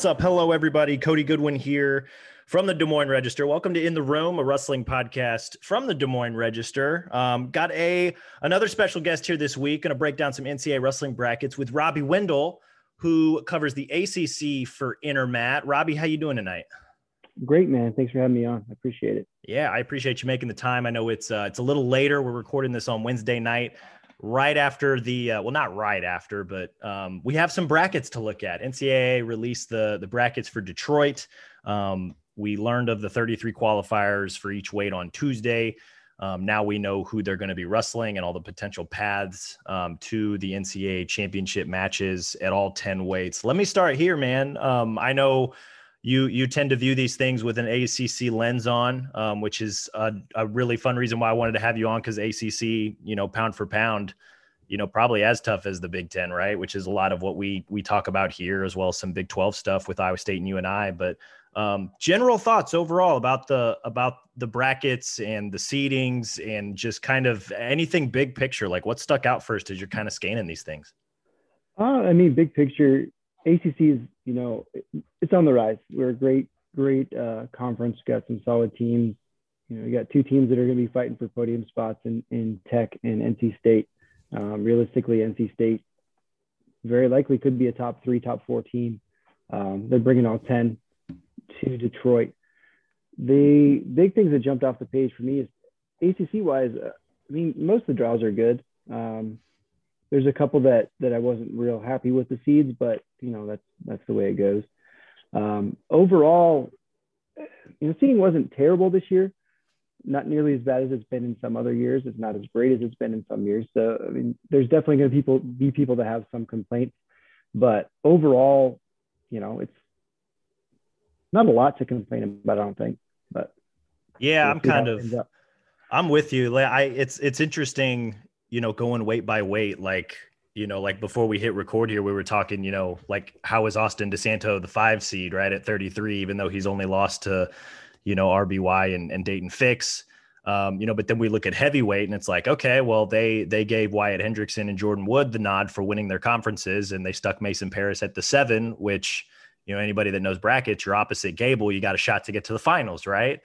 What's up? Hello, everybody. Cody Goodwin here from the Des Moines Register. Welcome to In the Room, a wrestling podcast from the Des Moines Register. Um, got a another special guest here this week. Going to break down some NCAA wrestling brackets with Robbie Wendell, who covers the ACC for Intermat. Robbie, how you doing tonight? Great, man. Thanks for having me on. I appreciate it. Yeah, I appreciate you making the time. I know it's uh, it's a little later. We're recording this on Wednesday night right after the uh, well not right after but um, we have some brackets to look at. Ncaa released the the brackets for detroit. Um, we learned of the 33 qualifiers for each weight on tuesday. Um, now we know who they're going to be wrestling and all the potential paths um, to the ncaa championship matches at all 10 weights. Let me start here man. Um, i know you you tend to view these things with an ACC lens on, um, which is a, a, really fun reason why I wanted to have you on because ACC, you know, pound for pound, you know, probably as tough as the Big Ten, right? Which is a lot of what we we talk about here, as well as some Big Twelve stuff with Iowa State and UNI. But um, general thoughts overall about the about the brackets and the seedings and just kind of anything big picture, like what stuck out first as you're kind of scanning these things. Uh, I mean, big picture, ACC is, you know, it's on the rise. We're a great, great uh, conference. Got some solid teams. You know, you got two teams that are going to be fighting for podium spots in, in Tech and NC State. Um, realistically, NC State very likely could be a top three, top four team. Um, they're bringing all 10 to Detroit. The big things that jumped off the page for me is ACC wise. Uh, I mean, most of the draws are good. Um, there's a couple that that I wasn't real happy with the seeds, but you know that's that's the way it goes. Um, overall, you know, seeding wasn't terrible this year. Not nearly as bad as it's been in some other years. It's not as great as it's been in some years. So I mean, there's definitely going to people be people that have some complaints, but overall, you know, it's not a lot to complain about. I don't think, but yeah, I'm kind of. I'm with you. I it's it's interesting you know, going weight by weight, like, you know, like before we hit record here, we were talking, you know, like how is Austin DeSanto the five seed, right? At 33, even though he's only lost to, you know, RBY and, and Daton Fix. Um, you know, but then we look at heavyweight and it's like, okay, well, they they gave Wyatt Hendrickson and Jordan Wood the nod for winning their conferences, and they stuck Mason Parris at the seven, which you know anybody that knows brackets, you're opposite Gable, you got a shot to get to the finals, right?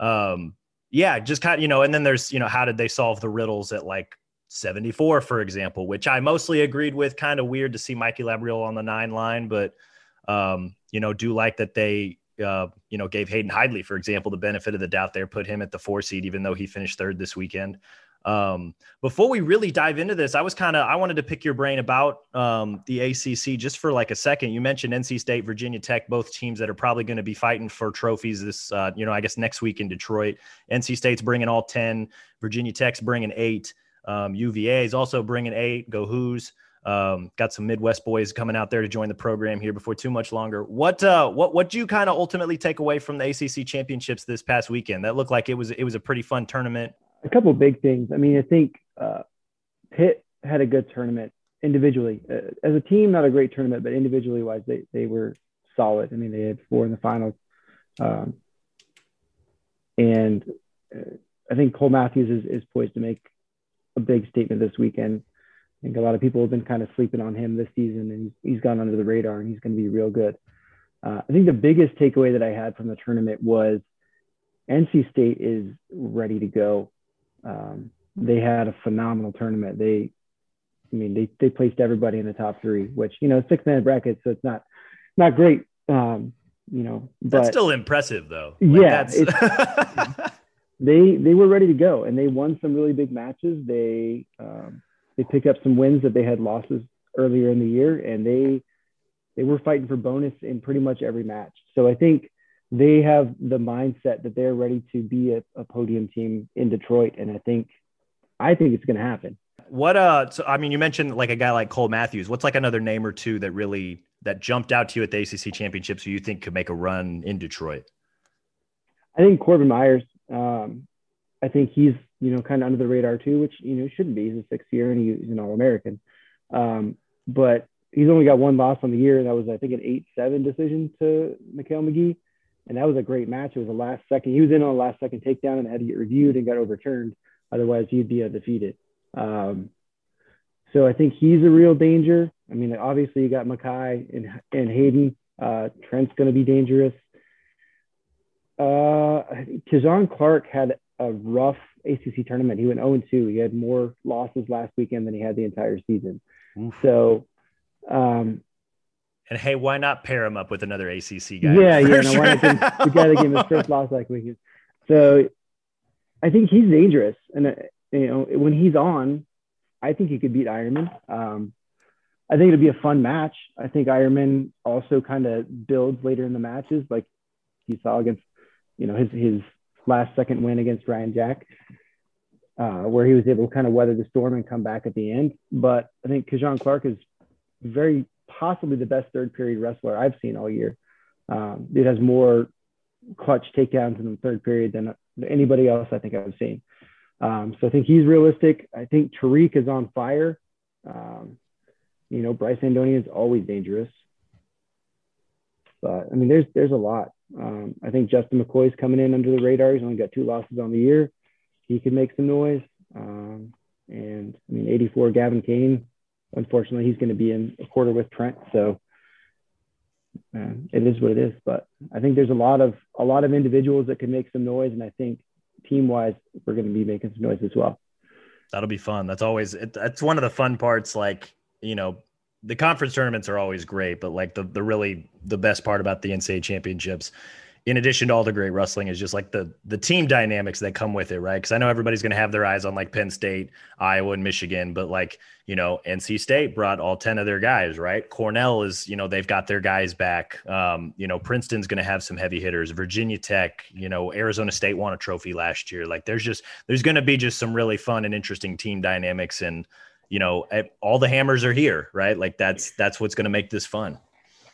Um, yeah, just kind of, you know, and then there's, you know, how did they solve the riddles at like 74, for example, which I mostly agreed with. Kind of weird to see Mikey Labriola on the nine line, but um, you know, do like that they uh, you know gave Hayden Hidlay, for example, the benefit of the doubt there, put him at the four seed, even though he finished third this weekend. Um, before we really dive into this, I was kind of I wanted to pick your brain about um, the ACC just for like a second. You mentioned NC State, Virginia Tech, both teams that are probably going to be fighting for trophies this, uh, you know, I guess next week in Detroit. NC State's bringing all ten, Virginia Tech's bringing eight. Um, UVA is also bringing eight. Go Hoos. Um, got some Midwest boys coming out there to join the program here before too much longer. What uh, what what do you kind of ultimately take away from the ACC championships this past weekend? That looked like it was it was a pretty fun tournament. A couple big things. I mean, I think uh, Pitt had a good tournament individually. Uh, as a team, not a great tournament, but individually wise, they they were solid. I mean, they had four in the finals, um, and uh, I think Cole Matthews is, is poised to make a big statement this weekend. I think a lot of people have been kind of sleeping on him this season, and he's, he's gone under the radar, and he's going to be real good. Uh, I think the biggest takeaway that I had from the tournament was NC State is ready to go. Um, they had a phenomenal tournament. They, I mean, they they placed everybody in the top three, which you know six man bracket, so it's not not great. Um, you know, but that's still impressive though. Like yeah, they they were ready to go and they won some really big matches. They um, they picked up some wins that they had losses earlier in the year, and they they were fighting for bonus in pretty much every match. So I think they have the mindset that they're ready to be a, a podium team in Detroit, and I think I think it's going to happen. What uh, so, I mean, you mentioned like a guy like Cole Matthews. What's like another name or two that really that jumped out to you at the ACC championships who you think could make a run in Detroit? I think Corbin Myers um, I think he's you know kind of under the radar too, which you know shouldn't be. He's a sixth year and he's an All American, um, but he's only got one loss on the year, and that was I think an eight-seven decision to Michael McGee, and that was a great match. It was a last second. He was in on a last second takedown and had to get reviewed and got overturned. Otherwise, he'd be undefeated. Um, so I think he's a real danger. I mean, obviously you got Mekhi and, and Hayden Uh, Trent's going to be dangerous. Uh, Kizhan Clarke had a rough ACC tournament. He went 0 2. He had more losses last weekend than he had the entire season. Oof. So, um, and hey, why not pair him up with another ACC guy? Yeah, yeah. No, why not the guy that gave him his first loss last weekend? So, I think he's dangerous, and uh, you know when he's on, I think he could beat Ironman. Um, I think it'd be a fun match. I think Ironman also kind of builds later in the matches, like you saw against, you know, his his last second win against Ryan Jack, uh, where he was able to kind of weather the storm and come back at the end. But I think Kizhan Clarke is very possibly the best third period wrestler I've seen all year. Um, it has more clutch takedowns in the third period than anybody else I think I've seen. Um, so I think he's realistic. I think Tariq is on fire. Um, you know, Bryce Andonian is always dangerous. But I mean, there's there's a lot. Um, I think Justin McCoy's coming in under the radar. He's only got two losses on the year. He could make some noise. Um, and I mean, 84 Gavin Kane. Unfortunately, he's going to be in a quarter with Trent. So uh, it is what it is. But I think there's a lot of a lot of individuals that can make some noise, and I think team wise, we're going to be making some noise as well. That'll be fun. That's always it, that's one of the fun parts. Like you know, the conference tournaments are always great, but like the the really the best part about the NCAA championships in addition to all the great wrestling is just like the the team dynamics that come with it, right? Because I know everybody's going to have their eyes on like Penn State, Iowa, and Michigan, but like you know, NC State brought all ten of their guys, right? Cornell is you know they've got their guys back. Um, you know, Princeton's going to have some heavy hitters. Virginia Tech, you know, Arizona State won a trophy last year. Like there's just there's going to be just some really fun and interesting team dynamics, and you know, eh, all the hammers are here, right? Like that's that's what's going to make this fun.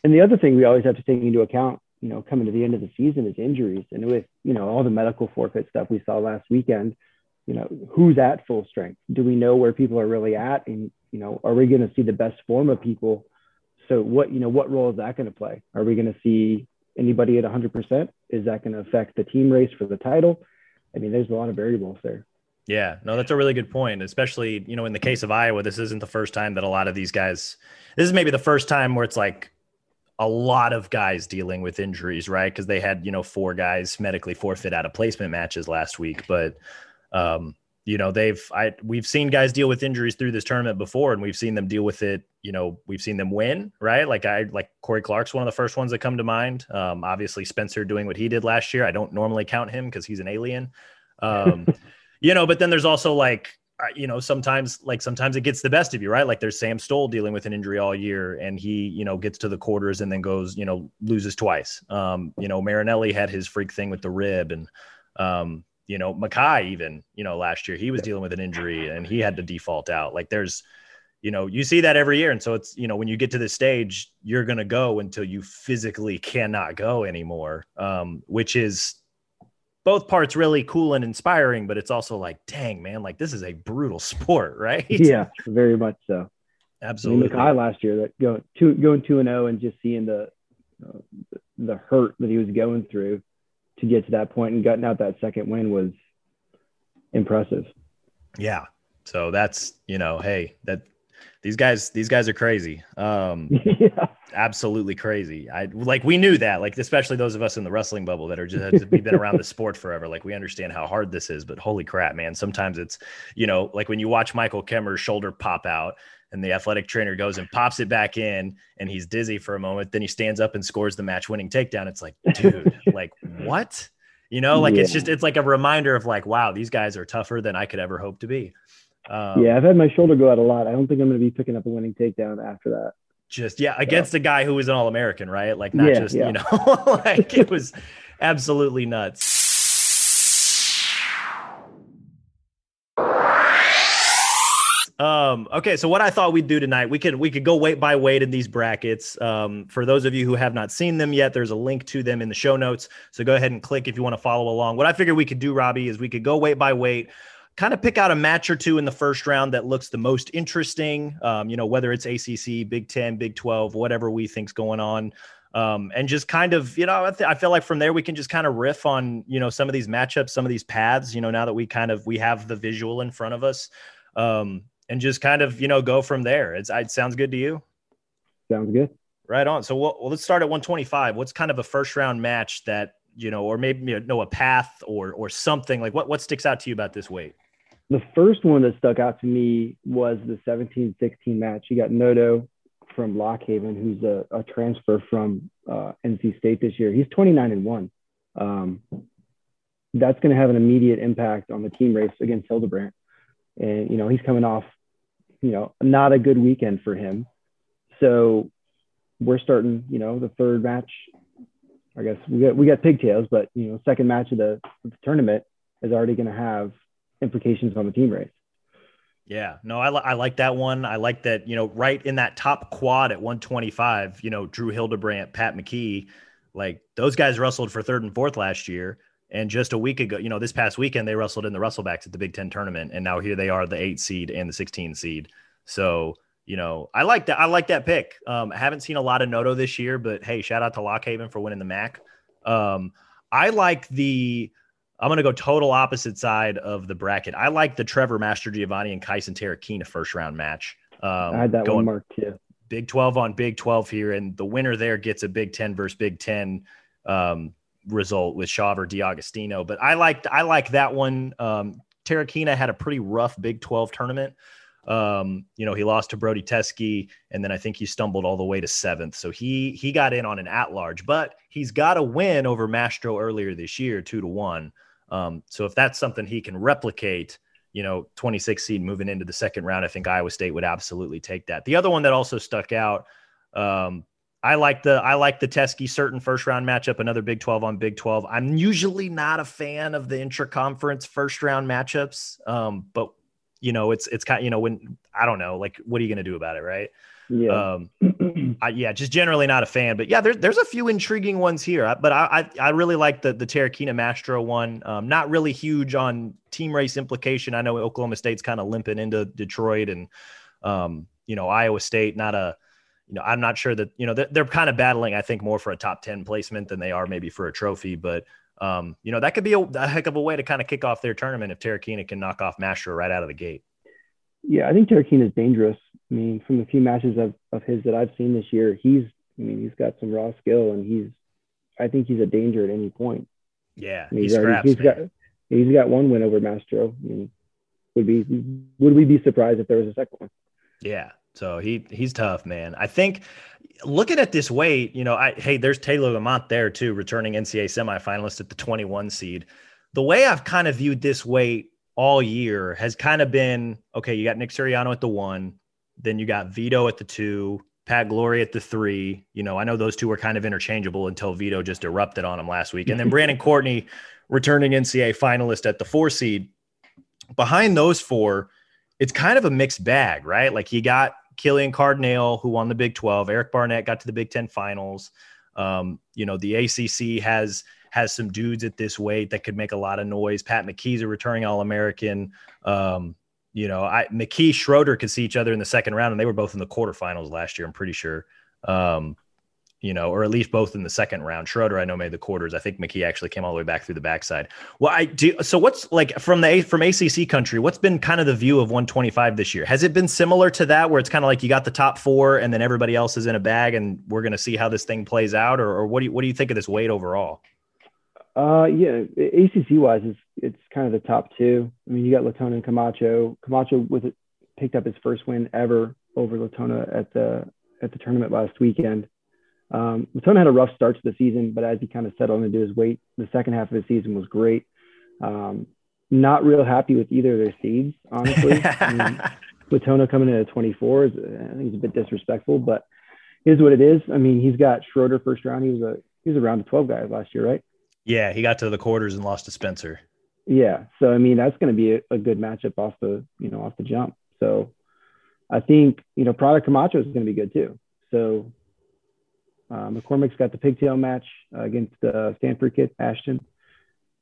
And the other thing we always have to take into account you know, coming to the end of the season is injuries. And with, you know, all the medical forfeit stuff we saw last weekend, you know, who's at full strength? Do we know where people are really at? And, you know, are we going to see the best form of people? So what, you know, what role is that going to play? Are we going to see anybody at 100%? Is that going to affect the team race for the title? I mean, there's a lot of variables there. Yeah, no, that's a really good point. Especially, you know, in the case of Iowa, this isn't the first time that a lot of these guys. This is maybe the first time where it's like a lot of guys dealing with injuries, right? Because they had, you know, four guys medically forfeit out of placement matches last week. But, um, you know, they've, I, we've seen guys deal with injuries through this tournament before, and we've seen them deal with it. You know, we've seen them win, right? Like I, like Cory Clark's one of the first ones that come to mind. Um, obviously, Spencer doing what he did last year. I don't normally count him because he's an alien. Um, you know, but then there's also like, you know, sometimes like sometimes it gets the best of you, right? Like there's Sam Stoll dealing with an injury all year and he, you know, gets to the quarters and then goes, you know, loses twice. Um, you know, Marinelli had his freak thing with the rib and um, you know, Mekhi even, you know, last year he was dealing with an injury and he had to default out. Like there's, you know, you see that every year. And so it's, you know, when you get to this stage, you're gonna go until you physically cannot go anymore. Um, which is both parts really cool and inspiring, but it's also like, dang, man, like this is a brutal sport, right? Yeah, very much so. Absolutely. I mean, last year that going two going two and zero oh and just seeing the uh, the hurt that he was going through to get to that point and gutting out that second win was impressive. Yeah. So that's you know, hey, that these guys these guys are crazy. Um, yeah absolutely crazy. I like we knew that, like especially those of us in the wrestling bubble that are just we've been around the sport forever. Like we understand how hard this is, but holy crap, man! Sometimes it's you know like when you watch Michael Kemerer's shoulder pop out and the athletic trainer goes and pops it back in and he's dizzy for a moment, then he stands up and scores the match winning takedown. It's like, dude, like what? You know, like yeah. it's just it's like a reminder of like, wow, these guys are tougher than I could ever hope to be. Um, yeah, I've had my shoulder go out a lot. I don't think I'm going to be picking up a winning takedown after that. Just yeah against a guy who was an all-american right? Like not yeah, just yeah. you know like it was absolutely nuts. Um okay so what i thought we'd do tonight we could we could go weight by weight in these brackets. Um for those of you who have not seen them yet there's a link to them in the show notes. So go ahead and click if you want to follow along. What i figured we could do robbie is we could go weight by weight kind of pick out a match or two in the first round that looks the most interesting. Um, you know, whether it's ACC, Big Ten, Big Twelve, whatever we think's going on. Um, and just kind of, you know, I, th- I, feel like from there we can just kind of riff on, you know, some of these matchups, some of these paths, you know, now that we kind of we have the visual in front of us, um, and just kind of, you know, go from there. It's, it sounds good to you. Sounds good. Right on. So well, let's start at 125. What's kind of a first round match that you know, or maybe you know a path or or something like what what sticks out to you about this weight? The first one that stuck out to me was the 17-16 match. You got Noto from Lock Haven, who's a, a transfer from uh, NC State this year. He's 29 and one. Um, that's going to have an immediate impact on the team race against Hildebrandt. And you know he's coming off, you know, not a good weekend for him. So we're starting, you know, the third match. I guess we got we got pigtails, but you know, second match of the, of the tournament is already going to have implications on the team race. Yeah, no, I, li- I like that one. I like that, you know, right in that top quad at 125, you know, Drew Hildebrandt, Pat McKee, like those guys wrestled for third and fourth last year. And just a week ago, you know, this past weekend, they wrestled in the Wrestlebacks at the Big Ten tournament. And now here they are, the eight seed and the 16 seed. So, you know, I like that. I like that pick. Um, I haven't seen a lot of Noto this year, but hey, shout out to Lock Haven for winning the MAC. Um, I like the, I'm going to go total opposite side of the bracket. I like the Trevor Mastrogiovanni and Kysen Terukina first round match. Um, I had that one marked too. Big 12 on Big 12 here, and the winner there gets a Big 10 versus Big 10 um, result with Shawver DeAugustino. But I like I like that one. Um, Terrakina had a pretty rough Big 12 tournament. Um, you know, he lost to Brody Teske, and then I think he stumbled all the way to seventh. So he he got in on an at large, but he's got a win over Mastro earlier this year, two to one. Um, so if that's something he can replicate, you know, 26 seed moving into the second round, I think Iowa State would absolutely take that. The other one that also stuck out, um, I like the I like the Teske certain first round matchup, another Big 12 on Big 12. I'm usually not a fan of the intra conference first round matchups, um, but you know, it's it's kind you know, when I don't know, like, what are you going to do about it, right? Yeah. Um, I, yeah, just generally not a fan, but yeah, there's there's a few intriguing ones here. But I I, I really like the the Terukina Mastro one. Um, not really huge on team race implication. I know Oklahoma State's kind of limping into Detroit, and um, you know Iowa State not a you know I'm not sure that you know they're, they're kind of battling. I think more for a top ten placement than they are maybe for a trophy, but um, you know, that could be a, a, heck of a way to kind of kick off their tournament if Terukina can knock off Mastro right out of the gate. Yeah, I think Terukina is dangerous. I mean, from the few matches of, of his that I've seen this year, he's, I mean, he's got some raw skill and he's, I think he's a danger at any point. Yeah, I mean, he's, already, he's got, he's got one win over Mastro. I mean, would be, would we be surprised if there was a second one? Yeah. So he, he's tough, man. I think looking at this weight, you know, I hey, there's Taylor Lamont there too, returning NCAA semifinalist at the 21 seed. The way I've kind of viewed this weight all year has kind of been okay. You got Nick Suriano at the one, then you got Vito at the two, Pat Glory at the three. You know, I know those two were kind of interchangeable until Vito just erupted on him last week, and then Brandon Courtney, returning NCAA finalist at the four seed. Behind those four, it's kind of a mixed bag, right? Like you got Killian Cardinale, who won the Big 12. Eric Barnett got to the Big 10 finals. Um, you know, the ACC has has some dudes at this weight that could make a lot of noise. Pat McKee's a returning All American. Um, you know, I McKee Schroder could see each other in the second round, and they were both in the quarterfinals last year. I'm pretty sure. Um, you know, or at least both in the second round. Schroder, I know, made the quarters. I think McKee actually came all the way back through the backside. Well, I do. So, what's like from the from ACC country? What's been kind of the view of 125 this year? Has it been similar to that, where it's kind of like you got the top four, and then everybody else is in a bag, and we're going to see how this thing plays out, or, or what do you what do you think of this weight overall? Uh, yeah, ACC wise, it's it's kind of the top two. I mean, you got Latona and Camacho. Camacho with it picked up his first win ever over Latona at the at the tournament last weekend. Um, Latona had a rough start to the season, but as he kind of settled into his weight, the second half of the season was great. Um, not real happy with either of their seeds, honestly. I mean, Latona coming in at 24 is, I think, is a bit disrespectful, but is what it is. I mean, he's got Schroder first round. He was a he was around the 12 guy last year, right? Yeah, he got to the quarters and lost to Spencer. Yeah, so I mean, that's going to be a, a good matchup off the you know off the jump. So I think you know Prata Camacho is going to be good too. So uh, McCormick's got the pigtail match uh, against uh, Stanford kid Ashton.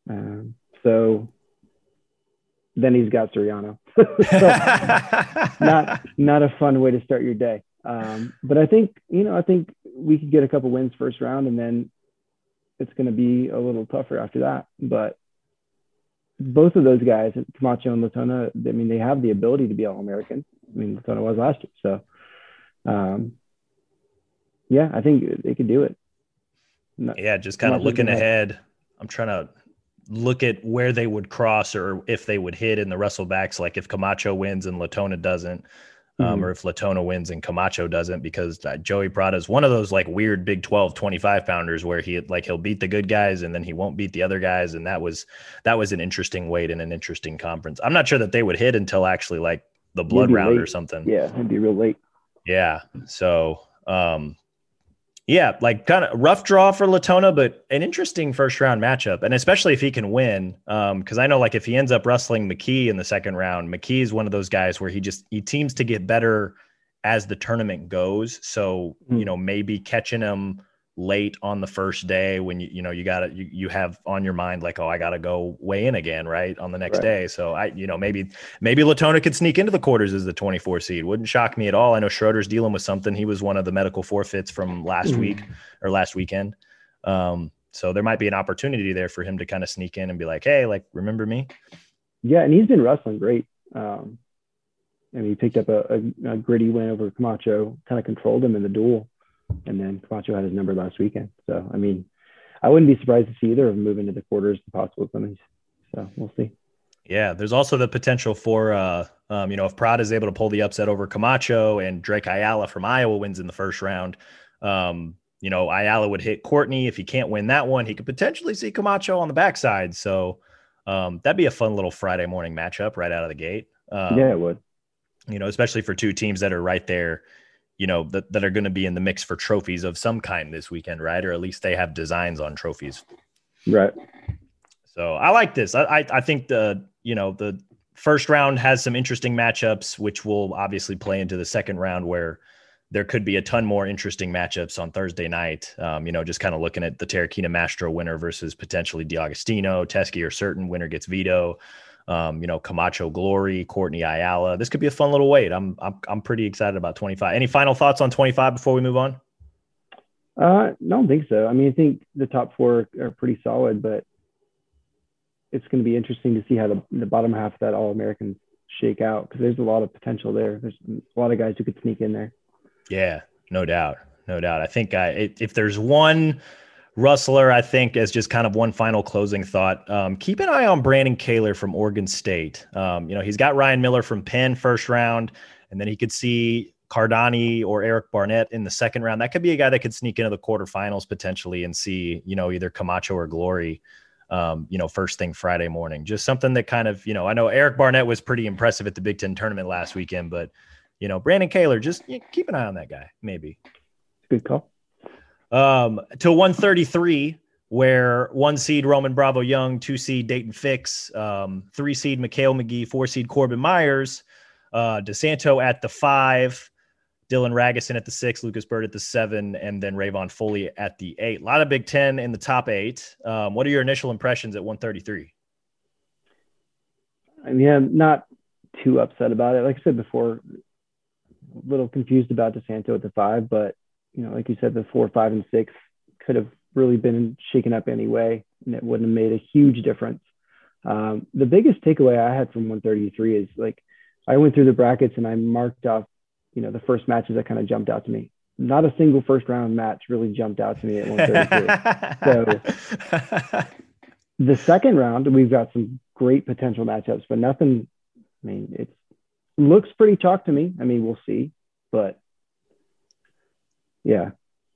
Um, so then he's got Suriano. not not a fun way to start your day. Um, but I think you know I think we could get a couple wins first round, and then it's going to be a little tougher after that. But both of those guys, Camacho and Latona, I mean, they have the ability to be all American. I mean, Latona was last year, so um, yeah, I think they could do it. Not, yeah, just kind of looking ahead. I'm trying to look at where they would cross or if they would hit in the wrestlebacks. Like if Camacho wins and Latona doesn't, um, mm-hmm. or if Latona wins and Camacho doesn't, because uh, Joey Prata is one of those like weird Big 12 25 pounders where he like he'll beat the good guys and then he won't beat the other guys, and that was that was an interesting weight and an interesting conference. I'm not sure that they would hit until actually like the blood round late. or something. Yeah, it'd be real late. Yeah, so um, yeah, like kind of rough draw for Latona, but an interesting first round matchup, and especially if he can win. Because um, I know, like, if he ends up wrestling McKee in the second round, McKee is one of those guys where he just he seems to get better as the tournament goes. So mm. you know, maybe catching him late on the first day when you you know you got to you, you have on your mind like oh I got to go weigh in again right on the next right. day. So I you know maybe maybe Latona could sneak into the quarters as the 24 seed. Wouldn't shock me at all. I know Schroder's dealing with something. He was one of the medical forfeits from last mm-hmm. week or last weekend. Um so there might be an opportunity there for him to kind of sneak in and be like hey like remember me? Yeah and he's been wrestling great. Um and he picked up a, a, a gritty win over Camacho kind of controlled him in the duel and then Camacho had his number last weekend. So, I mean, I wouldn't be surprised to see either of them move into the quarters, the possible semis. So we'll see. Yeah, there's also the potential for, uh, um, you know, if Prata is able to pull the upset over Camacho and Drake Ayala from Iowa wins in the first round, um, you know, Ayala would hit Courtney. If he can't win that one, he could potentially see Camacho on the backside. So um, that'd be a fun little Friday morning matchup right out of the gate. Um, yeah, it would. You know, especially for two teams that are right there you know that, that are going to be in the mix for trophies of some kind this weekend right? Or at least they have designs on trophies. Right. So i like this. I i, I think the you know the first round has some interesting matchups which will obviously play into the second round where there could be a ton more interesting matchups on Thursday night. Um, you know, just kind of looking at the Terukina Mastro winner versus potentially DeAugustino, Teske or certain winner gets Vito um, you know, Camacho Glory, Courtney Ayala. This could be a fun little wait. I'm I'm I'm pretty excited about 25. Any final thoughts on 25 before we move on? Uh, no, I don't think so. I mean, I think the top four are pretty solid, but it's going to be interesting to see how the, the bottom half of that All Americans shake out because there's a lot of potential there. There's a lot of guys who could sneak in there. Yeah, no doubt, no doubt. I think I, if there's one Rustler, I think, as just kind of one final closing thought, um, keep an eye on Brandon Kaylor from Oregon State. Um, you know, he's got Ryan Miller from Penn first round, and then he could see Cardinale or Eric Barnett in the second round. That could be a guy that could sneak into the quarterfinals potentially and see, you know, either Camacho or Glory, um, you know, first thing Friday morning. Just something that kind of, you know, I know Eric Barnett was pretty impressive at the Big Ten tournament last weekend, but, you know, Brandon Kaylor, just keep an eye on that guy, maybe. Good call um, to 133, where one seed Roman Bravo Young, two seed Daton Fix, um, three seed Michael McGee, four seed Corbin Myers, uh, DeSanto at the five, Dylan Ragusin at the six, Lucas Byrd at the seven, and then Rayvon Foley at the eight. A lot of Big Ten in the top eight. Um, what are your initial impressions at 133? I mean, I'm not too upset about it. Like I said before, a little confused about DeSanto at the five, but you know, like you said, the four, five, and six could have really been shaken up anyway, and it wouldn't have made a huge difference. Um, the biggest takeaway I had from 133 is like I went through the brackets and I marked off, you know, the first matches that kind of jumped out to me. Not a single first round match really jumped out to me at 133. so the second round, we've got some great potential matchups, but nothing. I mean, it looks pretty chalk to me. I mean, we'll see, but yeah.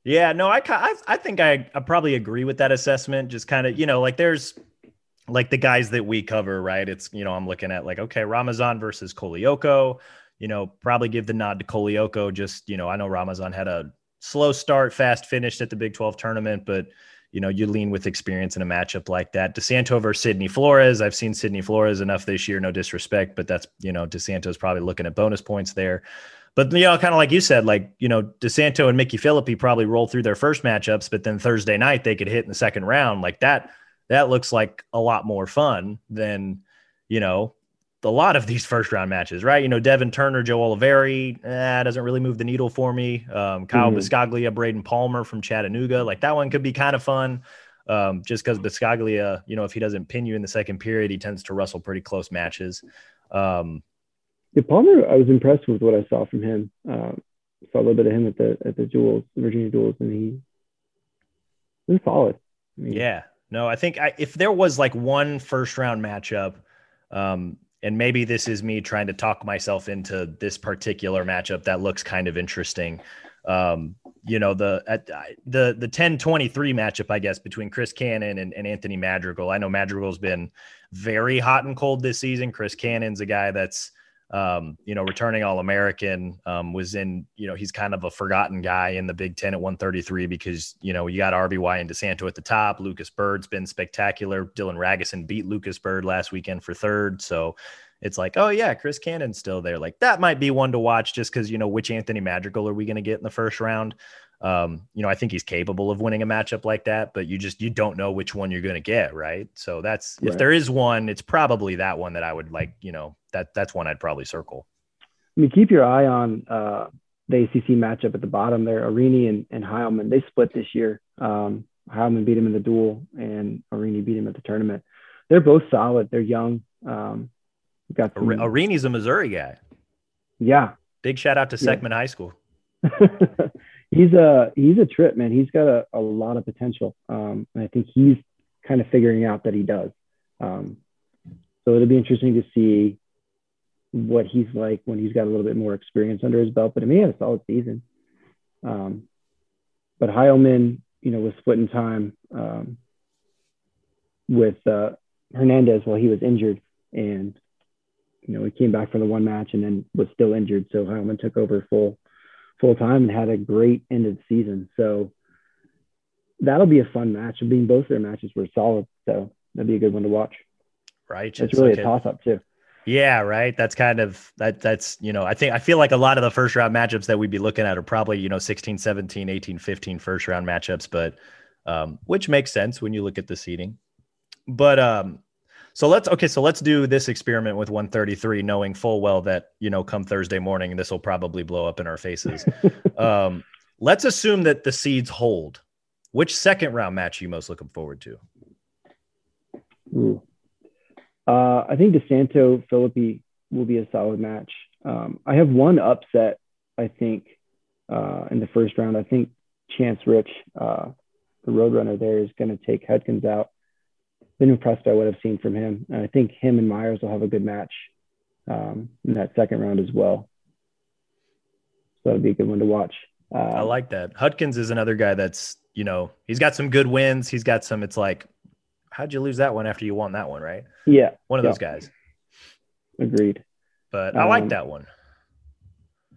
Yeah, no, I, I, I think I, I probably agree with that assessment. Just kind of, you know, like there's like the guys that we cover, right? It's, you know, I'm looking at like, okay, Ramazan versus Kolioko, you know, probably give the nod to Kolioko. Just, you know, I know Ramazan had a slow start, fast finish at the Big 12 tournament, but, you know, you lean with experience in a matchup like that. DeSanto versus Sydney Flores. I've seen Sydney Flores enough this year, no disrespect, but that's, you know, DeSanto's probably looking at bonus points there. But you know, kind of like you said, like you know, DeSanto and Micky Phillippi probably roll through their first matchups, but then Thursday night they could hit in the second round. Like that, that looks like a lot more fun than you know a lot of these first round matches, right? You know, Devin Turner, Joe Oliveri, eh, doesn't really move the needle for me. Um, Kyle mm-hmm. Biscaglia, Braden Palmer from Chattanooga, like that one could be kind of fun. Um, just because Biscaglia, you know, if he doesn't pin you in the second period, he tends to wrestle pretty close matches. Um, yeah, Palmer, I was impressed with what I saw from him. Uh, saw a little bit of him at the at the duels, Virginia duels, and he was solid. I mean, yeah, no, I think I, if there was like one first round matchup, um, and maybe this is me trying to talk myself into this particular matchup that looks kind of interesting. Um, you know, the at the the 10-23 matchup, I guess, between Chris Cannon and, and Anthony Madrigal. I know Madrigal's been very hot and cold this season. Chris Cannon's a guy that's um, you know, returning All American, um, was in, you know, he's kind of a forgotten guy in the Big Ten at 133 because, you know, you got RBY and DeSanto at the top. Lucas Byrd's been spectacular. Dylan Ragusin beat Lucas Byrd last weekend for third. So it's like, oh, yeah, Chris Cannon's still there. Like that might be one to watch just because, you know, which Anthony Madrigal are we going to get in the first round? Um, you know, I think he's capable of winning a matchup like that, but you just you don't know which one you're going to get, right? So that's right. if there is one, it's probably that one that I would like. You know, that that's one I'd probably circle. I mean, keep your eye on uh, the ACC matchup at the bottom there. Arini and, and Heilman, they split this year. Um, Heilman beat him in the duel, and Arini beat him at the tournament. They're both solid. They're young. Um, got some... Arini's a Missouri guy. Yeah. Big shout out to yeah. High School. he's a he's a trip, man. He's got a, a lot of potential. Um, and I think he's kind of figuring out that he does. Um, so it'll be interesting to see what he's like when he's got a little bit more experience under his belt. But I mean, he had a solid season. Um, but Heilman, you know, was splitting time um, with uh, Hernandez while he was injured, and you know, he came back for the one match and then was still injured. So Heilman took over full full time and had a great end of the season. So that'll be a fun match. I mean, both their matches were solid, so that'd be a good one to watch. Right. It's really okay. a toss up too. Yeah, right. That's kind of that that's, you know, I think I feel like a lot of the first round matchups that we'd be looking at are probably, you know, 16, 17, 18, 15 first round matchups, but um, which makes sense when you look at the seating. But um so let's okay, so let's do this experiment with 133, knowing full well that you know, come Thursday morning, this will probably blow up in our faces. um, let's assume that the seeds hold. Which second round match are you most looking forward to? Uh, I think DeSanto Phillippi will be a solid match. Um, I have one upset, I think, uh, in the first round. I think Chance Rich, uh, the Roadrunner there, is going to take Hudkins out been impressed by what I've seen from him. And I think him and Myers will have a good match um, in that second round as well. So that'll be a good one to watch. Um, I like that. Hudkins is another guy that's, you know, he's got some good wins. He's got some, it's like, how'd you lose that one after you won that one, right? Yeah. One of yeah. those guys. Agreed. But I um, like that one.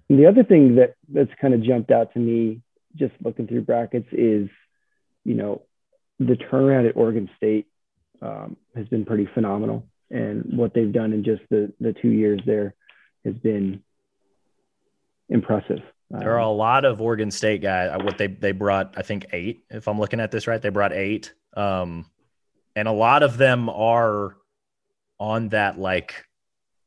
the other thing that that's kind of jumped out to me just looking through brackets is, you know, the turnaround at Oregon State um, has been pretty phenomenal. And what they've done in just the, the two years there has been impressive. There are a lot of Oregon State guys. Uh, what they they brought, I think eight. If I'm looking at this right, they brought eight, um, and a lot of them are on that like,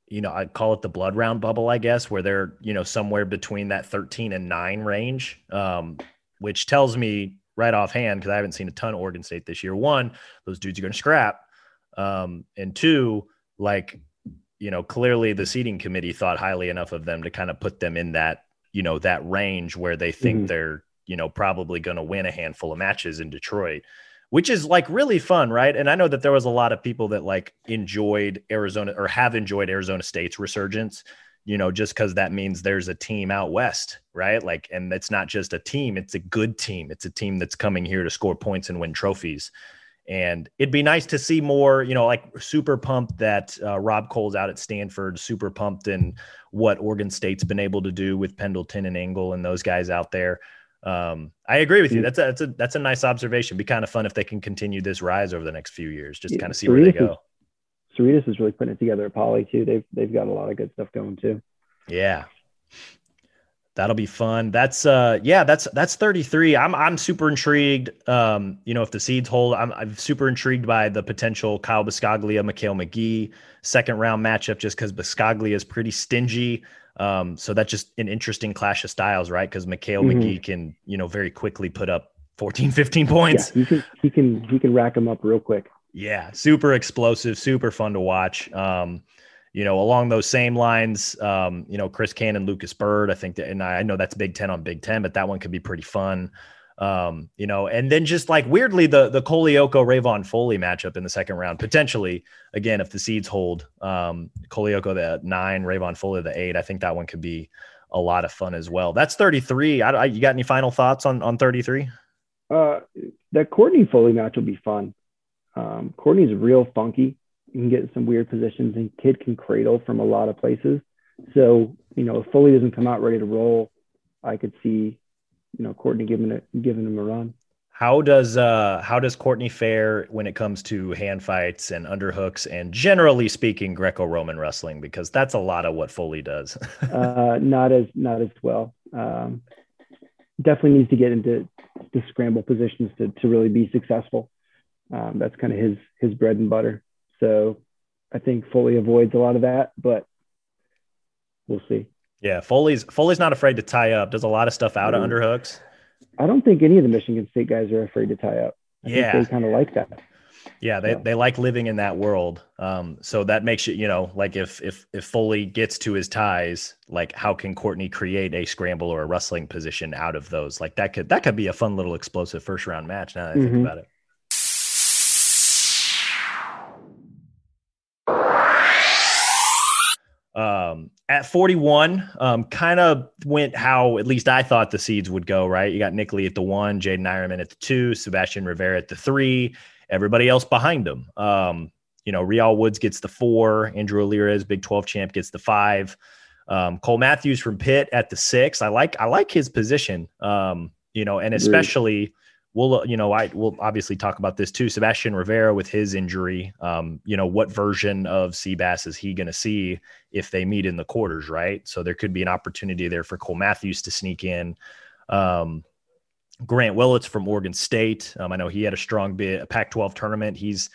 you know, I call it the blood round bubble, I guess, where they're you know somewhere between that 13 and nine range, um, which tells me right offhand because I haven't seen a ton of Oregon State this year. One, those dudes are going to scrap, um, and two, like you know, clearly the seating committee thought highly enough of them to kind of put them in that you know that range where they think mm-hmm. they're you know probably going to win a handful of matches in Detroit. Which is like really fun, right? And I know that there was a lot of people that like enjoyed Arizona or have enjoyed Arizona State's resurgence you know, just because that means there's a team out west, right? Like, and it's not just a team, it's a good team. It's a team that's coming here to score points and win trophies. And it'd be nice to see more, you know, like super pumped that uh, Rob Koll's out at Stanford, super pumped in what Oregon State's been able to do with Pendleton and Engle and those guys out there. Um, I agree with you. That's a, that's a, that's a nice observation. Be kind of fun if they can continue this rise over the next few years, just kind of see where they go. Sioredas is really putting it together at Poly too. They've they've got a lot of good stuff going too. Yeah. That'll be fun. That's uh yeah, that's that's 33. I'm I'm super intrigued. Um, you know, if the seeds hold, I'm I'm super intrigued by the potential Kyle Biscaglia, Michael McGee second round matchup just because Biscaglia is pretty stingy. Um, so that's just an interesting clash of styles, right? Because Michael mm-hmm. McGee can, you know, very quickly put up 14, 15 points. Yeah, he can he can he can rack them up real quick. Yeah, super explosive, super fun to watch. Um, you know, along those same lines, um, you know, Chris Cannon, Lucas Byrd, I think that, and I know that's Big Ten on Big Ten, but that one could be pretty fun. Um, you know, and then just like weirdly, the the Kolioko Rayvon Foley matchup in the second round, potentially again, if the seeds hold, um, Kolioko the nine, Rayvon Foley the eight, I think that one could be a lot of fun as well. That's 33. I, I, you got any final thoughts on on 33? Uh, that Courtney Foley match will be fun. Um, Courtney's real funky. You can get some weird positions, and kid can cradle from a lot of places. So you know, if Foley doesn't come out ready to roll, I could see you know Courtney giving it giving him a run. How does uh how does Courtney fare when it comes to hand fights and underhooks and generally speaking Greco-Roman wrestling because that's a lot of what Foley does. uh, not as not as well. Um, definitely needs to get into the scramble positions to to really be successful. Um, that's kind of his his bread and butter. So I think Foley avoids a lot of that, but we'll see. Yeah, Foley's Foley's not afraid to tie up. Does a lot of stuff out mm-hmm. of underhooks. I don't think any of the Michigan State guys are afraid to tie up. I yeah, they kind of like that. Yeah, they, they like living in that world. Um, so that makes you, you know, like if if if Foley gets to his ties, like how can Courtney create a scramble or a wrestling position out of those? Like that could that could be a fun little explosive first round match. Now that I mm-hmm. think about it. Um, at 41, um, kind of went how at least I thought the seeds would go, right? You got Nick Lee at the one, Jaydin Eierman at the two, Sebastian Rivera at the three, everybody else behind him. Um, you know, Real Woods gets the four, Andrew Alirez, Big 12 champ, gets the five. Um, Cole Matthews from Pitt at the six. I like I like his position. Um, you know, and especially we'll uh, you know I will obviously talk about this too. Sebastian Rivera with his injury, um, you know what version of Seabass is he going to see if they meet in the quarters, right? So there could be an opportunity there for Cole Matthews to sneak in. Um, Grant Willits from Oregon State. Um, I know he had a strong bid, a Pac-12 tournament. He's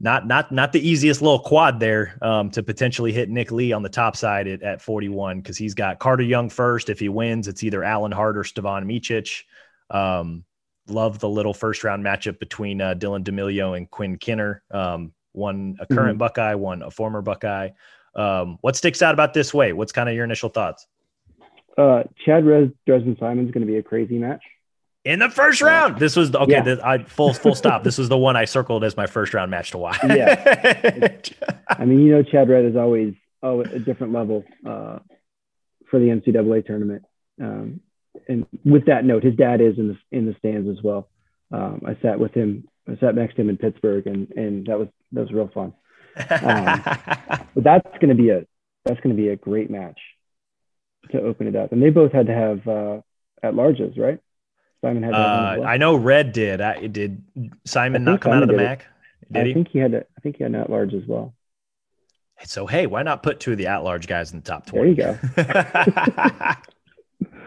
not not not the easiest little quad there um, to potentially hit Nick Lee on the top side at, at 41 because he's got Carter Young first. If he wins, it's either Alan Hart or Stevan Micic. Um, love the little first round matchup between uh, Dylan D'Emilio and Quinn Kinner. Um, one a current mm-hmm. Buckeye, one a former Buckeye. Um, what sticks out about this way? What's kind of your initial thoughts? Uh, Chad Red Dresden Simon is going to be a crazy match in the first round. This was okay. Yeah. The, I full full stop. This was the one I circled as my first round match to watch. yeah, I mean, you know, Chad Red is always oh a different level uh, for the NCAA tournament. Um, and with that note, his dad is in the in the stands as well. Um, I sat with him. I sat next to him in Pittsburgh, and and that was that was real fun. Um, but that's going to be a that's going to be a great match to open it up. And they both had to have uh, at larges, right? Simon had. Uh. I know Red did. I did. Simon not come Simon out of the MAC. Did I he? think he had. A, I think he had an at large as well. So hey, why not put two of the at large guys in the top twenty? There you go.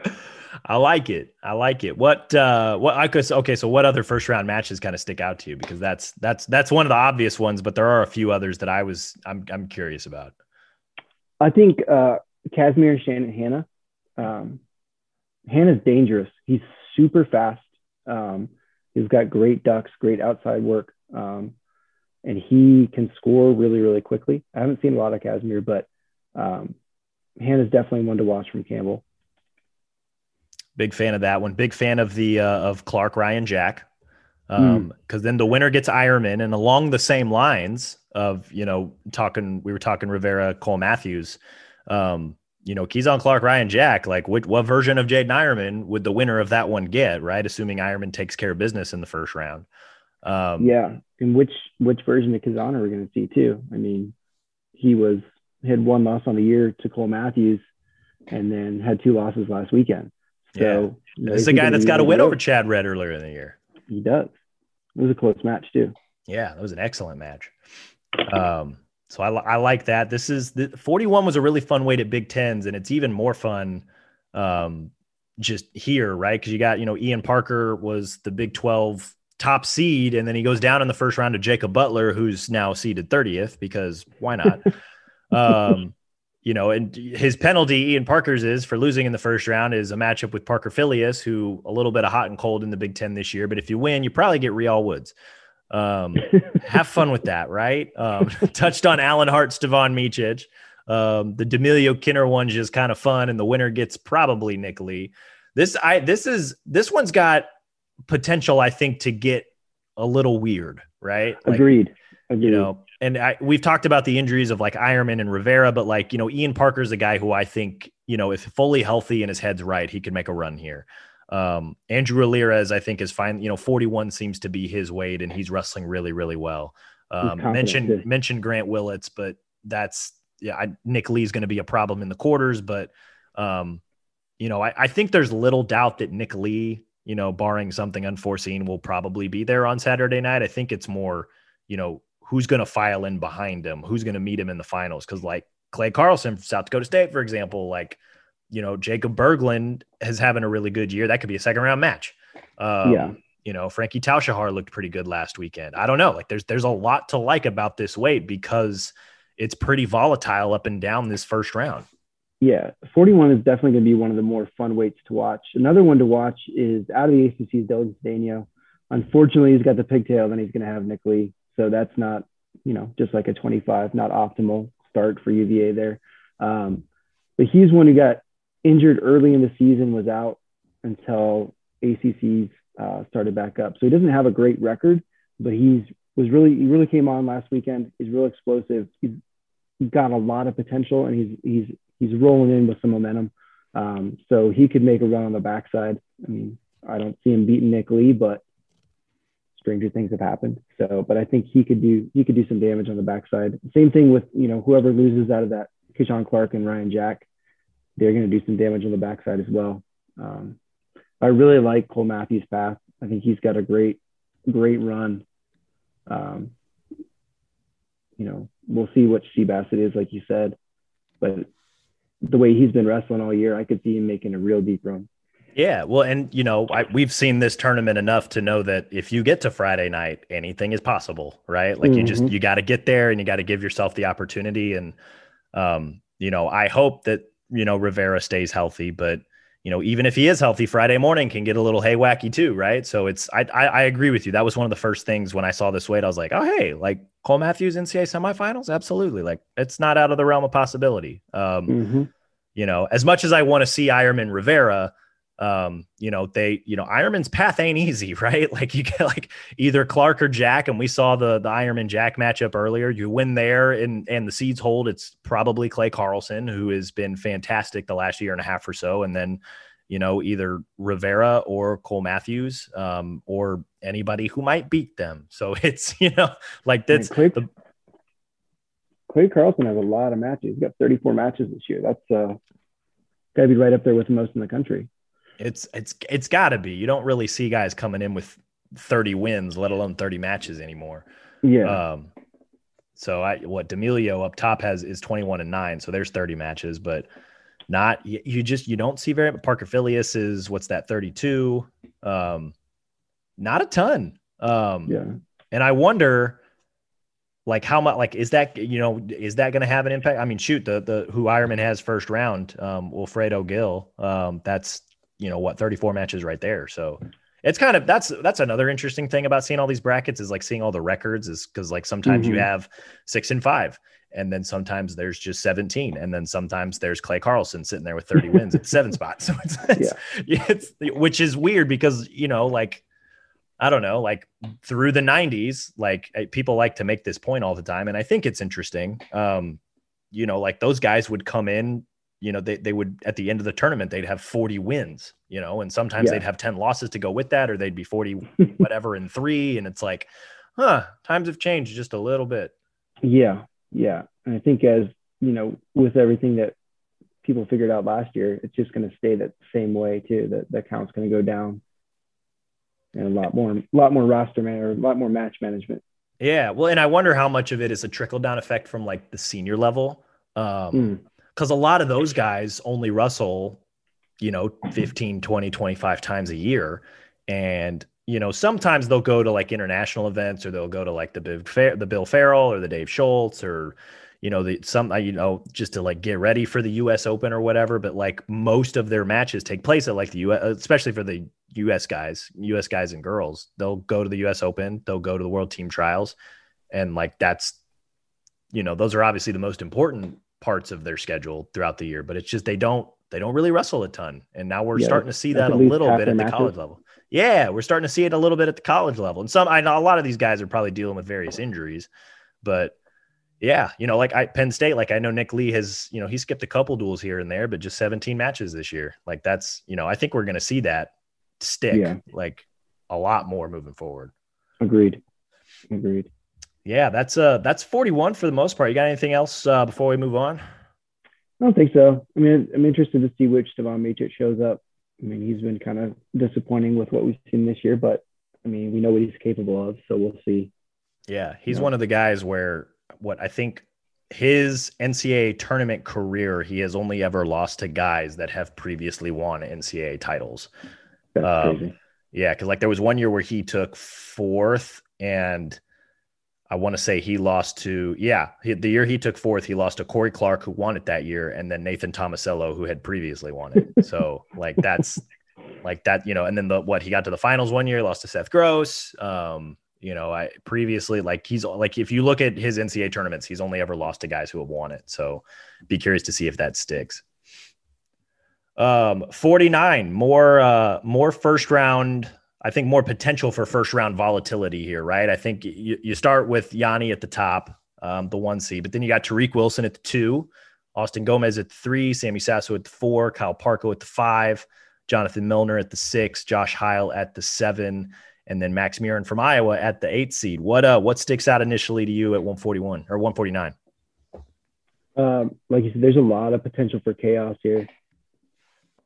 I like it. I like it. What uh what I could okay, so what other first round matches kind of stick out to you? Because that's that's that's one of the obvious ones, but there are a few others that I was I'm I'm curious about. I think uh Casimir Shannon Hannah. Um Hannah's dangerous. He's super fast. Um he's got great ducks, great outside work. Um and he can score really, really quickly. I haven't seen a lot of Casimir, but um Hannah's definitely one to watch from Campbell. Big fan of that one. Big fan of the uh, of Clark Ryan Jack. Um, because mm. then the winner gets Ironman, and along the same lines of you know talking, we were talking Rivera, Cole Matthews. Um, you know, Kizhan Clarke, Ryan Jack. Like, what, what version of Jaydin Eierman would the winner of that one get? Right, assuming Ironman takes care of business in the first round. Um, yeah, and which which version of Kizhan are we going to see too? I mean, he was had one loss on the year to Cole Matthews, and then had two losses last weekend. So yeah. this is a guy that's got a win over Chad Red earlier in the year. He does. It was a close match too. Yeah, it was an excellent match. Um, so I, I like that. This is the 41 was a really fun weight at Big Tens, and it's even more fun um, just here, right? Because you got you know Ian Parker was the Big 12 top seed, and then he goes down in the first round to Jacob Butler, who's now seeded 30th because why not? um, you know, and his penalty, Ian Parker's is for losing in the first round is a matchup with Parker Filius, who a little bit of hot and cold in the Big Ten this year. But if you win, you probably get Real Woods. Um, have fun with that, right? Um, touched on Allan Hart, Stevan Micic. Um, the D'Emilio Kinner one's just kind of fun, and the winner gets probably Nick Lee. This I this is this one's got potential, I think, to get a little weird, right? Like, Agreed. Agreed. You know, and I, we've talked about the injuries of like Ironman and Rivera, but like you know, Ian Parker's a guy who I think you know, if fully healthy and his head's right, he could make a run here. Um, Andrew Alirez, I think, is fine. You know, 41 seems to be his weight, and he's wrestling really, really well. Um, mentioned mentioned Grant Willits, but that's yeah, I, Nick Lee's going to be a problem in the quarters, but um, you know, I, I think there's little doubt that Nick Lee, you know, barring something unforeseen, will probably be there on Saturday night. I think it's more, you know, who's going to file in behind him, who's going to meet him in the finals, because like Clay Carlson from South Dakota State, for example, like you know, Jakob Bergeland is having a really good year. That could be a second round match. Um, yeah. You know, Frankie Tal-Shahar looked pretty good last weekend. I don't know. Like there's there's a lot to like about this weight because it's pretty volatile up and down this first round. Yeah, 41 is definitely going to be one of the more fun weights to watch. Another one to watch is out of the ACC's Dylan Cedeno. Unfortunately, he's got the pigtail, then he's going to have Nick Lee. So that's not, you know, just like a 25, not optimal start for UVA there. Um, but he's one who got injured early in the season, was out until ACC's uh, started back up. So he doesn't have a great record, but he's was really he really came on last weekend. He's real explosive. He's, got a lot of potential, and he's he's he's rolling in with some momentum. Um, so he could make a run on the backside. I mean, I don't see him beating Nick Lee, but stranger things have happened. So, but I think he could do he could do some damage on the backside. Same thing with you know whoever loses out of that, Kizhan Clarke and Ryan Jack they're going to do some damage on the backside as well. Um, I really like Cole Matthews' path. I think he's got a great, great run. Um, you know, we'll see what Sea Bassett is, like you said, but the way he's been wrestling all year, I could see him making a real deep run. Yeah, well, and you know, I, we've seen this tournament enough to know that if you get to Friday night, anything is possible, right? Like mm-hmm. you just you got to get there and you got to give yourself the opportunity. And um, you know, I hope that you know, Rivera stays healthy, but you know, even if he is healthy, Friday morning can get a little hay wacky too, right? So it's I, I, I agree with you. That was one of the first things when I saw this weight. I was like, oh hey, like Cole Matthews NCAA semifinals, absolutely. Like it's not out of the realm of possibility. Um, mm-hmm. You know, as much as I want to see Ironman Rivera, um, you know, they, you know, Ironman's path ain't easy, right? Like you get like either Clark or Jack, and we saw the the Eierman Jack matchup earlier. You win there, and and the seeds hold. It's probably Clay Carlson, who has been fantastic the last year and a half or so, and then you know either Rivera or Cole Matthews, um, or anybody who might beat them. So it's you know like that's Clay, the, Clay Carlson has a lot of matches. He's got 34 matches this year. That's uh, got to be right up there with most in the country. It's it's it's got to be. You don't really see guys coming in with 30 wins, let alone 30 matches anymore. Yeah. Um, so I what D'Emilio up top has is 21 and 9, so there's 30 matches, but not you, you just you don't see very Parker Filius is what's that 32. Um not a ton. Um yeah. And I wonder like how much like is that you know is that going to have an impact i mean shoot the the who Ironman has first round um wilfredo gil um that's you know what 34 matches right there so it's kind of that's that's another interesting thing about seeing all these brackets is like seeing all the records is because like sometimes mm-hmm. you have six and five and then sometimes there's just 17 and then sometimes there's clay carlson sitting there with 30 wins at seven spots so it's, it's, yeah. it's which is weird because you know like i don't know like through the 90s like people like to make this point all the time and i think it's interesting um you know like those guys would come in you know, they, they would at the end of the tournament, they'd have 40 wins, you know, and sometimes yeah. they'd have 10 losses to go with that, or they'd be 40 whatever in three. And it's like, huh, times have changed just a little bit. Yeah. Yeah. And I think as, you know, with everything that people figured out last year, it's just going to stay that same way too. That the count's going to go down and a lot more, a lot more roster man or a lot more match management. Yeah. Well, and I wonder how much of it is a trickle down effect from like the senior level. Um, mm because a lot of those guys only wrestle, you know, 15, 20, 25 times a year. And, you know, sometimes they'll go to like international events or they'll go to like the Bill, the Bill Farrell or the Dave Schultz or, you know, the some, uh, you know, just to like get ready for the US Open or whatever. But like most of their matches take place at like the US, especially for the US guys, US guys and girls. They'll go to the US Open, they'll go to the World Team Trials. And like that's, you know, those are obviously the most important parts of their schedule throughout the year, but it's just they don't they don't really wrestle a ton. And now we're yeah, starting to see that a little bit at the college level. Yeah, we're starting to see it a little bit at the college level. And some I know a lot of these guys are probably dealing with various injuries, but yeah, you know, like I Penn State, like I know Nick Lee has, you know, he skipped a couple duels here and there, but just 17 matches this year. Like that's, you know, I think we're gonna see that stick yeah. like a lot more moving forward. Agreed. Agreed. Yeah, that's uh that's 41 for the most part. You got anything else uh, before we move on? I don't think so. I mean, I'm interested to see which Stevan Micic shows up. I mean, he's been kind of disappointing with what we've seen this year, but I mean, we know what he's capable of, so we'll see. Yeah, he's one of the guys where what I think his NCAA tournament career, he has only ever lost to guys that have previously won NCAA titles. Um, yeah, because like there was one year where he took fourth and I want to say he lost to yeah he, the year he took fourth he lost to Cory Clark who won it that year and then Nathan Tomasello who had previously won it. So like that's like that you know and then the what he got to the finals one year lost to Seth Gross um you know I previously like he's like if you look at his NCAA tournaments he's only ever lost to guys who have won it. So be curious to see if that sticks. Um 49 more uh more first round I think more potential for first round volatility here, right? I think you, you start with Yianni at the top, um, the one seed, but then you got Tariq Wilson at the two, Austin Gomez at the three, Sammy Sasso at the four, Kyle Parco at the five, Jonathan Millner at the six, Josh Heil at the seven, and then Max Murin from Iowa at the eight seed. What uh what sticks out initially to you at 141 or 149? Um, like you said, there's a lot of potential for chaos here.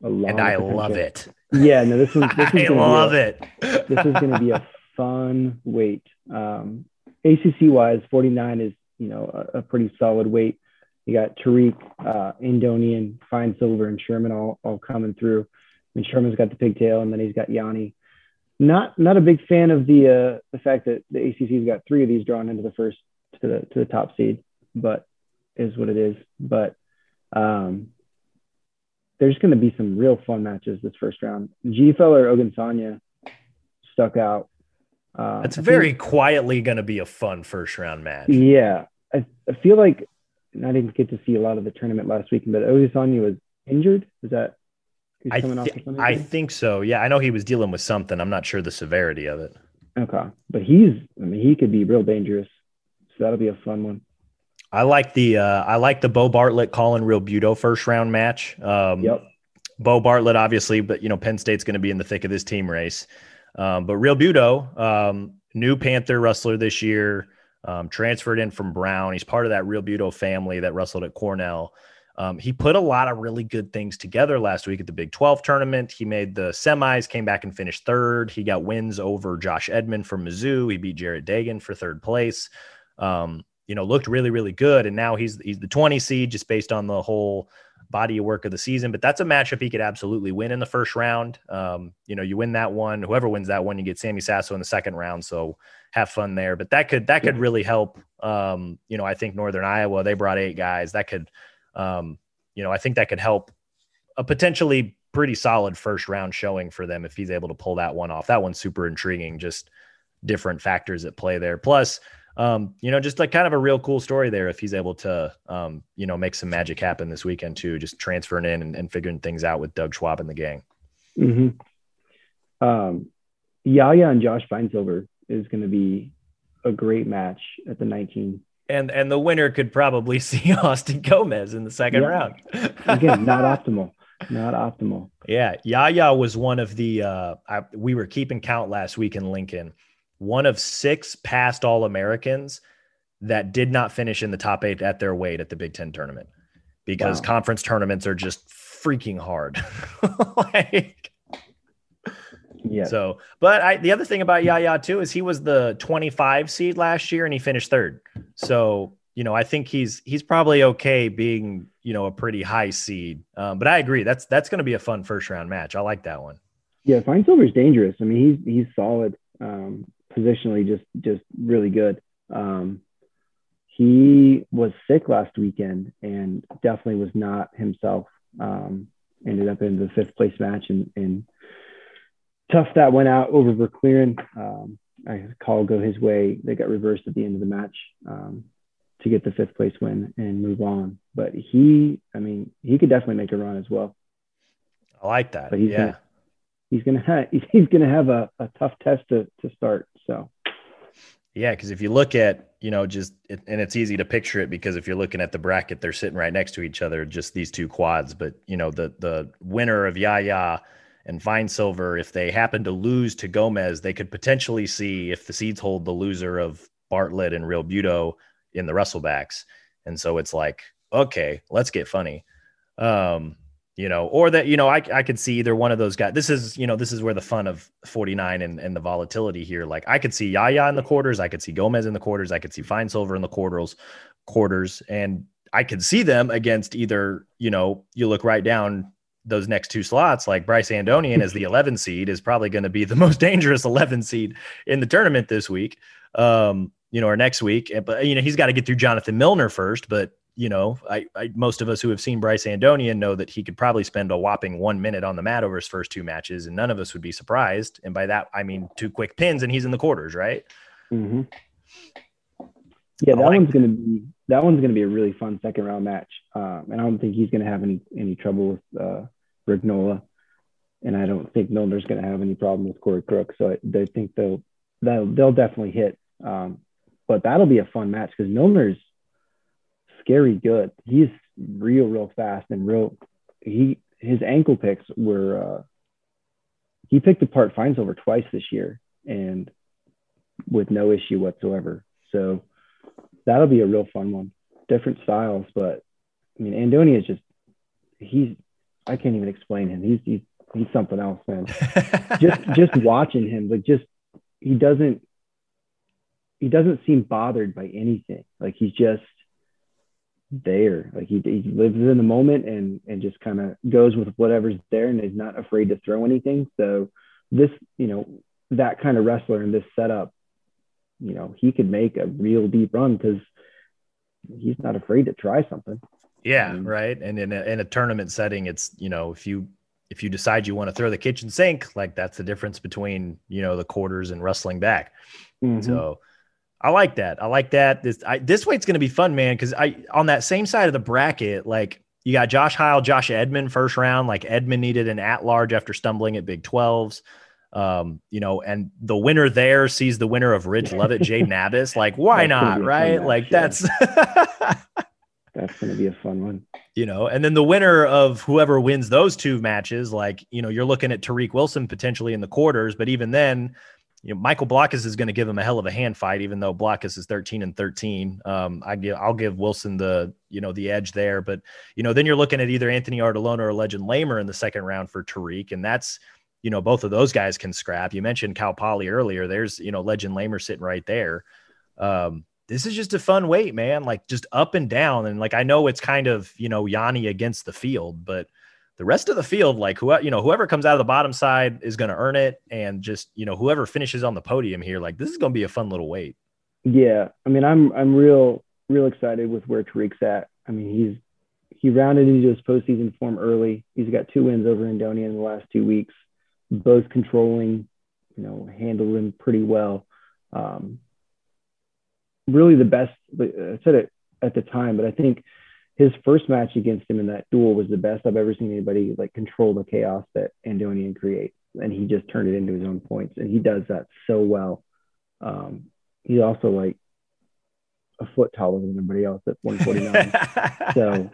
And I love it. Yeah, no, this is. This is I love a, it. this is going to be a fun weight. Um, ACC wise, 49 is you know a, a pretty solid weight. You got Tariq, uh, Andonian, Fine Silver, and Sherman all, all coming through. I mean, Sherman's got the pigtail, and then he's got Yianni. Not not a big fan of the uh, the fact that the ACC's got three of these drawn into the first to the to the top seed, but is what it is. But um, there's going to be some real fun matches this first round. Gfeller Ogunsanya stuck out. Uh, it's very think, quietly going to be a fun first round match. Yeah, I, I feel like I didn't get to see a lot of the tournament last week, but Ogunsanya was injured. Is that? I, th- I think so. Yeah, I know he was dealing with something. I'm not sure the severity of it. Okay, but he's. I mean, he could be real dangerous. So that'll be a fun one. I like the uh, I like the Beau Bartlett Colin Realbuto first round match. Um, yep. Beau Bartlett, obviously, but you know Penn State's going to be in the thick of this team race. Um, but Realbuto, um, new Panther wrestler this year, um, transferred in from Brown. He's part of that Realbuto family that wrestled at Cornell. Um, he put a lot of really good things together last week at the Big 12 tournament. He made the semis, came back and finished third. He got wins over Josh Edmond from Mizzou. He beat Jarrett Degen for third place. Um, you know, looked really, really good. And now he's he's the 20 seed just based on the whole body of work of the season. But that's a matchup he could absolutely win in the first round. Um, you know, you win that one. Whoever wins that one, you get Sammy Sasso in the second round. So have fun there. But that could that could really help. Um, you know, I think Northern Iowa they brought eight guys. That could, um, you know, I think that could help a potentially pretty solid first round showing for them if he's able to pull that one off. That one's super intriguing. Just different factors at play there. Plus um, you know, just like kind of a real cool story there if he's able to, um, you know, make some magic happen this weekend too, just transferring in and, and figuring things out with Doug Schwab and the gang. Mm-hmm. Um, Yaya and Josh Finesilver is going to be a great match at the 19. And and the winner could probably see Austin Gomez in the second yeah. round. Again, not optimal. Not optimal. Yeah, Yaya was one of the. Uh, I, we were keeping count last week in Lincoln one of six past All Americans that did not finish in the top eight at their weight at the Big Ten tournament because wow. conference tournaments are just freaking hard. like, yeah. So, but I, the other thing about Yaya too is he was the 25 seed last year and he finished third. So, you know, I think he's he's probably okay being you know a pretty high seed. Um, but I agree that's that's going to be a fun first round match. I like that one. Yeah, Finesilver's dangerous. I mean, he's he's solid. Um, positionally just just really good. Um, he was sick last weekend and definitely was not himself. Um, ended up in the fifth place match and, and tough that went out over Verklieren. Um, I call go his way. They got reversed at the end of the match um, to get the fifth place win and move on. But he, I mean, he could definitely make a run as well. I like that. But he's yeah. Gonna, he's gonna have he's gonna have a, a tough test to to start. So yeah, because if you look at you know just and it's easy to picture it because if you're looking at the bracket, they're sitting right next to each other, just these two quads. But you know the the winner of Yaya and Finesilver, if they happen to lose to Gomez, they could potentially see if the seeds hold the loser of Bartlett and Realbuto in the Wrestlebacks. And so it's like, okay, let's get funny. Um, you know, or that, you know, I, I could see either one of those guys. This is, you know, this is where the fun of 49 and, and the volatility here. Like I could see Yaya in the quarters. I could see Gomez in the quarters. I could see Finesilver in the quarters, quarters. And I could see them against either, you know, you look right down those next two slots, like Bryce Andonian as the 11 seed is probably going to be the most dangerous 11 seed in the tournament this week. Um, you know, or next week. But you know, he's got to get through Jonathan Millner first. But you know, I, I, most of us who have seen Bryce Andonian know that he could probably spend a whopping one minute on the mat over his first two matches, and none of us would be surprised. And by that, I mean two quick pins, and he's in the quarters, right? Mm-hmm. Yeah, that like one's going to be that one's going to be a really fun second round match, um, and I don't think he's going to have any any trouble with uh, Rignola, and I don't think Millner's going to have any problem with Corey Crook. So I, I think they'll they'll they'll definitely hit. Um, but that'll be a fun match because Millner's scary good. He's real, real fast and real. He his ankle picks were. Uh, he picked apart Finesilver twice this year and with no issue whatsoever. So that'll be a real fun one. Different styles, but I mean, Andoni is just he's I can't even explain him. He's he's he's something else, man. just just watching him, like just he doesn't he doesn't seem bothered by anything. Like he's just there. Like he, he lives in the moment and and just kind of goes with whatever's there and is not afraid to throw anything. So this, you know, that kind of wrestler in this setup, you know, he could make a real deep run because he's not afraid to try something. Yeah, um, right. And in a, in a tournament setting, it's you know if you if you decide you want to throw the kitchen sink, like that's the difference between you know the quarters and wrestling back. Mm-hmm. So I like that. I like that. This I, this weight's going to be fun, man. Because I on that same side of the bracket, like you got Josh Heil, Josh Edmond first round. Like Edmond needed an at large after stumbling at Big Twelves. Um, you know, and the winner there sees the winner of Ridge Lovett, Jay Nabis. Like, why not? Right? Like that's that's going to be a fun one. You know, and then the winner of whoever wins those two matches, like you know, you're looking at Tariq Wilson potentially in the quarters, but even then, you know, Michael Blockus is going to give him a hell of a hand fight, even though Blockus is 13 and 13. Um, I give, I'll give Wilson the, you know, the edge there. But, you know, then you're looking at either Anthony Artalona or Legend Lamer in the second round for Tariq. And that's, you know, both of those guys can scrap. You mentioned Cal Poly earlier. There's, you know, Legend Lamer sitting right there. Um, this is just a fun weight, man. Like just up and down. And like, I know it's kind of, you know, Yianni against the field, but the rest of the field, like who you know, whoever comes out of the bottom side is going to earn it, and just you know, whoever finishes on the podium here, like this is going to be a fun little weight. Yeah, I mean, I'm I'm real real excited with where Tariq's at. I mean, he's he rounded into his postseason form early. He's got two wins over Andonian in the last two weeks, both controlling, you know, handled him pretty well. Um, really, the best. I said it at the time, but I think his first match against him in that duel was the best I've ever seen anybody like control the chaos that Andonian creates. And he just turned it into his own points. And he does that so well. Um, he's also like a foot taller than everybody else at 149. so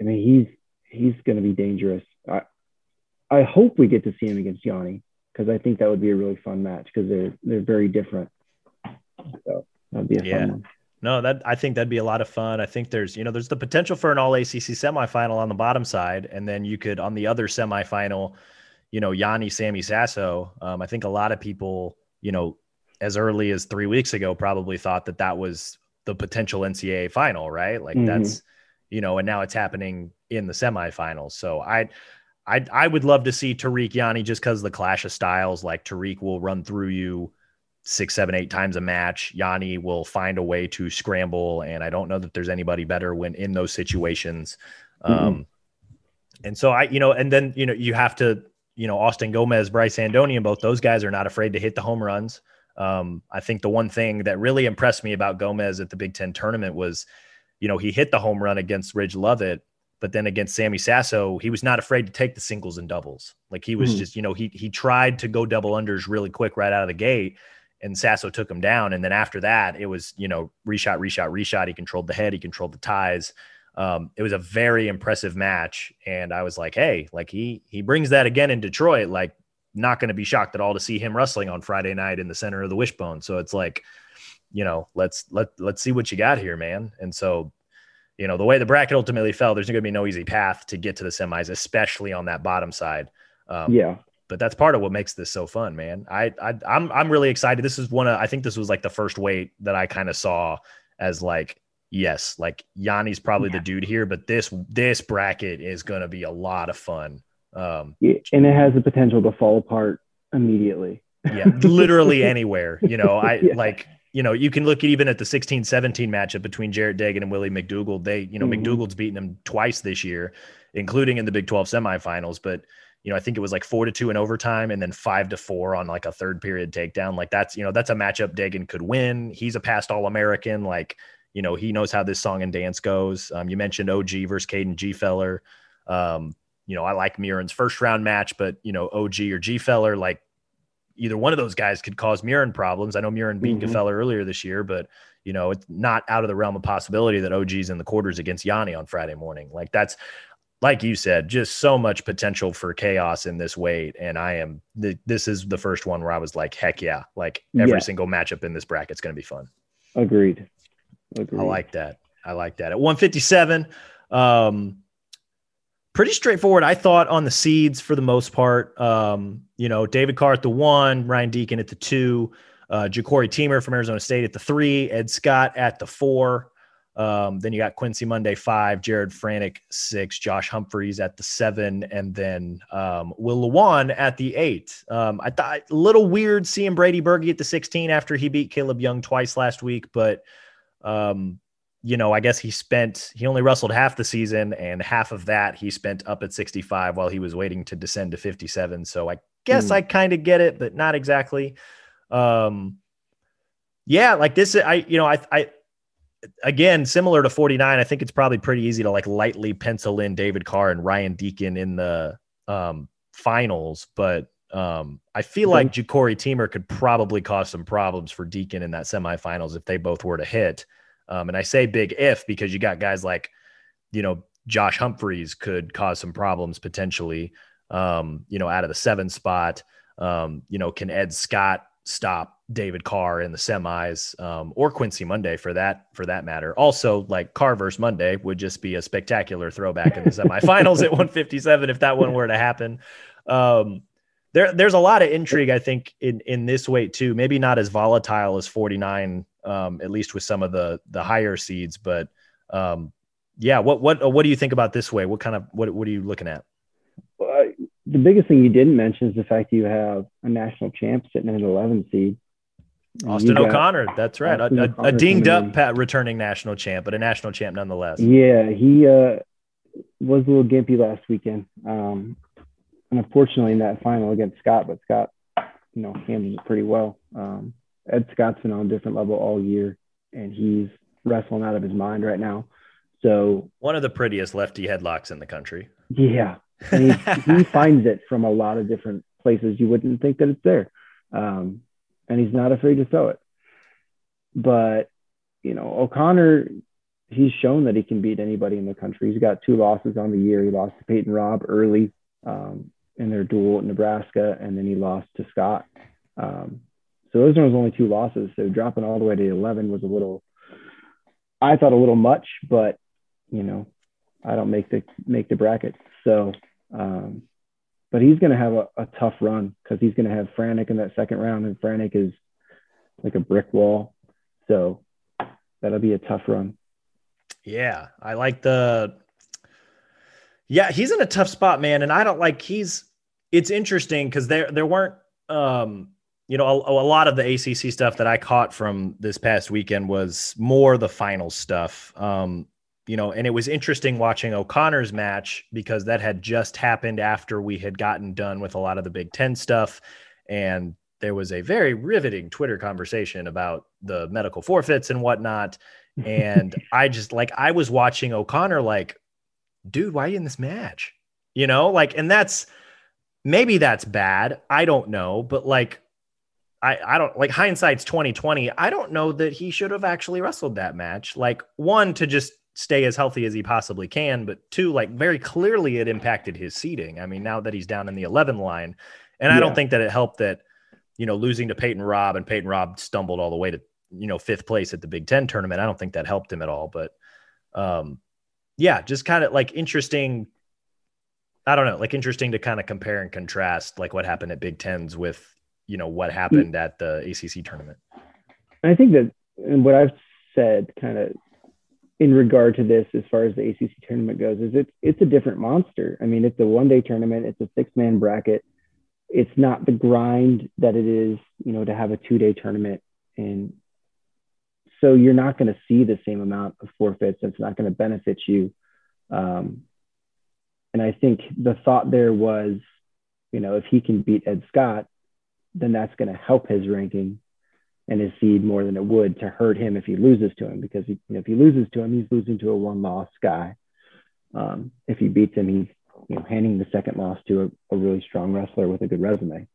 I mean he's he's gonna be dangerous. I I hope we get to see him against Yianni because I think that would be a really fun match because they're they're very different. So that'd be a yeah. fun one. No, that I think that'd be a lot of fun. I think there's, you know, there's the potential for an all ACC semifinal on the bottom side, and then you could on the other semifinal, you know, Yianni, Sammy Sasso. Um, I think a lot of people, you know, as early as three weeks ago, probably thought that that was the potential NCAA final, right? Like mm-hmm. that's, you know, and now it's happening in the semifinals. So I, I, I would love to see Tariq Yianni just because the clash of styles. Like Tariq will run through you six, seven, eight times a match. Yianni will find a way to scramble, and I don't know that there's anybody better when in those situations. Mm-hmm. Um, and so I, you know, and then you know you have to, you know, Austin Gomez, Bryce Andonian, both those guys are not afraid to hit the home runs. Um, I think the one thing that really impressed me about Gomez at the Big Ten tournament was, you know, he hit the home run against Ridge Lovett, but then against Sammy Sasso, he was not afraid to take the singles and doubles. Like he was mm. just, you know, he he tried to go double unders really quick right out of the gate, and Sasso took him down. And then after that, it was, you know, reshot, reshot, reshot. He controlled the head, he controlled the ties. Um, it was a very impressive match, and I was like, hey, like he he brings that again in Detroit. Like not going to be shocked at all to see him wrestling on Friday night in the center of the wishbone. So it's like, you know, let's let let's see what you got here, man. And so, you know, the way the bracket ultimately fell, there's going to be no easy path to get to the semis, especially on that bottom side. Um, yeah. But that's part of what makes this so fun, man. I, I I'm I'm really excited. This is one of I think this was like the first weight that I kind of saw as like yes, like Yianni's probably yeah. the dude here, but this this bracket is going to be a lot of fun. Um, yeah, and it has the potential to fall apart immediately. yeah, literally anywhere. You know, I yeah. like, you know, you can look at even at the 16 17 matchup between Jarrett Degen and Willie McDougald. They, you know, mm-hmm. McDougald's beaten him twice this year, including in the Big 12 semifinals. But, you know, I think it was like four to two in overtime and then five to four on like a third period takedown. Like that's, you know, that's a matchup Degen could win. He's a past All American. Like, you know, he knows how this song and dance goes. Um, you mentioned OG versus Kaden Gfeller. Um, you know, I like Murin's first round match, but you know, OG or Gfeller, like either one of those guys could cause Murin problems. I know Murin beat mm-hmm. Gfeller earlier this year, but you know, it's not out of the realm of possibility that OG's in the quarters against Yianni on Friday morning. Like that's like you said, just so much potential for chaos in this weight. And I am this is the first one where I was like, heck yeah, like every yeah. single matchup in this bracket is going to be fun. Agreed. Agreed. I like that. I like that. At 157, um, pretty straightforward. I thought on the seeds for the most part. Um, you know, David Carr at the one, Ryan Deakin at the two, uh, Jacori Teemer from Arizona State at the three, Ed Scott at the four. Um, then you got Quincy Monday five, Jared Franek six, Josh Humphreys at the seven, and then um, Will Lewan at the eight. Um, I thought a little weird seeing Brady Berge at the 16 after he beat Caleb Young twice last week, but um, you know, I guess he spent, he only wrestled half the season and half of that he spent up at 65 while he was waiting to descend to 57. So I guess mm. I kind of get it, but not exactly. Um, yeah, like this, I, you know, I, I, again, similar to 49, I think it's probably pretty easy to like lightly pencil in David Carr and Ryan Deakin in the um, finals, but um, I feel mm-hmm. like Jacori Teemer could probably cause some problems for Deakin in that semifinals if they both were to hit. Um, and I say big if because you got guys like, you know, Josh Humphreys could cause some problems potentially, um, you know, out of the seven spot. Um, you know, can Ed Scott stop David Carr in the semis um, or Quincy Monday for that for that matter. Also, like Carr versus Monday would just be a spectacular throwback in the semifinals at 157 if that one were to happen. Um, there, there's a lot of intrigue, I think, in in this weight too. Maybe not as volatile as 49 um, at least with some of the the higher seeds. But um, yeah, what what what do you think about this way? What kind of what what are you looking at? The biggest thing you didn't mention is the fact you have a national champ sitting at an 11 seed. Austin O'Connor, that's right. A, a, a, dinged up Pat returning national champ, but a national champ nonetheless. Yeah, he uh, was a little gimpy last weekend. Um, and unfortunately in that final against Scott, but Scott, you know, handled it pretty well. Um, Ed Scott's been on a different level all year, and he's wrestling out of his mind right now. So one of the prettiest lefty headlocks in the country. Yeah, he, he finds it from a lot of different places. You wouldn't think that it's there, um, and he's not afraid to throw it. But you know, O'Connor, he's shown that he can beat anybody in the country. He's got two losses on the year. He lost to Peyton Robb early um, in their duel at Nebraska, and then he lost to Scott. Um, so those are only two losses. So dropping all the way to 11 was a little, I thought a little much, but you know, I don't make the make the bracket. So, um, but he's going to have a, a, tough run because he's going to have Franek in that second round, and Franek is like a brick wall. So that'll be a tough run. Yeah, I like the. Yeah, he's in a tough spot, man, and I don't like he's. It's interesting because there there weren't um you know, a, a, lot of the ACC stuff that I caught from this past weekend was more the final stuff. Um, you know, and it was interesting watching O'Connor's match because that had just happened after we had gotten done with a lot of the Big Ten stuff. And there was a very riveting Twitter conversation about the medical forfeits and whatnot. And I just like I was watching O'Connor like, dude, why are you in this match? You know, like, and that's maybe that's bad. I don't know, but like I, I don't like hindsight's 2020. I don't know that he should have actually wrestled that match. Like one to just stay as healthy as he possibly can, but two, like very clearly it impacted his seating. I mean, now that he's down in the 11 line, and yeah. I don't think that it helped that, you know, losing to Peyton Robb and Peyton Robb stumbled all the way to, you know, fifth place at the Big Ten tournament. I don't think that helped him at all, but, um, yeah, just kind of like interesting. I don't know, like interesting to kind of compare and contrast like what happened at Big Tens with, you know, what happened at the ACC tournament. I think that, and what I've said kind of in regard to this as far as the ACC tournament goes is it's it's a different monster. I mean, it's a one day tournament, it's a six man bracket. It's not the grind that it is, you know, to have a two day tournament, and so you're not going to see the same amount of forfeits. It's not going to benefit you. Um, and I think the thought there was, you know, if he can beat Ed Scott, then that's going to help his ranking and his seed more than it would to hurt him if he loses to him because he, you know, if he loses to him, he's losing to a one loss guy. Um, if he beats him, he's you know handing the second loss to a, a, really strong wrestler with a good resume.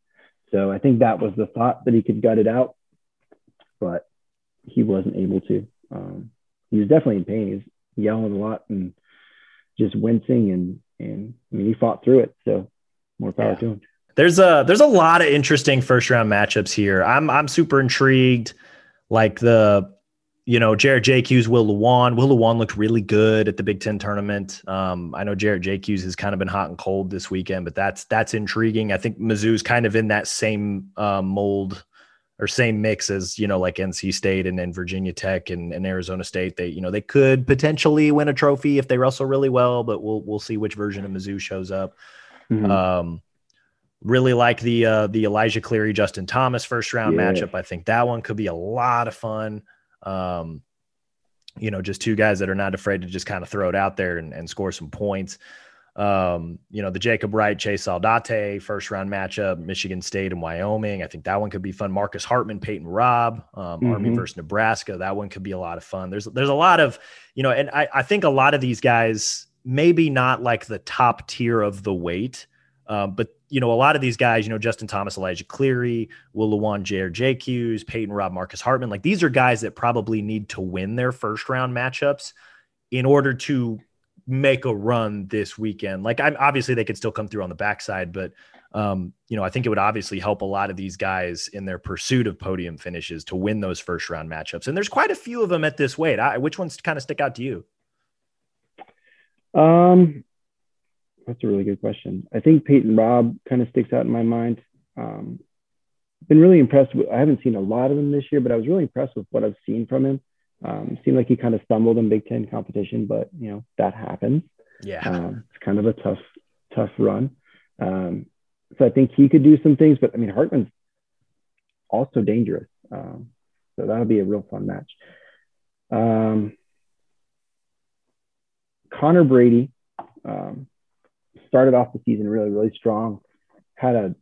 So I think that was the thought that he could gut it out, but he wasn't able to. Um, he was definitely in pain. He was yelling a lot and just wincing and and I mean he fought through it. So more power yeah. to him there's a there's a lot of interesting first round matchups here. I'm I'm super intrigued. Like the you know Jarrett Jacques, Will Lewan. Will Lewan looked really good at the Big Ten tournament. Um, I know Jarrett Jacques has kind of been hot and cold this weekend, but that's that's intriguing. I think Mizzou's kind of in that same uh, mold or same mix as you know like NC State and then Virginia Tech and, and Arizona State. They you know they could potentially win a trophy if they wrestle really well, but we'll we'll see which version of Mizzou shows up. Mm-hmm. Um, Really like the uh, the Elijah Cleary Justin Thomas first round yeah. matchup. I think that one could be a lot of fun. Um, you know, just two guys that are not afraid to just kind of throw it out there and, and score some points. Um, you know, the Jacob Wright, Chase Saldate first round matchup, Michigan State and Wyoming. I think that one could be fun. Marcus Hartman, Peyton Robb, um, mm-hmm. Army versus Nebraska. That one could be a lot of fun. There's there's a lot of, you know, and I, I think a lot of these guys, maybe not like the top tier of the weight, um, but you know, a lot of these guys, you know, Justin Thomas, Elijah Cleary, Will Lewan, J.R. JQs, Peyton Robb, Marcus Hartman, like these are guys that probably need to win their first round matchups in order to make a run this weekend. Like I'm obviously they could still come through on the backside, but um, you know, I think it would obviously help a lot of these guys in their pursuit of podium finishes to win those first round matchups. And there's quite a few of them at this weight. I, which ones kind of stick out to you? Um, that's a really good question. I think Peyton Robb kind of sticks out in my mind. Um, been really impressed with, I haven't seen a lot of him this year, but I was really impressed with what I've seen from him. Um, seemed like he kind of stumbled in Big Ten competition, but you know, that happens. Yeah. Um, it's kind of a tough, tough run. Um, so I think he could do some things, but I mean, Hartman's also dangerous. Um, so that'll be a real fun match. Um, Connor Brady, um, started off the season really, really strong, had a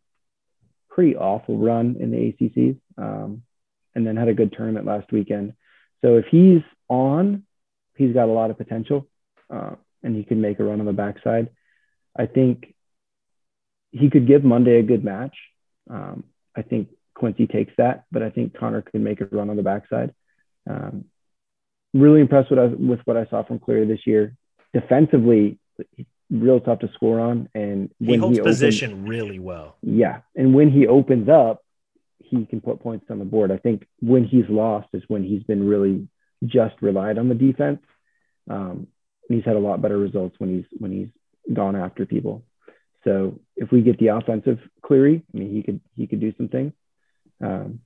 pretty awful run in the ACCs, um, and then had a good tournament last weekend. So if he's on, he's got a lot of potential, uh, and he can make a run on the backside. I think he could give Monday a good match. Um, I think Quincy takes that, but I think Connor could make a run on the backside. Um, really impressed with, with what I saw from Cleary this year. Defensively, real tough to score on. And when he holds he opens, position really well. Yeah, and when he opens up, he can put points on the board. I think when he's lost is when he's been really just relied on the defense. Um, he's had a lot better results when he's when he's gone after people. So if we get the offensive Cleary, I mean he could he could do some things. Um,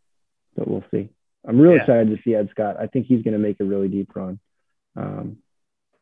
but we'll see. I'm really yeah. excited to see Ed Scott. I think he's going to make a really deep run. Um,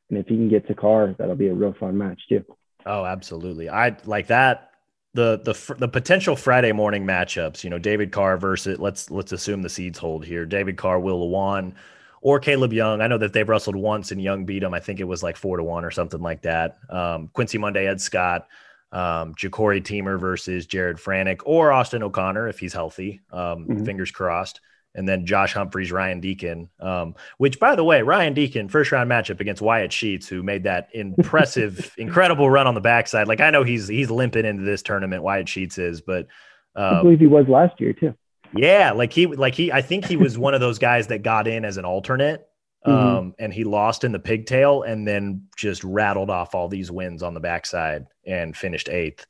and if he can get to Carr, that'll be a real fun match too. Oh, absolutely. I like that. The the the potential Friday morning matchups. You know, David Carr versus let's let's assume the seeds hold here. David Carr, Will Lewan, or Caleb Young. I know that they've wrestled once and Young beat him. I think it was like four to one or something like that. Um, Quincy Monday, Ed Scott. um, Jacori Teemer versus Jared Franek or Austin O'Connor if he's healthy. Um, mm-hmm. Fingers crossed. And then Josh Humphreys, Ryan Deakin. um, which by the way, Ryan Deakin first round matchup against Wyatt Sheets, who made that impressive, incredible run on the backside. Like I know he's he's limping into this tournament, Wyatt Sheets is, but uh, I believe he was last year too. Yeah, like he like he I think he was one of those guys that got in as an alternate Mm-hmm. Um, and he lost in the pigtail and then just rattled off all these wins on the backside and finished eighth.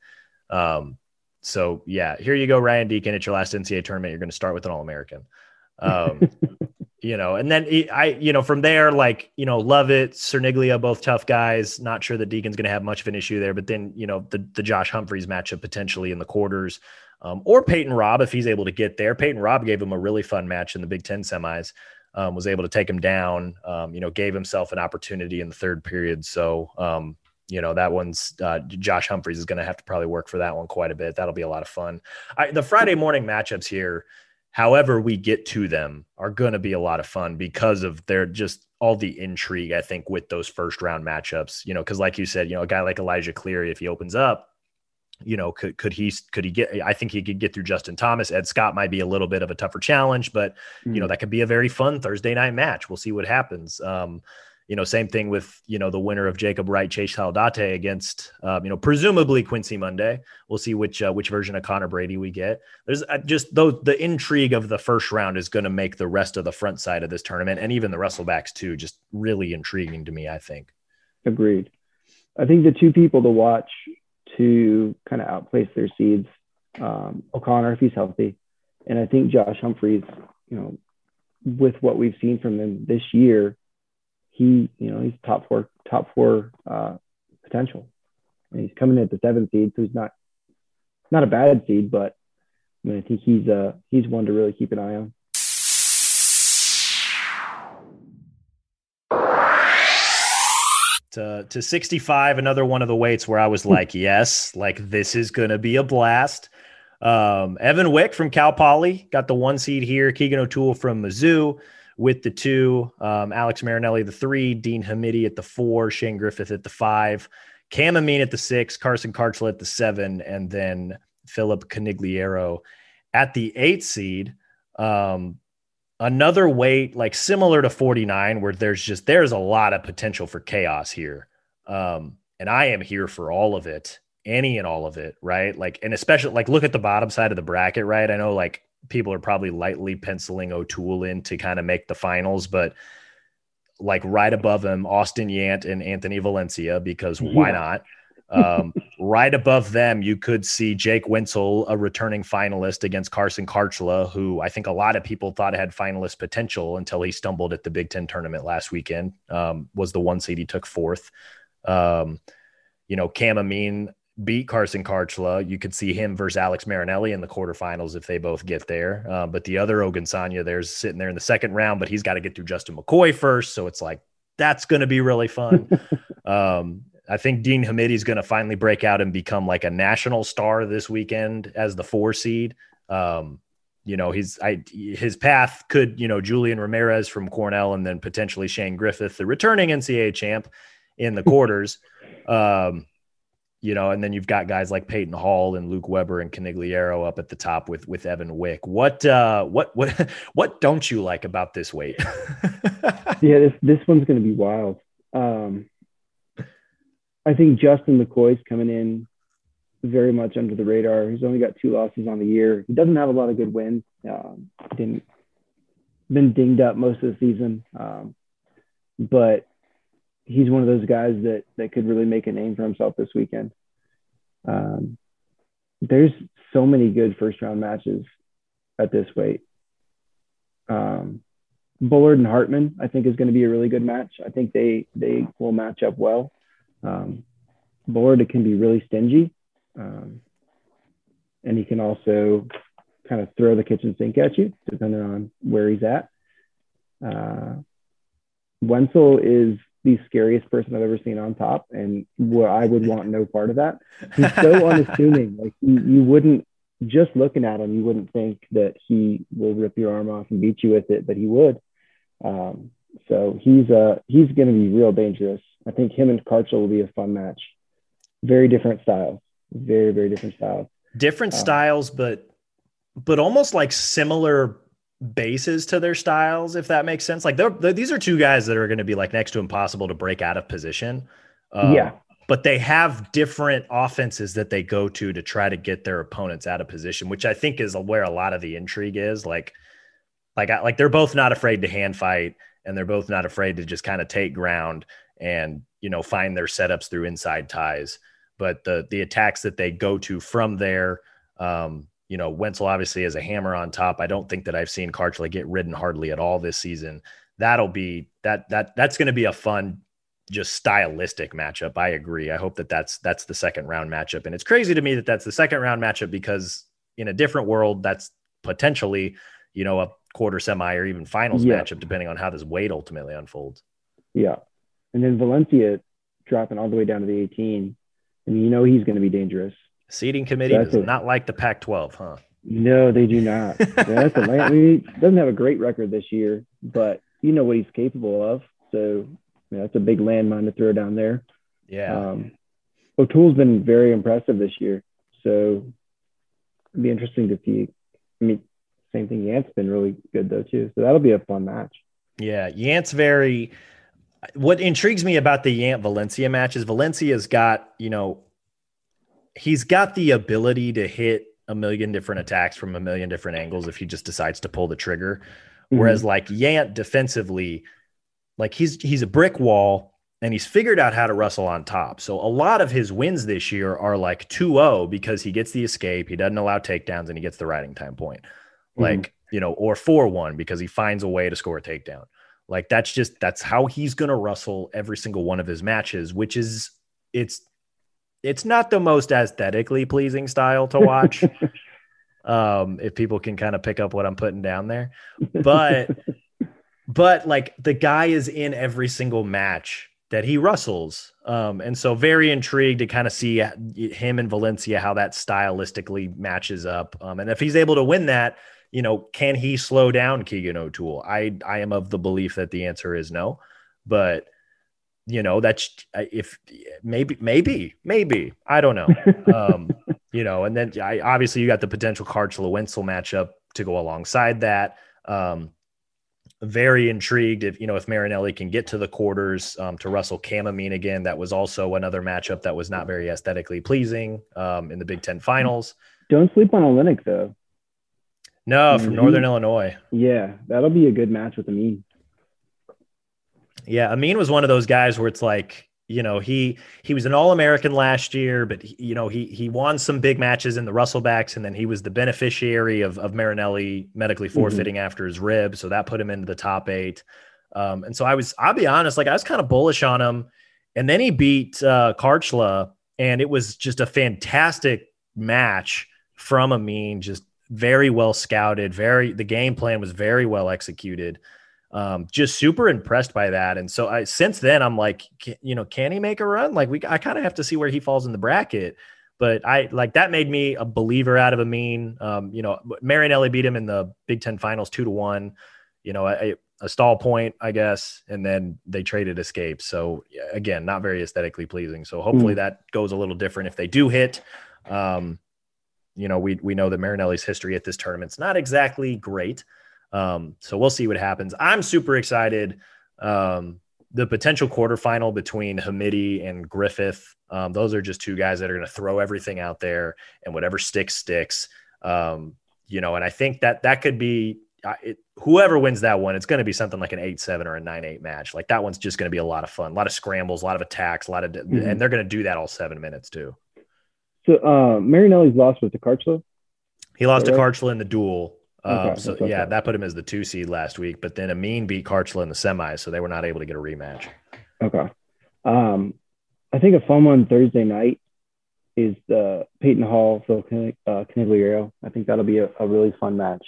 Um, so yeah, here you go, Ryan Deakin at your last NCAA tournament. You're going to start with an All American. Um, you know, and then I, you know, from there, like, you know, love it. Cerniglia, both tough guys. Not sure that Deakin's going to have much of an issue there, but then, you know, the, the Josh Humphreys matchup potentially in the quarters, um, or Peyton Robb, if he's able to get there. Peyton Robb gave him a really fun match in the Big Ten semis um, was able to take him down. Um, you know, gave himself an opportunity in the third period. So, um, you know, that one's uh, Josh Humphreys is going to have to probably work for that one quite a bit. That'll be a lot of fun. I, the Friday morning matchups here, however we get to them, are going to be a lot of fun because of their just all the intrigue. I think with those first round matchups, you know, because like you said, you know, a guy like Elijah Cleary, if he opens up, you know, could could he could he get? I think he could get through Justin Thomas. Ed Scott might be a little bit of a tougher challenge, but mm-hmm. you know mm. that could be a very fun Thursday night match. We'll see what happens. Um, you know, same thing with you know the winner of Jacob Wright, Chase Saldate against um, you know presumably Quincy Monday. We'll see which uh, which version of Connor Brady we get. There's just though the intrigue of the first round is going to make the rest of the front side of this tournament and even the wrestlebacks too just really intriguing to me. I think. Agreed. I think the two people to watch to kind of outplace their seeds. Um, O'Connor, if he's healthy, and I think Josh Humphreys, you know, with what we've seen from him this year, he, you know, he's top four, top four uh, potential. And he's coming in at the seventh seed, so he's not not a bad seed, but I mean, I think he's uh he's one to really keep an eye on. to, to 65, another one of the weights where I was hmm. like, yes, like this is going to be a blast. Um, Evan Wick from Cal Poly got the one seed here. Keegan O'Toole from Mizzou with the two. Um, Alex Marinelli, the three. Dean Hamidi at the four. Shane Griffith at the five. Cam Amine at the six. Carson Kharchla at the seven. And then Philip Conigliaro at the eight seed. Um, another weight like similar to 49 where there's just there's a lot of potential for chaos here um and i am here for all of it any and all of it right like and especially like look at the bottom side of the bracket right i know like people are probably lightly penciling o'toole in to kind of make the finals but like right above him austin yant and anthony valencia because yeah. why not um, right above them, you could see Jake Wentzel, a returning finalist against Carson Kharchla, who I think a lot of people thought had finalist potential until he stumbled at the Big Ten tournament last weekend. Um, was the one seed he took fourth. Um, you know, Cam Amine beat Carson Kharchla. You could see him versus Alex Marinelli in the quarterfinals if they both get there. Uh, but the other Ogunsanya there's sitting there in the second round, but he's got to get through Justin McCoy first. So it's like that's going to be really fun. um, I think Dean Hamiti is going to finally break out and become like a national star this weekend as the four seed. Um, you know, he's I his path could, you know, Julian Ramirez from Cornell and then potentially Shane Griffith, the returning NCAA champ in the quarters. Um, you know, and then you've got guys like Peyton Hall and Luke Weber and Conigliaro up at the top with with Evan Wick. What uh what what what don't you like about this weight? yeah, this this one's gonna be wild. Um I think Justin McCoy's coming in very much under the radar. He's only got two losses on the year. He doesn't have a lot of good wins. Um, didn't been dinged up most of the season, um, but he's one of those guys that that could really make a name for himself this weekend. Um, there's so many good first round matches at this weight. Um, Bullard and Hartman, I think, is going to be a really good match. I think they they will match up well. Um, Bullard can be really stingy, um, and he can also kind of throw the kitchen sink at you, depending on where he's at. Uh, Wentzel is the scariest person I've ever seen on top, and what I would want no part of that. He's so unassuming. Like you, you wouldn't just looking at him, you wouldn't think that he will rip your arm off and beat you with it, but he would. Um, so he's uh he's going to be real dangerous. I think him and Kharchla will be a fun match. Very different styles. Very, very different styles. Different um, styles, but but almost like similar bases to their styles, if that makes sense. Like they're, they're these are two guys that are going to be like next to impossible to break out of position. Um, yeah. But they have different offenses that they go to to try to get their opponents out of position, which I think is where a lot of the intrigue is. Like, like, like they're both not afraid to hand fight, and they're both not afraid to just kind of take ground and you know find their setups through inside ties. But the the attacks that they go to from there, um, you know, Wenzel obviously has a hammer on top. I don't think that I've seen Kharchla get ridden hardly at all this season. That'll be that that that's going to be a fun, just stylistic matchup. I agree. I hope that that's that's the second round matchup, and it's crazy to me that that's the second round matchup because in a different world, that's potentially, you know, a quarter semi or even finals yeah. matchup, depending on how this weight ultimately unfolds. Yeah, and then Valencia dropping all the way down to the 18. I mean, you know, he's going to be dangerous. Seating committee does a, not like the Pac-12, huh? No, they do not. that's a I mean, he doesn't have a great record this year, but you know what he's capable of. So that's a big landmine to throw down there. Yeah. Um, O'Toole's been very impressive this year, so it'd be interesting to see. I mean, same thing. Yant's been really good though too, so that'll be a fun match. Yeah, Yant's very. What intrigues me about the Yant Valencia match is Valencia's got you know he's got the ability to hit a million different attacks from a million different angles if he just decides to pull the trigger. Mm-hmm. Whereas like Yant defensively, like he's he's a brick wall and he's figured out how to wrestle on top. So a lot of his wins this year are like 2-0 because he gets the escape, he doesn't allow takedowns and he gets the riding time point. Mm-hmm. Like, you know, or 4-1 because he finds a way to score a takedown. Like that's just that's how he's going to wrestle every single one of his matches, which is it's it's not the most aesthetically pleasing style to watch. um, if people can kind of pick up what I'm putting down there, but but like the guy is in every single match that he wrestles. Um, and so very intrigued to kind of see him in Valencia, how that stylistically matches up. Um, and if he's able to win that, you know, can he slow down Keegan O'Toole? I, I am of the belief that the answer is no, but you know that's if maybe maybe maybe i don't know um you know and then I, obviously you got the potential Kharchla Wenzel matchup to go alongside that um very intrigued if you know if Marinelli can get to the quarters um, to Russell Cam Amine again. That was also another matchup that was not very aesthetically pleasing um, in the Big Ten finals. Don't sleep on Olejnik though. No, from Northern Illinois. Yeah, that'll be a good match with Amine. Yeah, Amine was one of those guys where it's like, you know, he he was an All-American last year, but he, you know, he he won some big matches in the wrestlebacks, and then he was the beneficiary of of Marinelli medically mm-hmm. forfeiting mm-hmm. after his rib, so that put him into the top eight. Um, and so I was, I'll be honest, like I was kind of bullish on him, and then he beat uh, Kharchla, and it was just a fantastic match from Amine, just very well scouted, very the game plan was very well executed um, just super impressed by that. And so I, since then, I'm like, can, you know, can he make a run? Like we, I kind of have to see where he falls in the bracket. But I like that made me a believer out of Amine. Um, you know, Marinelli beat him in the Big Ten Finals two to one. You know, a, a stall point, I guess, and then they traded escape. So again, not very aesthetically pleasing. So hopefully mm. that goes a little different if they do hit. Um, you know, we we know that Marinelli's history at this tournament's not exactly great. Um, so we'll see what happens. I'm super excited. Um, the potential quarterfinal between Hamiti and Griffith. Um, those are just two guys that are going to throw everything out there, and whatever sticks sticks. Um, you know, and I think that that could be uh, it, whoever wins that one. It's going to be something like an eight-seven or a nine-eight match. Like that one's just going to be a lot of fun, a lot of scrambles, a lot of attacks, a lot of, mm-hmm. and they're going to do that all seven minutes too. So uh, Marinelli's lost with the Kharchla. He lost to right? Kharchla in the duel. Um, okay, so yeah, that put him as the two seed last week. But then Amine beat Kharchla in the semis, so they were not able to get a rematch. Okay. Um, I think a fun one Thursday night is the Peyton Hall Phil uh. I think that'll be a, a, really fun match.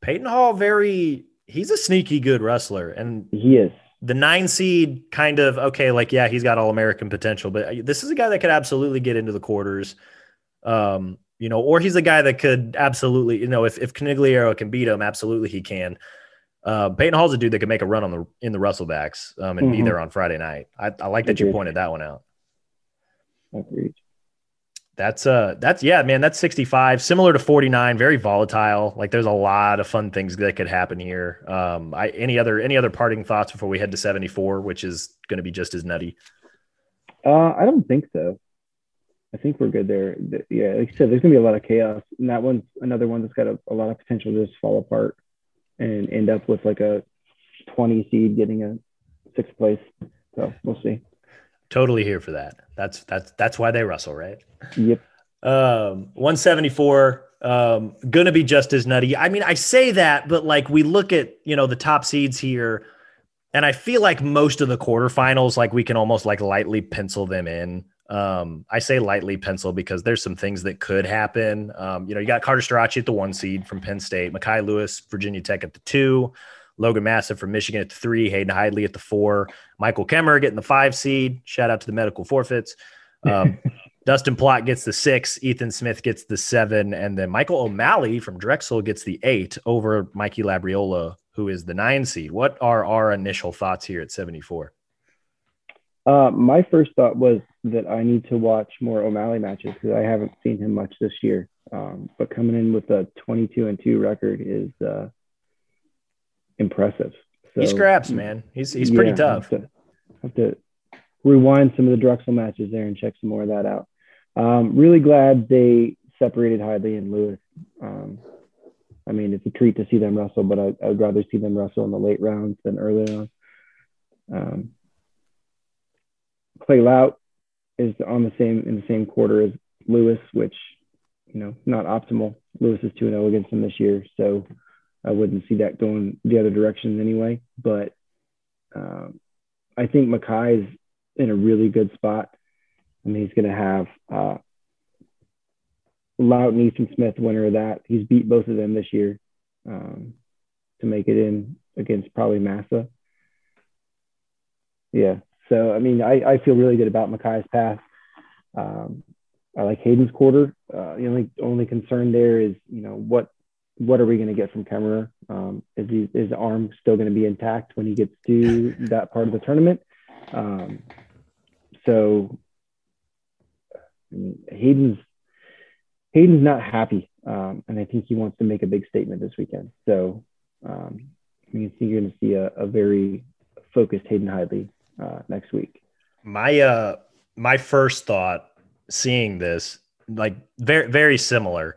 Peyton Hall, very he's a sneaky good wrestler, and he is the nine seed. Kind of okay, like yeah, he's got all American potential, but this is a guy that could absolutely get into the quarters. Um, you know, or he's a guy that could absolutely, you know, if if Conigliaro can beat him, absolutely he can. Uh, Peyton Hall's a dude that could make a run on the in the wrestlebacks um, and mm-hmm. be there on Friday night. I, I like that Agreed. you pointed that one out. Agreed. That's uh that's yeah, man, that's 65, similar to 49, very volatile. Like there's a lot of fun things that could happen here. Um I any other any other parting thoughts before we head to 74, which is going to be just as nutty? Uh I don't think so. I think we're good there. Yeah, like I said, there's gonna be a lot of chaos. And that one's another one that's got a, a lot of potential to just fall apart and end up with like a 20 seed getting a sixth place. So we'll see. Totally here for that. That's that's that's why they wrestle, right? Yep. Um, 174. Um, gonna be just as nutty. I mean, I say that, but like we look at you know the top seeds here, and I feel like most of the quarterfinals, like we can almost like lightly pencil them in. Um, I say lightly pencil because there's some things that could happen. Um, you know, you got Carter Starocci at the one seed from Penn State, Mekhi Lewis, Virginia Tech at the two, Logan Massa from Michigan at the three, Hayden Hidlay at the four, Michael Kemerer getting the five seed. Shout out to the medical forfeits. Um, Dustin Plott gets the six, Ethan Smith gets the seven, and then Michael O'Malley from Drexel gets the eight over Mikey Labriola, who is the nine seed. What are our initial thoughts here at 74? Uh, my first thought was that I need to watch more O'Malley matches because I haven't seen him much this year. Um, but coming in with a 22 and 2 record is uh, impressive. So, he scraps, man. He's he's pretty yeah, tough. Have to, have to, rewind some of the Drexel matches there and check some more of that out. Um, really glad they separated Hidlay and Lewis. Um, I mean, it's a treat to see them wrestle, but I, I, would rather see them wrestle in the late rounds than early on. Um, Clay Lautt is on the same in the same quarter as Lewis, which you know not optimal. Lewis is two and zero oh against him this year, so I wouldn't see that going the other direction anyway. But um, I think Mekhi is in a really good spot. I mean, he's going to have uh, Lautt and Smith, winner of that. He's beat both of them this year um, to make it in against probably Massa. Yeah. So, I mean, I, I feel really good about Mekhi's path. Um, I like Hayden's quarter. Uh, the only only concern there is, you know, what what are we going to get from Kemerer? Um, is he, his arm still going to be intact when he gets to that part of the tournament? Um, so I mean, Hayden's Hayden's not happy, um, and I think he wants to make a big statement this weekend. So um, I think you're going to see a, a, very focused Hayden Hidlay uh, next week. My uh, my first thought seeing this, like very very similar,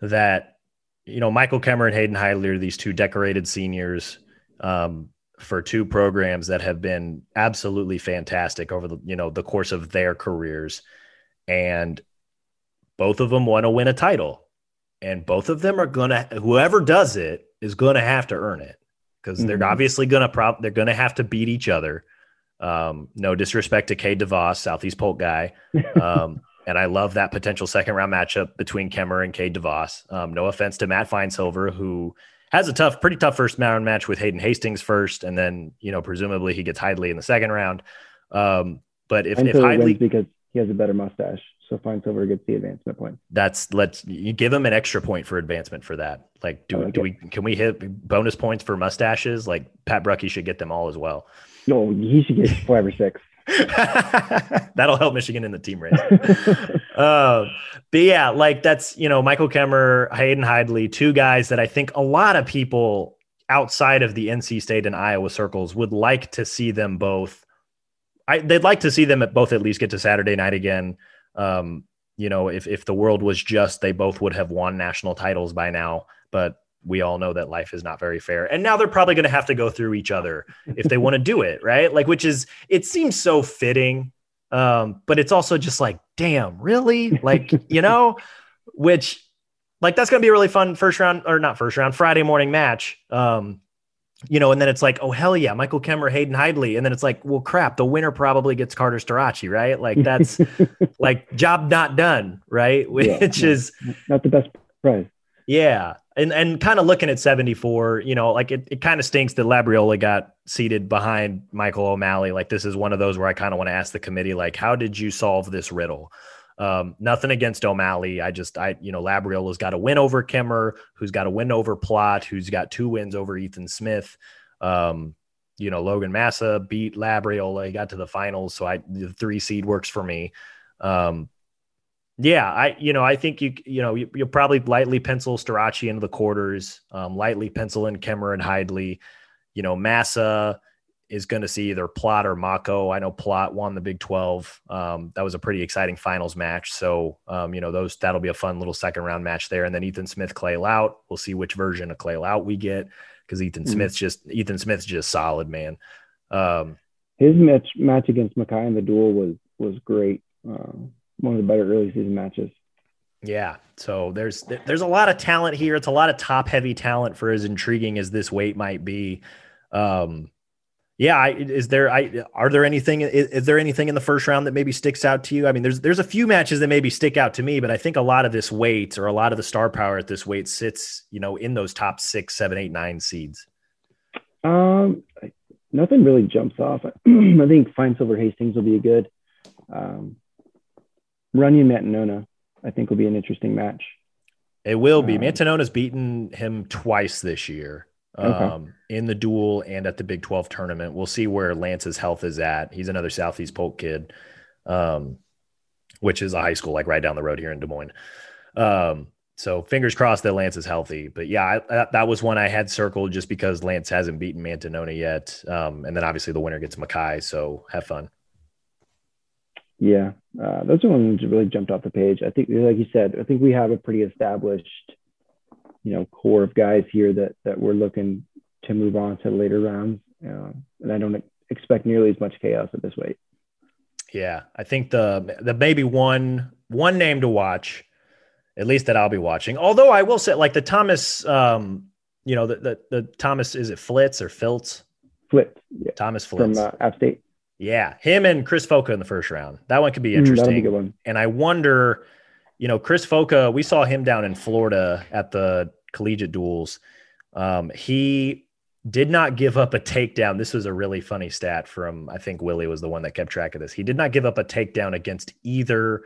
that you know Michael Kemerer and Hayden are these two decorated seniors. Um, for two programs that have been absolutely fantastic over the you know the course of their careers and both of them want to win a title and both of them are gonna whoever does it is gonna have to earn it because mm-hmm. they're obviously gonna prop they're gonna have to beat each other um, no disrespect to Cade DeVos, Southeast Polk guy. Um, and I love that potential second round matchup between Kemmer and Cade DeVos. Um, no offense to Matt Finesilver, who has a tough, pretty tough first round match with Hayden Hastings first, and then you know presumably he gets Hidlay in the second round. Um, but if, if Hidlay because he has a better mustache, so Finesilver gets the advancement point. That's let's you give him an extra point for advancement for that. Like, do, like do we can we hit bonus points for mustaches? Like Pat Brucki should get them all as well. No, he should get five or six. That'll help Michigan in the team race. uh, but yeah, like that's you know Michael Kemmer, Hayden Hidlay, two guys that I think a lot of people outside of the NC State and Iowa circles would like to see them both. I they'd like to see them at both at least get to Saturday night again. Um, you know, if if the world was just, they both would have won national titles by now. But we all know that life is not very fair. And now they're probably going to have to go through each other if they want to do it, right? Like, which is, it seems so fitting. Um, but it's also just like, damn, really? Like, you know, which, like, that's going to be a really fun first round or not first round, Friday morning match. Um, you know, and then it's like, oh hell yeah, Michael Kemerer, Hayden Hidlay. and then it's like, well, crap, the winner probably gets Carter Starocci, right? Like that's like job not done, right? Which yeah, is not the best prize. Yeah, and and kind of looking at 74, you know, like it, it kind of stinks that Labriola got seated behind Michael O'Malley. Like this is one of those where I kind of want to ask the committee, like, how did you solve this riddle? Um, nothing against O'Malley. I just, I, you know, Labriola's got a win over Kemerer, who's got a win over Plott, who's got two wins over Ethan Smith. Um, you know, Logan Massa beat Labriola. He got to the finals. So I, the three seed works for me. Um, Yeah, I you know I think you you know you, will probably lightly pencil Starocci into the quarters, um, lightly pencil in Kemerer and. You know, Massa is going to see either Plott or Mocco. I know Plott won the Big Twelve. Um, that was a pretty exciting finals match. So um, you know those that'll be a fun little second round match there. And then Ethan Smith, Clay Lautt. We'll see which version of Clay Lautt we get because Ethan mm-hmm. Smith's just Ethan Smith's just solid man. Um, His match match against Mekhi in the duel was was great. Uh, one of the better early season matches. Yeah. So there's there's a lot of talent here. It's a lot of top heavy talent for as intriguing as this weight might be. Um, yeah, I, is there I are there anything is, is, there anything in the first round that maybe sticks out to you? I mean, there's there's a few matches that maybe stick out to me, but I think a lot of this weight or a lot of the star power at this weight sits, you know, in those top six, seven, eight, nine seeds. Um, nothing really jumps off. I think Finesilver Hastings will be a good. Um, Runyon Mantanona, I think, will be an interesting match. It will be. Um, Mantanona's beaten him twice this year um, okay. in the duel and at the Big 12 tournament. We'll see where Lance's health is at. He's another Southeast Polk kid, um, which is a high school like right down the road here in Des Moines. Um, so fingers crossed that Lance is healthy. But yeah, I, that was one I had circled just because Lance hasn't beaten Mantanona yet. Um, and then obviously the winner gets Mekhi. So have fun. Yeah, uh, those are ones that really jumped off the page. I think, like you said, I think we have a pretty established, you know, core of guys here that that we're looking to move on to later rounds, uh, and I don't expect nearly as much chaos at this weight. Yeah, I think the the maybe one one name to watch, at least that I'll be watching. Although I will say, like the Thomas, um, you know, the the, the Thomas is it Flitz or Filtz? Flitz, yeah. Thomas Flitz from uh, App State. Yeah, him and Chris Foca in the first round. That one could be interesting. Mm, be. And I wonder, you know, Chris Foca, we saw him down in Florida at the collegiate duels. Um, he did not give up a takedown. This was a really funny stat from I think Willie was the one that kept track of this. He did not give up a takedown against either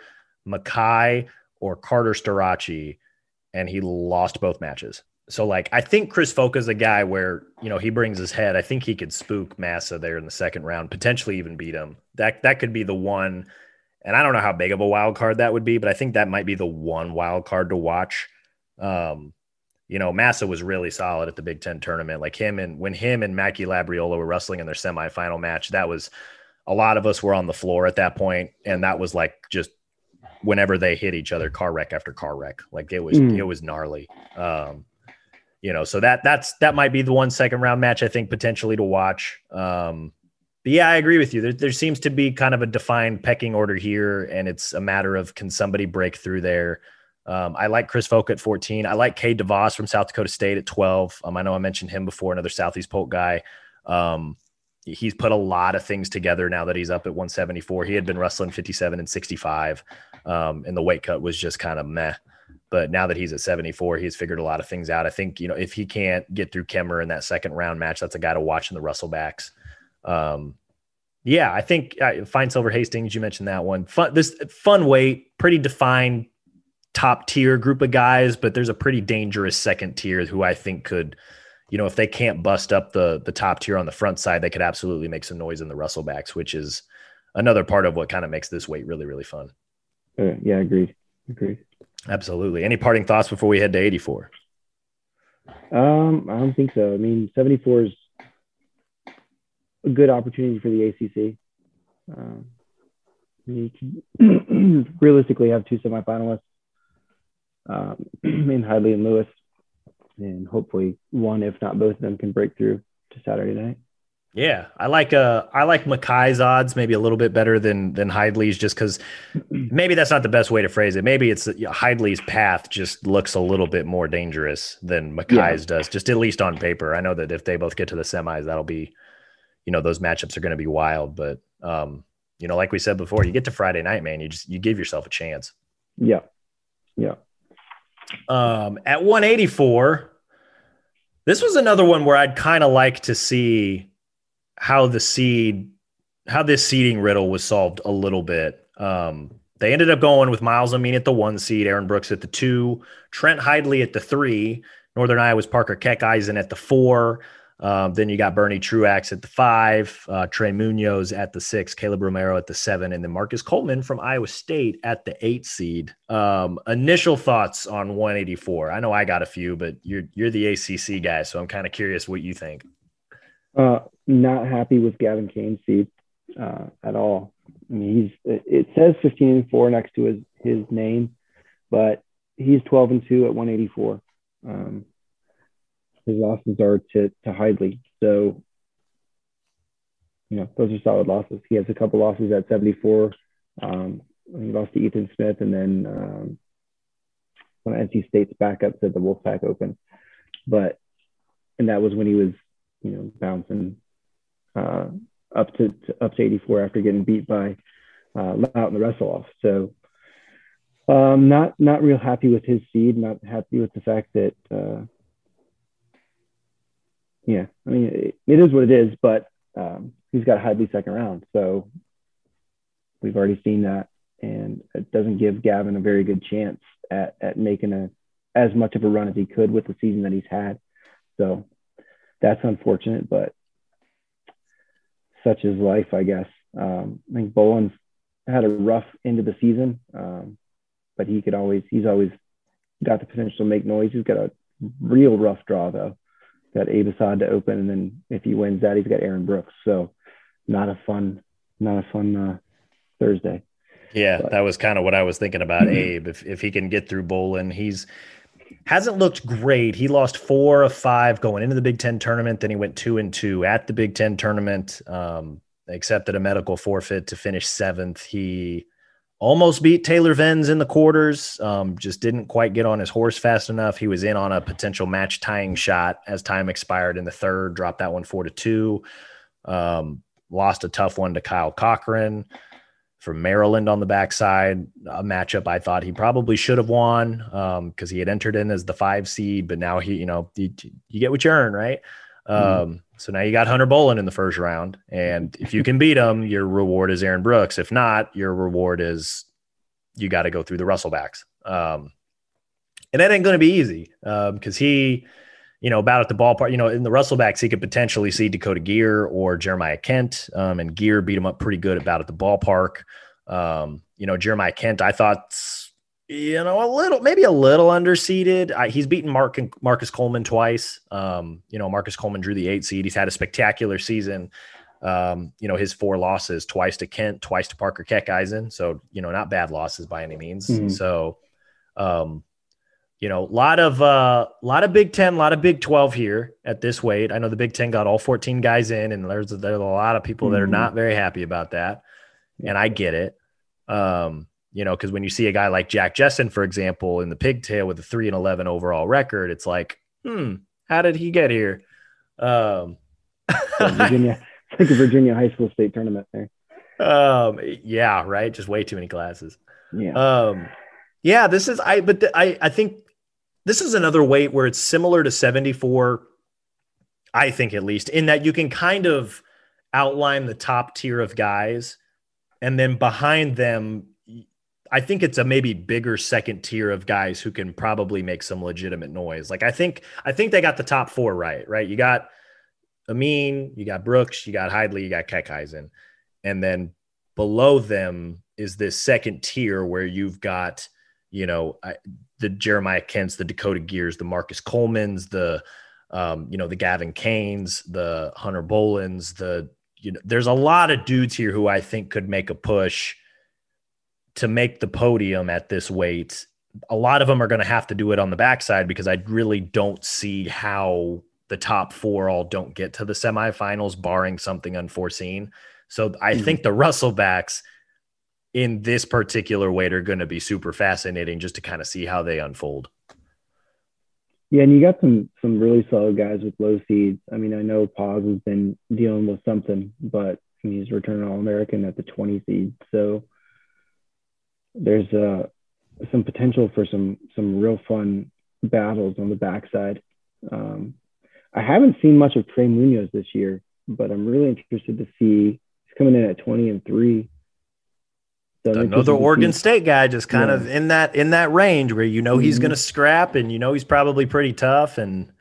Mekhi or Carter Starocci, and he lost both matches. So like I think Chris is a guy where you know he brings his head. I think he could spook Massa there in the second round, potentially even beat him. That that could be the one. And I don't know how big of a wild card that would be, but I think that might be the one wild card to watch. Um, you know, Massa was really solid at the Big Ten tournament. Like him and when him and Mikey Labriola were wrestling in their semifinal match, that was a lot of us were on the floor at that point, and that was like just whenever they hit each other, car wreck after car wreck. Like it was mm. it was gnarly. Um, you know, so that that's that might be the one second round match I think potentially to watch. Um, but yeah, I agree with you. There, there seems to be kind of a defined pecking order here, and it's a matter of can somebody break through there. Um, I like Chris Folk at 14. I like Cade DeVos from South Dakota State at 12. Um, I know I mentioned him before, another Southeast Polk guy. Um, he's put a lot of things together now that he's up at 174. He had been wrestling 57 and 65, um, and the weight cut was just kind of meh. But now that he's at 74, he's figured a lot of things out. I think, you know, if he can't get through Kemmer in that second round match, that's a guy to watch in the wrestle backs. Um, yeah, I think uh, Finesilver Hastings, you mentioned that one. Fun, this fun weight, pretty defined top tier group of guys, but there's a pretty dangerous second tier who I think could, you know, if they can't bust up the the top tier on the front side, they could absolutely make some noise in the wrestle backs, which is another part of what kind of makes this weight really, really fun. Uh, yeah, agreed. Agreed. Absolutely. Any parting thoughts before we head to 84? Um, I don't think so. I mean, 74 is a good opportunity for the ACC. Um, you can realistically have two semifinalists um, in Hidlay and Lewis, and hopefully one, if not both of them, can break through to Saturday night. Yeah, I like uh I like Mekhi's odds maybe a little bit better than than Hidlay's just because maybe that's not the best way to phrase it. Maybe it's you know, path just looks a little bit more dangerous than Mekhi's yeah. does, just at least on paper. I know that if they both get to the semis, that'll be, you know, those matchups are going to be wild. But um, you know, like we said before, you get to Friday night, man, you just you give yourself a chance. Yeah, yeah. Um, at 184, this was another one where I'd kind of like to see how the seed how this seeding riddle was solved a little bit. Um, they ended up going with Myles Amine at the one seed, Aaron Brooks at the two, Trent Hidlay at the three, Northern Iowa's Parker Keckeisen at the four, Um, then you got Bernie Truax at the five, uh, Trey Munoz at the six, Caleb Romero at the seven, and then Marcus Coleman from Iowa State at the eight seed. Um, initial thoughts on 184. I know I got a few, but you're you're the ACC guy, so I'm kind of curious what you think. Uh, not happy with Gavin Kane's seed uh, at all. I mean, he's it says 15 and four next to his his name, but he's 12 and two at 184. Um, his losses are to to Hidlay. So, you know, those are solid losses. He has a couple losses at 74. Um, he lost to Ethan Smith, and then um, of NC State's backup to the Wolfpack Open. But and that was when he was, you know, bouncing uh, up to, to, up to 84 after getting beat by uh, out in the wrestle off. So um, not not real happy with his seed. Not happy with the fact that uh, yeah, I mean, it, it is what it is, but um, he's got Hidlay second round. So we've already seen that. And it doesn't give Gavin a very good chance at, at making a as much of a run as he could with the season that he's had. So that's unfortunate, but such is life, I guess. Um, I think Bolen's had a rough end of the season, um, but he could always, he's always got the potential to make noise. He's got a real rough draw, though got Abe Assad to open, and then if he wins that, he's got Aaron Brooks. So not a fun, not a fun uh, Thursday. Yeah, but. that was kind of what I was thinking about. Abe. If if he can get through Bolen, he's hasn't looked great. He lost four of five going into the Big Ten tournament. Then he went two and two at the Big Ten tournament. Um, accepted a medical forfeit to finish seventh. He almost beat Taylor Venz in the quarters. Um, just didn't quite get on his horse fast enough. He was in on a potential match tying shot as time expired in the third. Dropped that one four to two. Um, lost a tough one to Kyle Cochran from Maryland on the backside. A matchup I thought he probably should have won because um, he had entered in as the five seed, but now he, you know, you, you get what you earn, right? Mm-hmm. Um, so now you got Hunter Bolen in the first round. And if you can beat him, your reward is Aaron Brooks. If not, your reward is you got to go through the wrestlebacks. Um, and that ain't going to be easy because um, he, you know, about at the ballpark, you know, in the wrestlebacks, he could potentially see Dakota Geer or Jeremiah Kent. Um, and Geer beat him up pretty good about at the ballpark. Um, you know, Jeremiah Kent, I thought you know, a little, maybe a little underseeded. I, he's beaten Mark Marcus Coleman twice. Um, you know, Marcus Coleman drew the eight seed. He's had a spectacular season. Um, you know, his four losses, twice to Kent, twice to Parker Keckeisen. So, you know, not bad losses by any means. Mm-hmm. So, um, you know, a lot of uh, lot of Big Ten, a lot of Big Twelve here at this weight. I know the Big Ten got all 14 guys in, and there's there's a lot of people mm-hmm. that are mm-hmm. not very happy about that, and I get it. Um, you know, because when you see a guy like Jack Jessen, for example, in the pigtail with a three and eleven overall record, it's like, hmm, how did he get here? Um, Virginia, it's like a Virginia high school state tournament there. Um, yeah, right. Just way too many classes. Yeah. Um, yeah. This is I, but the, I I think this is another weight where it's similar to seventy four. I think at least in that you can kind of outline the top tier of guys, and then behind them I think it's a maybe bigger second tier of guys who can probably make some legitimate noise. Like I think I think they got the top four right, right? You got Amine, you got Brooks, you got Hidlay, you got Keckeisen. And then below them is this second tier where you've got, you know, the Jeremiah Kents, the Dakota Geers, the Marcus Colemans, the um, you know, the Gavin Kanes, the Hunter Bolens, the you know, there's a lot of dudes here who I think could make a push to make the podium at this weight, a lot of them are going to have to do it on the backside because I really don't see how the top four all don't get to the semifinals, barring something unforeseen. So I mm-hmm. think the wrestlebacks in this particular weight are going to be super fascinating just to kind of see how they unfold. Yeah, and you got some some really solid guys with low seeds. I mean, I know Paz has been dealing with something, but he's returning All American at the 20 seed. So there's uh, some potential for some some real fun battles on the backside. Um, I haven't seen much of Trey Munoz this year, but I'm really interested to see he's coming in at 20 and three. So Another Oregon State guy, just kind yeah. of in that in that range where you know mm-hmm. he's going to scrap and you know he's probably pretty tough and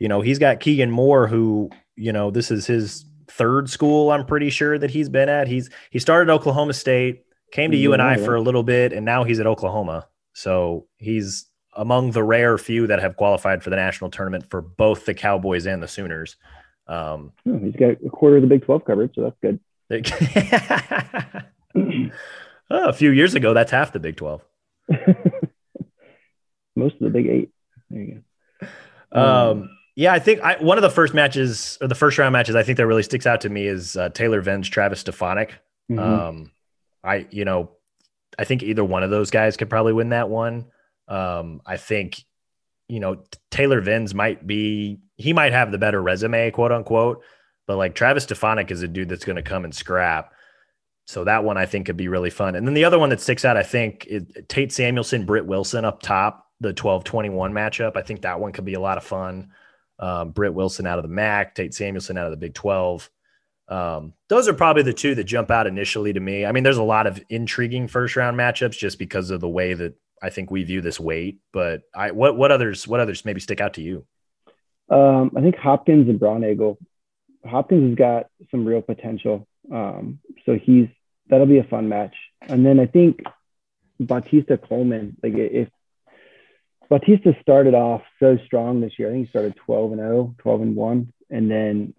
you know, he's got Keegan Moore, who, you know, this is his third school, I'm pretty sure that he's been at. He's he started Oklahoma State, came to yeah, UNI for a little bit, and now he's at Oklahoma. So he's among the rare few that have qualified for the national tournament for both the Cowboys and the Sooners. Um, oh, he's got a quarter of the Big 12 coverage, so that's good. oh, a few years ago, that's half the Big 12. Most of the Big Eight. There you go. Um, yeah, I think I, one of the first matches or the first round matches I think that really sticks out to me is uh, Taylor Venz, Travis Stefanik. Mm-hmm. Um, I, you know, I think either one of those guys could probably win that one. Um, I think, you know, Taylor Venz might be, he might have the better resume, quote unquote, but like Travis Stefanik is a dude that's going to come and scrap. So that one I think could be really fun. And then the other one that sticks out, I think, Tate Samuelson, Britt Wilson up top, the 12 21 matchup. I think that one could be a lot of fun. Um, Britt Wilson out of the MAC, Tate Samuelson out of the Big 12. Um, those are probably the two that jump out initially to me. I mean, there's a lot of intriguing first round matchups just because of the way that I think we view this weight. But I what what others what others maybe stick out to you? Um, I think Hopkins and Braunagel. Hopkins has got some real potential. Um, so he's that'll be a fun match. And then I think Bautista Coleman, like if Bautista started off so strong this year, I think he started 12 and 0, 12 and 1, and then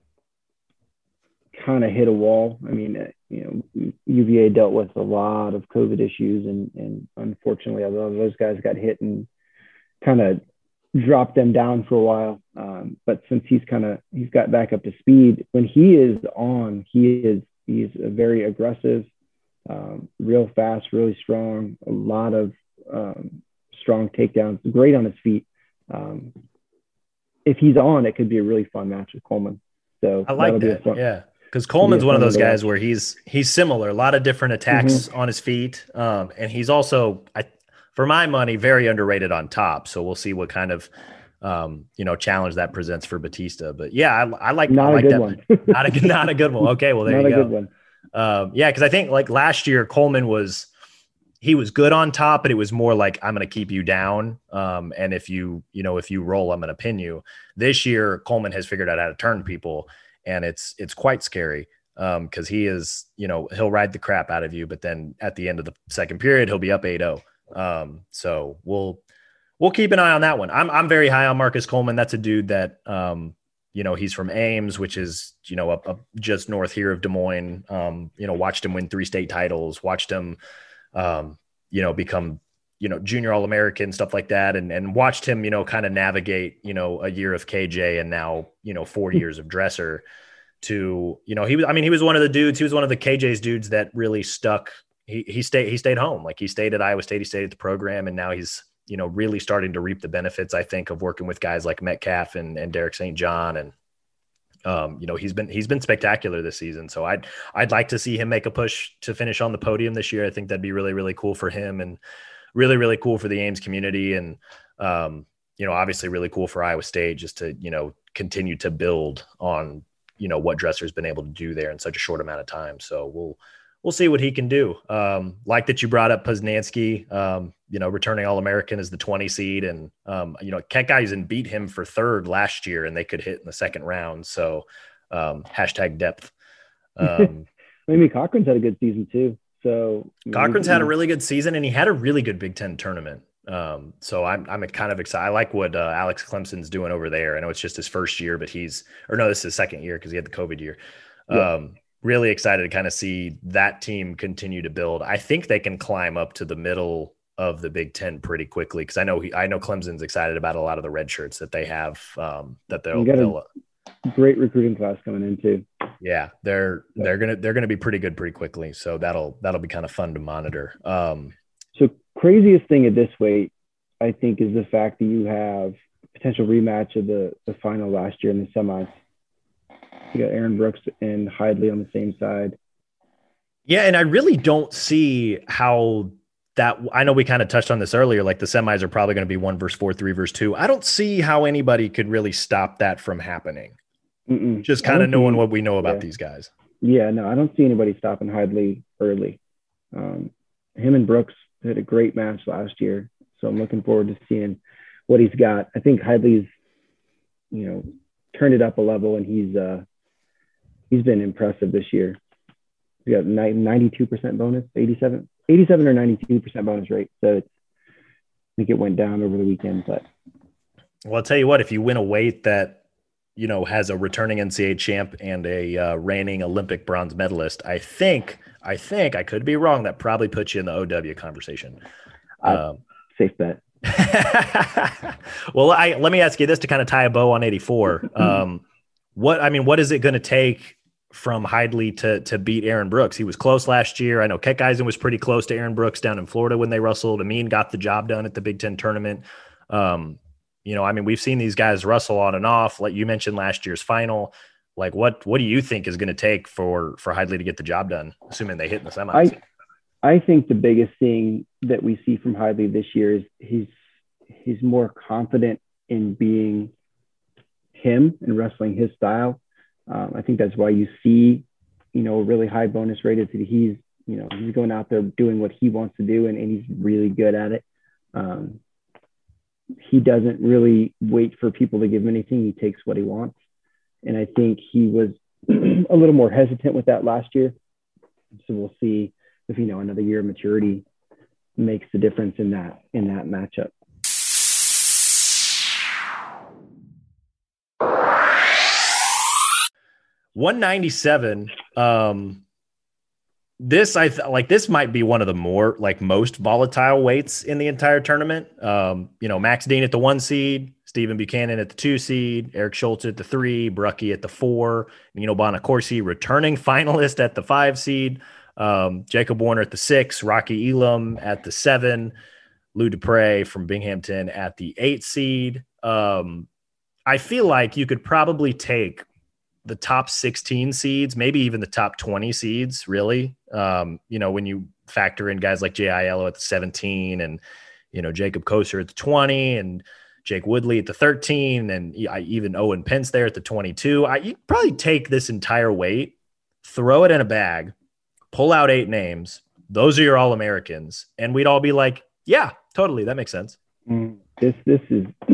kind of hit a wall. I mean, uh, you know, UVA dealt with a lot of COVID issues, and and unfortunately, a lot of those guys got hit and kind of dropped them down for a while. Um, but since he's kind of he's got back up to speed, when he is on, he is he's a very aggressive, um, real fast, really strong. A lot of um, strong takedowns. Great on his feet. Um, if he's on, it could be a really fun match with Coleman. So I like that. Yeah because Coleman's one of those guys where he's he's similar, a lot of different attacks mm-hmm. on his feet, um, and he's also, I, for my money, very underrated on top. So we'll see what kind of um, you know challenge that presents for Bautista. But yeah, I, I like not I like a good that. one. not a not a good one. Okay, well there not you go. Um, yeah, because I think like last year Coleman was he was good on top, but it was more like I'm going to keep you down. Um, and if you you know if you roll, I'm going to pin you. This year Coleman has figured out how to turn people and it's it's quite scary Um, because um, he is you know he'll ride the crap out of you, but then at the end of the second period he'll be up 8-0. Um, so we'll we'll keep an eye on that one. I'm I'm very high on Marcus Coleman. That's a dude that um, you know he's from Ames, which is you know up, up just north here of Des Moines. Um, you know watched him win three state titles, watched him um, you know become you know, junior All American, stuff like that, and and watched him, you know, kind of navigate, you know, a year of KJ and now, you know, four hmm. years of Dresser to, you know, he was I mean, he was one of the dudes, he was one of the KJ's dudes that really stuck. He he stayed he stayed home. Like he stayed at Iowa State, he stayed at the program, and now he's, you know, really starting to reap the benefits, I think, of working with guys like Metcalf and and Derek St. John and um, you know he's been he's been spectacular this season. So I'd I'd like to see him make a push to finish on the podium this year. I think that'd be really really cool for him and really really cool for the Ames community and um, you know obviously really cool for Iowa State just to you know continue to build on you know what Dresser's been able to do there in such a short amount of time. So we'll we'll see what he can do. Um, like that you brought up Poznanski, um, you know, returning All American as the 20 seed, and um, you know, Keckeisen beat him for third last year, and they could hit in the second round. So um, hashtag depth. Um, Maybe Cochran's had a good season too. So Cochran's had a really good season, and he had a really good Big Ten tournament. Um, so I'm I'm kind of excited. I like what uh, Alex Clemsen's doing over there. I know it's just his first year, but he's or no, this is his second year because he had the COVID year. Yeah. Really excited to kind of see that team continue to build. I think they can climb up to the middle of the Big Ten pretty quickly because I know he, I know Clemsen's excited about a lot of the red shirts that they have um, that they'll, they'll great recruiting class coming in too. Yeah, they're they're gonna they're gonna be pretty good pretty quickly. So that'll that'll be kind of fun to monitor. Um, so craziest thing at this weight, I think, is the fact that you have potential rematch of the the final last year in the semis. You got Aaron Brooks and Hidlay on the same side. Yeah, and I really don't see how that I know we kind of touched on this earlier. Like the semis are probably going to be one versus four, three versus two. I don't see how anybody could really stop that from happening. Mm-mm. Just kind of knowing what we know about yeah. these guys. Yeah, no, I don't see anybody stopping Hidlay early. Um, him and Brooks had a great match last year, so I'm looking forward to seeing what he's got. I think Hidlay's you know, turned it up a level, and he's uh, he's been impressive this year. He got 92% bonus, 87, 87 or 92% bonus rate. So it's, I think it went down over the weekend, but. Well, I'll tell you what, if you win a weight that, you know, has a returning NCAA champ and a uh, reigning Olympic bronze medalist, I think, I think I could be wrong. That probably puts you in the OW conversation. Um, safe bet. well, I let me ask you this to kind of tie a bow on 84. Um, what I mean, what is it going to take from Hidlay to to beat Aaron Brooks? He was close last year. I know Keckeisen was pretty close to Aaron Brooks down in Florida when they wrestled. Amine got the job done at the Big Ten tournament. Um, you know, I mean, we've seen these guys wrestle on and off. Like you mentioned last year's final. Like what what do you think is going to take for for Hidlay to get the job done, assuming they hit in the semis? I I think the biggest thing that we see from Hidlay this year is he's he's more confident in being him and wrestling his style. Um, I think that's why you see, you know, a really high bonus rated. He's, you know, he's going out there doing what he wants to do, and, and he's really good at it. Um, he doesn't really wait for people to give him anything. He takes what he wants, and I think he was a little more hesitant with that last year. So we'll see if you know another year of maturity makes the difference in that in that matchup. 197 um this i th- like this might be one of the more like most volatile weights in the entire tournament. Um you know max dean at the one seed stephen buchanan at the two seed eric schultz at the three Brucki at the four nino Bonaccorsi returning finalist at the five seed um jacob warner at the six rocky elam at the seven Lou DePrez from binghamton at the eight seed. Um i feel like you could probably take the top 16 seeds, maybe even the top 20 seeds, really. Um, you know, when you factor in guys like Aiello at the 17 and, you know, Jacob Koser at the 20 and Jake Woodley at the 13 and even Owen Pence there at the 22. I you probably take this entire weight, throw it in a bag, pull out eight names. Those are your all Americans. And we'd all be like, yeah, totally. That makes sense. Mm, this, this is,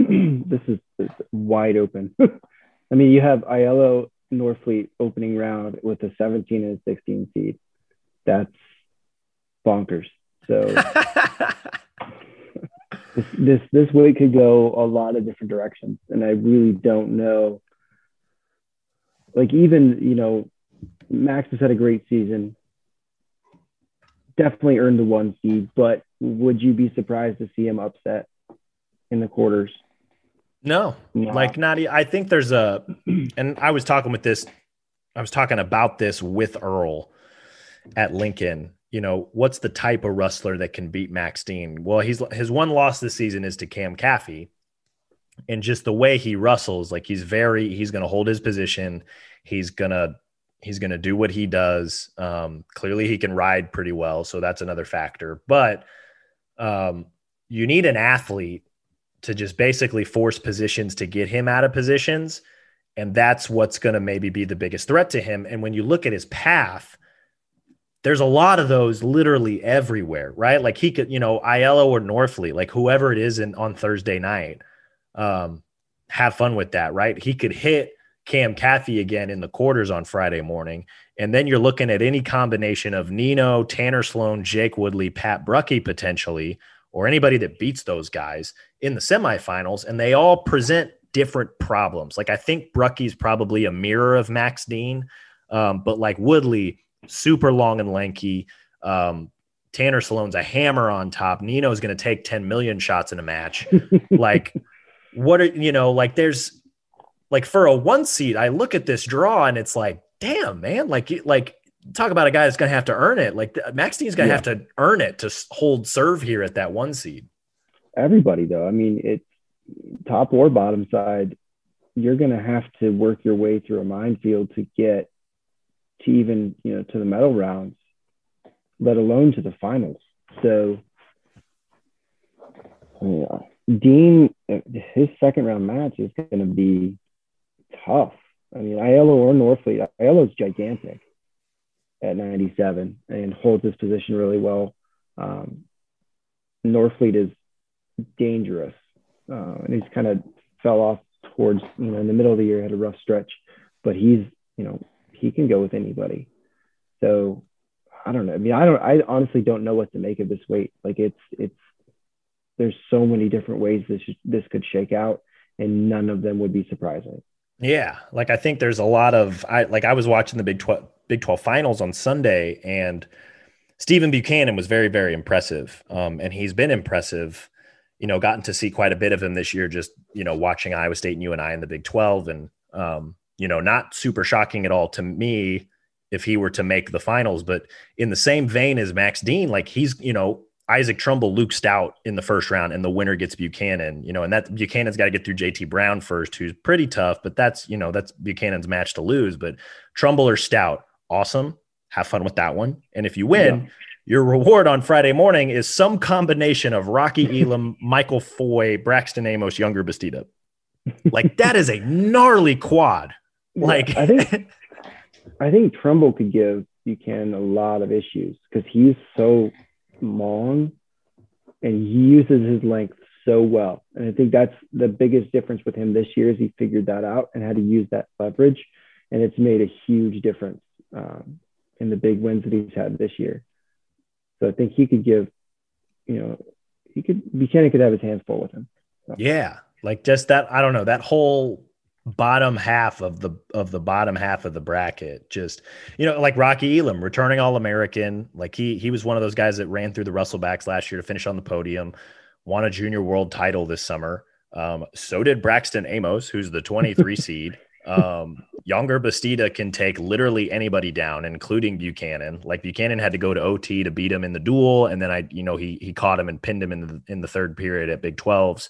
this is wide open. I mean, you have Aiello Norfleet opening round with a 17 and a 16 seed. That's bonkers. So this, this this weight could go a lot of different directions, and I really don't know. Like even you know, Max has had a great season. Definitely earned the one seed, but would you be surprised to see him upset in the quarters? No, yeah. like not. I think there's a, and I was talking with this, I was talking about this with Earl at Lincoln. You know, what's the type of wrestler that can beat Max Dean? Well, he's his one loss this season is to Cam Caffey, and just the way he wrestles, like he's very, he's going to hold his position. He's gonna, he's gonna do what he does. Um, clearly, he can ride pretty well, so that's another factor. But um, you need an athlete to just basically force positions to get him out of positions. And that's what's going to maybe be the biggest threat to him. And when you look at his path, there's a lot of those literally everywhere, right? Like he could, you know, Aiello or Norfleet, like whoever it is in on Thursday night, um, have fun with that, right? He could hit Cam Caffey again in the quarters on Friday morning. And then you're looking at any combination of Nino, Tanner Sloan, Jake Woodley, Pat Brucki potentially, or anybody that beats those guys in the semifinals, and they all present different problems. Like I think Brucki's probably a mirror of Max Dean, um, but like Woodley, super long and lanky. Um, Tanner Sloan's a hammer on top. Nino's going to take 10 million shots in a match. like, what are you know? Like, there's like for a one seed, I look at this draw and it's like, damn, man, like, like talk about a guy that's going to have to earn it. Like Max Dean's going to yeah. have to earn it to hold serve here at that one seed. Everybody though, I mean, it's top or bottom side. You're going to have to work your way through a minefield to get to even you know to the medal rounds, let alone to the finals. So, yeah, Dean, his second round match is going to be tough. I mean, Aiello or Norfleet, Aiello's gigantic at 97 and holds his position really well. Um, Norfleet is dangerous, uh, and he's kind of fell off towards you know in the middle of the year had a rough stretch, but he's you know he can go with anybody. So I don't know. I mean, I don't. I honestly don't know what to make of this weight. Like it's it's there's so many different ways this this could shake out, and none of them would be surprising. Yeah, like I think there's a lot of I like I was watching the Big Twelve Big Twelve finals on Sunday, and Stephen Buchanan was very very impressive, um, and he's been impressive. You know, gotten to see quite a bit of him this year, just you know, watching Iowa State and UNI in the Big Twelve, and um, you know, not super shocking at all to me if he were to make the finals. But in the same vein as Max Dean, like he's, you know, Isaac Trumbull, Luke Stout in the first round, and the winner gets Buchanan, you know, and that Buchanan's got to get through JT Brown first, who's pretty tough, but that's, you know, that's Buchanan's match to lose. But Trumbull or Stout, awesome. Have fun with that one. And if you win, yeah. your reward on Friday morning is some combination of Rocky Elam, Michael Foy, Braxton Amos, Yonger Bastida. Like that is a gnarly quad. Like I think I think Trumbull could give Buchanan a lot of issues because he's so long and he uses his length so well. And I think that's the biggest difference with him this year is he figured that out and how to use that leverage. And it's made a huge difference um, in the big wins that he's had this year. So I think he could give, you know, he could Buchanan could have his hands full with him. So. Yeah, like just that. I don't know that whole bottom half of the of the bottom half of the bracket just you know like rocky elam returning all american like he he was one of those guys that ran through the wrestlebacks last year to finish on the podium won a junior world title this summer. Um, so did braxton amos who's the 23 seed. Um, yonger bastida can take literally anybody down including buchanan. Like buchanan had to go to ot to beat him in the duel and then i you know he he caught him and pinned him in the in the third period at big 12s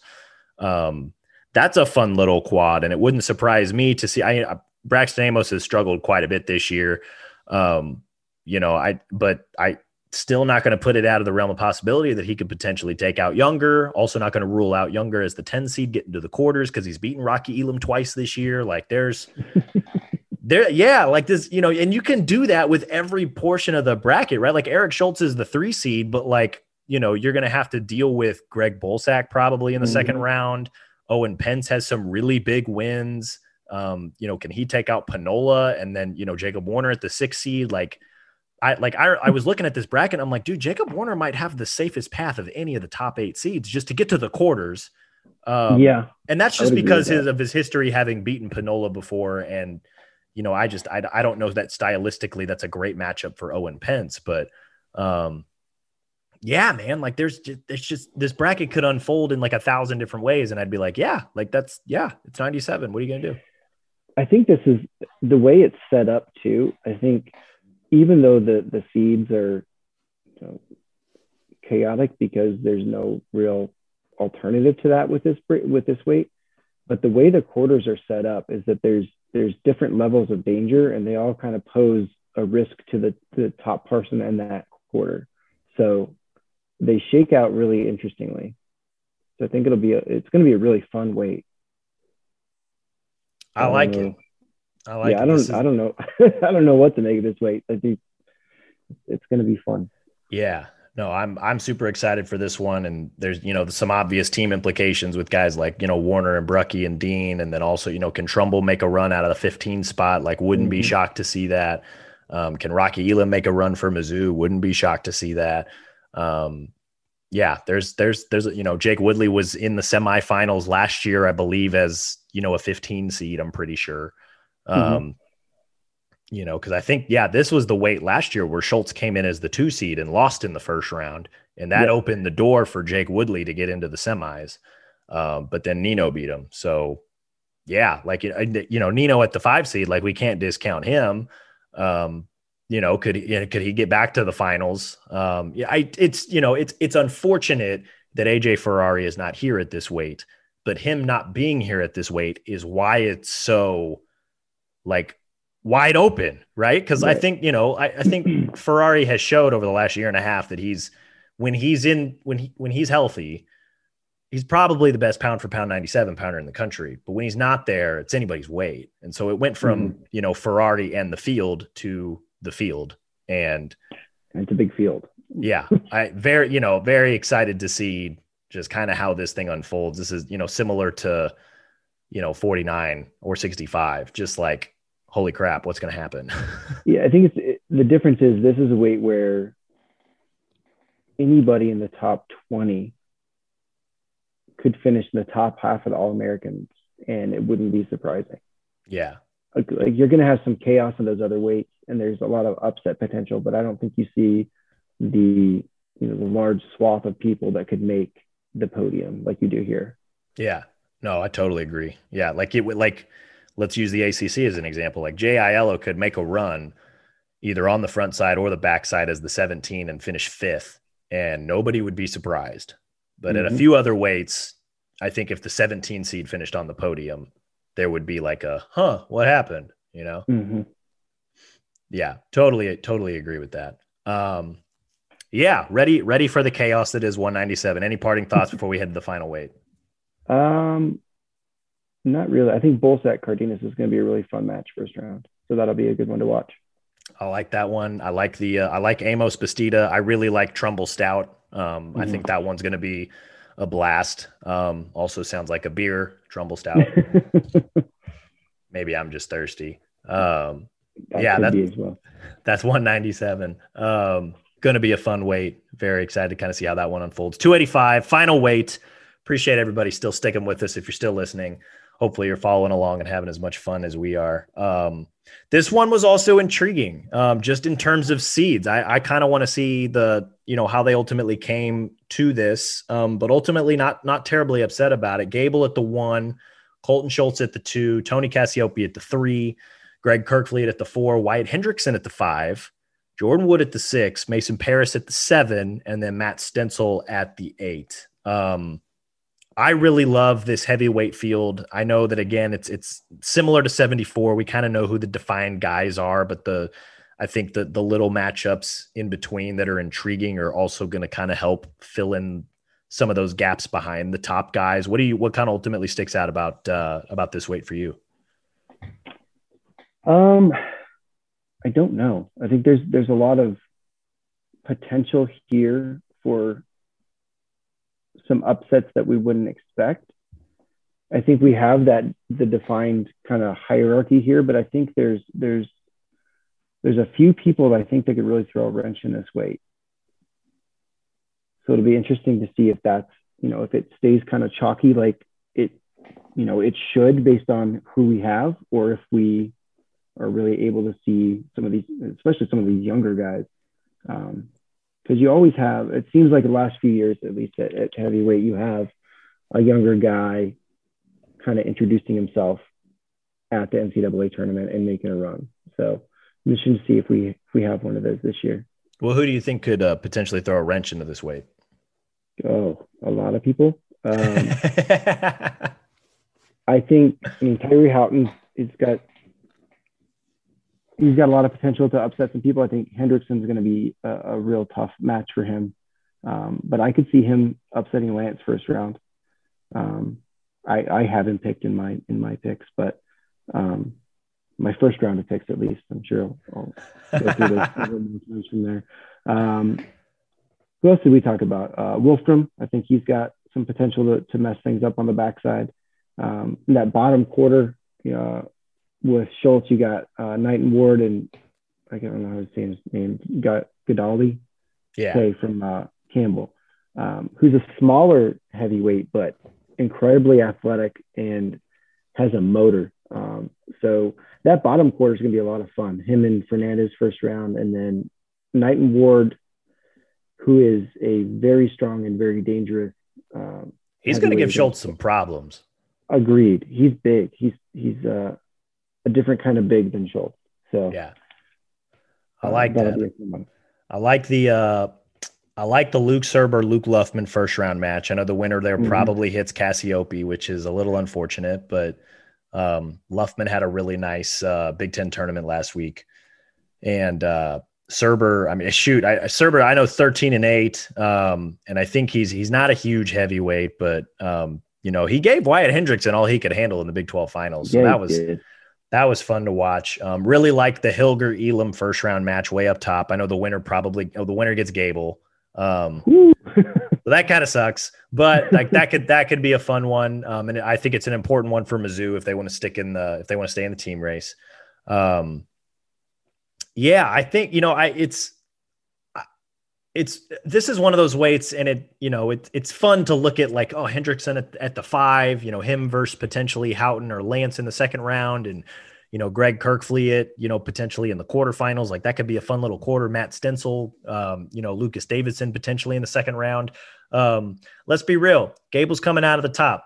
um, that's a fun little quad, and it wouldn't surprise me to see. I Braxton Amos has struggled quite a bit this year. Um, you know, I but I still not going to put it out of the realm of possibility that he could potentially take out Yonger. Also, not going to rule out Yonger as the 10 seed getting to the quarters because he's beaten Rocky Elam twice this year. Like there's there, yeah, like this, you know, and you can do that with every portion of the bracket, right? Like Eric Schultz is the three seed, but like, you know, you're going to have to deal with Greg Bulsak probably in the mm-hmm. second round. Owen Pentz has some really big wins. Um, you know, can he take out Panola and then, you know, Jacob Warner at the six seed? Like, I like I, I was looking at this bracket. I'm like, dude, Jacob Warner might have the safest path of any of the top eight seeds just to get to the quarters. Um, yeah, and that's just because his, of his history having beaten Panola before. And you know, I just I, I don't know that stylistically that's a great matchup for Owen Pentz, but um, yeah, man, like there's just, it's just this bracket could unfold in like a thousand different ways. And I'd be like, yeah, like that's, yeah, it's 97. What are you to do? I think this is the way it's set up too. I think even though the, the seeds are you know, chaotic because there's no real alternative to that with this, with this weight, but the way the quarters are set up is that there's, there's different levels of danger and they all kind of pose a risk to the, the top person in that quarter. So they shake out really interestingly. So I think it'll be a, it's going to be a really fun weight. I, I like know. it. I like yeah, it. I don't is... I don't know I don't know what to make of this weight. I think it's going to be fun. Yeah. No, I'm I'm super excited for this one, and there's you know some obvious team implications with guys like you know Warner and Brucky and Dean, and then also you know can Trumbull make a run out of the 15 spot? Like, wouldn't mm-hmm. be shocked to see that. Um, can Rocky Elam make a run for Mizzou? Wouldn't be shocked to see that. Um, yeah, there's there's there's you know Jake Woodley was in the semifinals last year, I believe, as you know a 15 seed. I'm pretty sure. Mm-hmm. Um, you know, because I think yeah, this was the weight last year where Schultz came in as the two seed and lost in the first round, and that opened the door for Jake Woodley to get into the semis. Um, but then Nino beat him, so yeah, like you know Nino at the five seed, like we can't discount him. Um, you know, could he, could he get back to the finals? Um, yeah, I, it's you know, it's it's unfortunate that AJ Ferrari is not here at this weight, but him not being here at this weight is why it's so like wide open, right? Because right. I think you know, I, I think Ferrari has showed over the last year and a half that he's when he's in when he when he's healthy, he's probably the best pound for pound 97 pounder in the country. But when he's not there, it's anybody's weight. And so it went from, mm-hmm. you know, Ferrari and the field to the field. And it's a big field. yeah. I very, you know, very excited to see just kind of how this thing unfolds. This is, you know, similar to you know, 49 or 65. Just like, holy crap, what's going to happen? yeah, I think it's it, the difference is this is a weight where anybody in the top 20 could finish in the top half of the All Americans, and it wouldn't be surprising. Yeah. Like, you're going to have some chaos in those other weights, and there's a lot of upset potential, but I don't think you see the you know the large swath of people that could make the podium like you do here. Yeah. No, I totally agree. Yeah, like it would like let's use the ACC as an example. Like Aiello could make a run either on the front side or the back side as the 17 and finish fifth, and nobody would be surprised. But mm-hmm. at a mm-hmm. few other weights, I think if the 17 seed finished on the podium, there would be like a, huh, what happened? You know? Mm-hmm. Yeah, totally, totally agree with that. Um, yeah, ready, ready for the chaos that is 197. Any parting thoughts before we head to the final weight? Um, not really. I think Bulsak Cardenas is going to be a really fun match first round, so that'll be a good one to watch. I like that one. I like the uh, I like Amos Bastida. I really like Trumbull Stout. Um, mm-hmm. I think that one's going to be a blast. Um, also sounds like a beer, Trumbull Stout. Maybe I'm just thirsty. Um, that yeah, that, well. that's 197. Um, going to be a fun weight. Very excited to kind of see how that one unfolds. 285, final weight. Appreciate everybody still sticking with us if you're still listening. Hopefully, you're following along and having as much fun as we are. Um, this one was also intriguing, um, just in terms of seeds. I, I kind of want to see the, you know, how they ultimately came to this, um, but ultimately not not terribly upset about it. Gable at the one, Cohlton Schultz at the two, Tony Cassioppi at the three, Greg Kerkvliet at the four, Wyatt Hendrickson at the five, Jordan Wood at the six, Mason Parris at the seven, and then Matt Stencel at the eight. Um, I really love this heavyweight field. I know that again, it's it's similar to 74. We kind of know who the defined guys are, but the I think the the little matchups in between that are intriguing are also going to kind of help fill in some of those gaps behind the top guys. What do you what kind of ultimately sticks out about uh, about this weight for you? Um, I don't know. I think there's there's a lot of potential here for some upsets that we wouldn't expect. I think we have that the defined kind of hierarchy here, but I think there's there's there's a few people that I think that could really throw a wrench in this weight. So it'll be interesting to see if that's you know if it stays kind of chalky like it you know it should based on who we have, or if we are really able to see some of these, especially some of these younger guys. Um, because you always have it seems like the last few years at least at, at heavyweight you have a younger guy kind of introducing himself at the ncaa tournament and making a run. So i'm just to see if we if we have one of those this year. Well who do you think could uh, potentially throw a wrench into this weight? Oh a lot of people. Um, i think i mean tyrie houghton He's got he's got a lot of potential to upset some people. I think Hendrickson's going to be a, a, real tough match for him. Um, but I could see him upsetting Lance first round. Um, I, I have him picked in my in my picks, but um, my first round of picks at least. I'm sure I'll, I'll go through those from there. Um, who else did we talk about? Uh, Wolfram. I think he's got some potential to, to mess things up on the backside. Um, in that bottom quarter, know, with Schultz, you got uh, Knight and Ward, and I don't know how to say his name. You got Ghadiali, yeah, from uh, Campbell, um, who's a smaller heavyweight but incredibly athletic and has a motor. Um, so that bottom quarter is going to be a lot of fun. Him and Fernandez first round, and then Knight and Ward, who is a very strong and very dangerous. Um, He's going to give Schultz some problems. Agreed. He's big. He's he's uh, a different kind of big than Schultz. So yeah, I like uh, that. I like the uh, I like the Luke Surber Luke Luffman first round match. I know the winner there mm-hmm. probably hits Cassioppi, which is a little unfortunate, but um, Luffman had a really nice uh, Big Ten tournament last week, and uh, Surber. I mean, shoot, I, Surber. I know thirteen and eight, um, and I think he's he's not a huge heavyweight, but um, you know he gave Wyatt Hendrickson all he could handle in the Big Twelve finals. So yeah, that was. Did that was fun to watch. Um, really like the Hillger Elam first round match way up top. I know the winner probably oh, the winner gets Gable. Um, so that kind of sucks, but like that could that could be a fun one. Um, and I think it's an important one for Mizzou if they want to stick in the if they want to stay in the team race. Um, yeah, I think you know I it's it's this is one of those weights, and it you know it, it's fun to look at like oh Hendrickson at, at the five, you know him versus potentially Houghton or Lance in the second round, and you know, Greg Kerkvliet it, you know, potentially in the quarterfinals. Like that could be a fun little quarter. Matt Stencel, um, you know, Lucas Davison potentially in the second round. Um, let's be real. Gable's coming out of the top.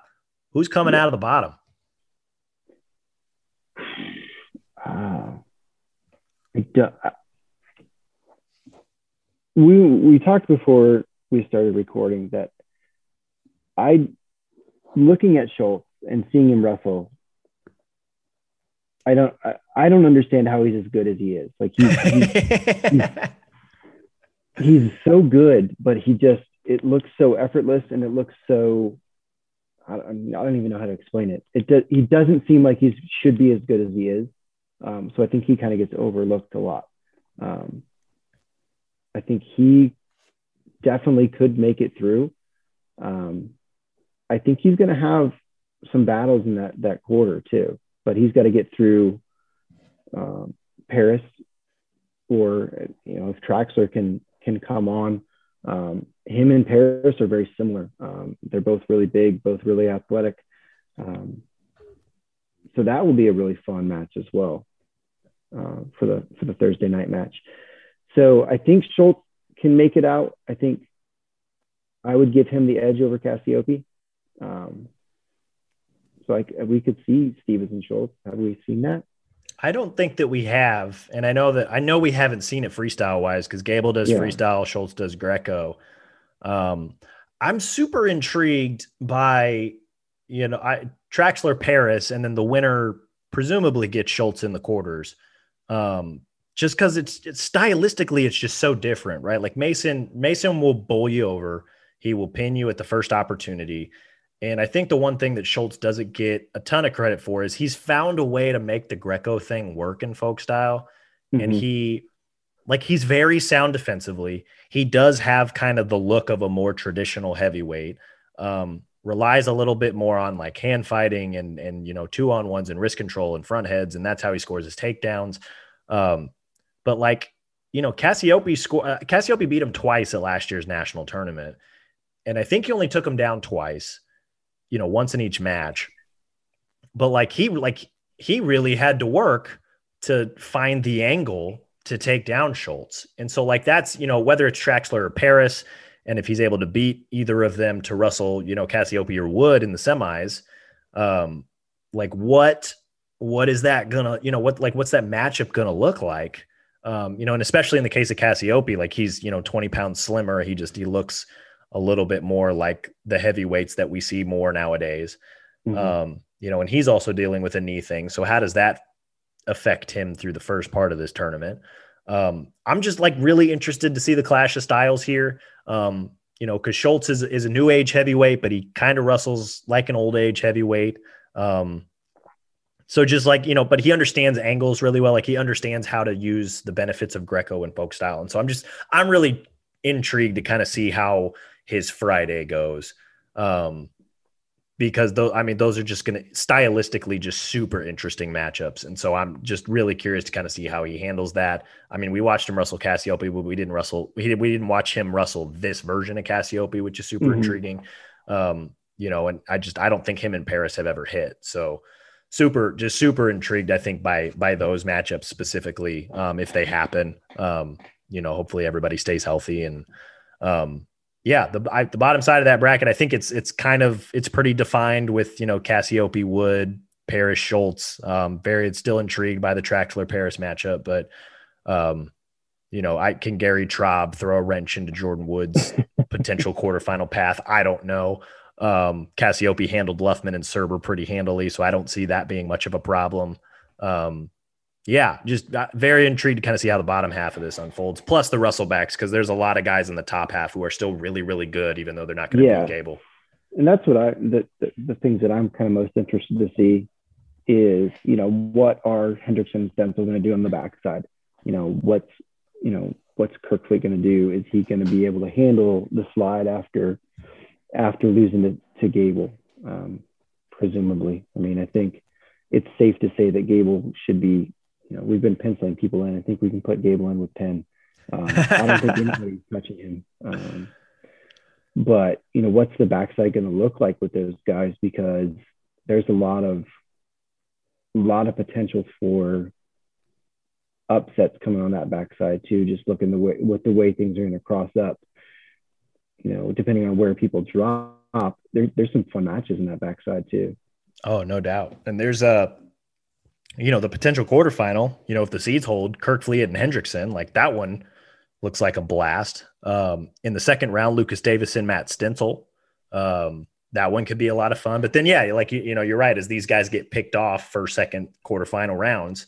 Who's coming out of the bottom? Uh, we we talked before we started recording that I looking at Schultz and seeing him wrestle I don't I, I, don't understand how he's as good as he is. Like he's he's, he's, he's so good, but he just it looks so effortless and it looks so I don't, I don't even know how to explain it. It does, he doesn't seem like he should be as good as he is. Um, so I think he kind of gets overlooked a lot. Um, I think he definitely could make it through. Um, I think he's going to have some battles in that that quarter too but he's got to get through um, Parris, or you know if Traxler can can come on. Um, him and Parris are very similar. Um, they're both really big, both really athletic. Um, so that will be a really fun match as well uh, for the for the Thursday night match. So I think Schultz can make it out. I think I would give him the edge over Cassioppi. Um, so like we could see Steveson and Schultz. Have we seen that? I don't think that we have, and I know that I know we haven't seen it freestyle wise because Gable does yeah. freestyle, Schultz does Greco. Um, I'm super intrigued by you know I Traxler Parris, and then the winner presumably gets Schultz in the quarters. Um, just because it's, it's stylistically, it's just so different, right? Like Mason, Mason will bowl you over. He will pin you at the first opportunity. And I think the one thing that Schultz doesn't get a ton of credit for is he's found a way to make the Greco thing work in folk style. Mm-hmm. And he, like, he's very sound defensively. He does have kind of the look of a more traditional heavyweight. Um, relies a little bit more on like hand fighting and and you know two on ones and wrist control and front heads, and that's how he scores his takedowns. Um, but like you know, Cassioppi score uh, Cassioppi beat him twice at last year's national tournament, and I think he only took him down twice you know, once in each match. But like he like he really had to work to find the angle to take down Schultz. And so like that's, you know, whether it's Traxler or Parris, and if he's able to beat either of them to Russell, you know, Cassioppi or Wood in the semis, um, like what what is that gonna, you know, what like what's that matchup gonna look like? Um, you know, and especially in the case of Cassioppi, like he's, you know, 20 pounds slimmer. He just he looks a little bit more like the heavyweights that we see more nowadays. Mm-hmm. Um, you know, and he's also dealing with a knee thing. So how does that affect him through the first part of this tournament? Um, I'm just like really interested to see the clash of styles here. Um, you know, because Schultz is, is a new age heavyweight, but he kind of wrestles like an old age heavyweight. Um, so just like, you know, but he understands angles really well. Like he understands how to use the benefits of Greco and folk style. And so I'm just, I'm really intrigued to kind of see how his Friday goes. Um, because those, I mean, those are just going to stylistically just super interesting matchups. And so I'm just really curious to kind of see how he handles that. I mean, we watched him wrestle Cassioppi, but we didn't wrestle, we, we didn't watch him wrestle this version of Cassioppi, which is super mm-hmm. intriguing. Um, you know, and I just, I don't think him and Parris have ever hit. So, super just super intrigued i think by by those matchups specifically um if they happen um you know hopefully everybody stays healthy and um yeah, the I, the bottom side of that bracket, I think it's it's kind of it's pretty defined with you know Cassioppi, Wood, Parris, Schultz. Um, very still intrigued by the Traxler Parris matchup, but um, you know, I can Gary Traub throw a wrench into Jordan Woods' potential quarterfinal path. I don't know. Um, Cassioppi handled Luffman and Surber pretty handily, so I don't see that being much of a problem. Um, yeah, just uh, very intrigued to kind of see how the bottom half of this unfolds. Plus the wrestlebacks, because there's a lot of guys in the top half who are still really, really good, even though they're not going to yeah. be Gable. And that's what I the, the, the things that I'm kind of most interested to see is you know what are Hendrickson and Stencel going to do on the backside? You know what's you know what's Kerkvliet going to do? Is he going to be able to handle the slide after after losing to, to Gable? Um, presumably. I mean, I think it's safe to say that Gable should be. You know, we've been penciling people in. I think we can put Gable in with ten. Um, I don't think anybody's touching him. Um, but you know, what's the backside going to look like with those guys? Because there's a lot of a lot of potential for upsets coming on that backside too. Just looking the way with the way things are going to cross up. You know, depending on where people drop, there, there's some fun matches in that backside too. Oh, no doubt. And there's a, you know, the potential quarterfinal. You know, if the seeds hold, Kerkvliet and Hendrickson, like that one looks like a blast. Um, in the second round, Lucas Davison, Matt Stencel. Um, that one could be a lot of fun. But then, yeah, like you, you know, you're right. As these guys get picked off for second quarterfinal rounds,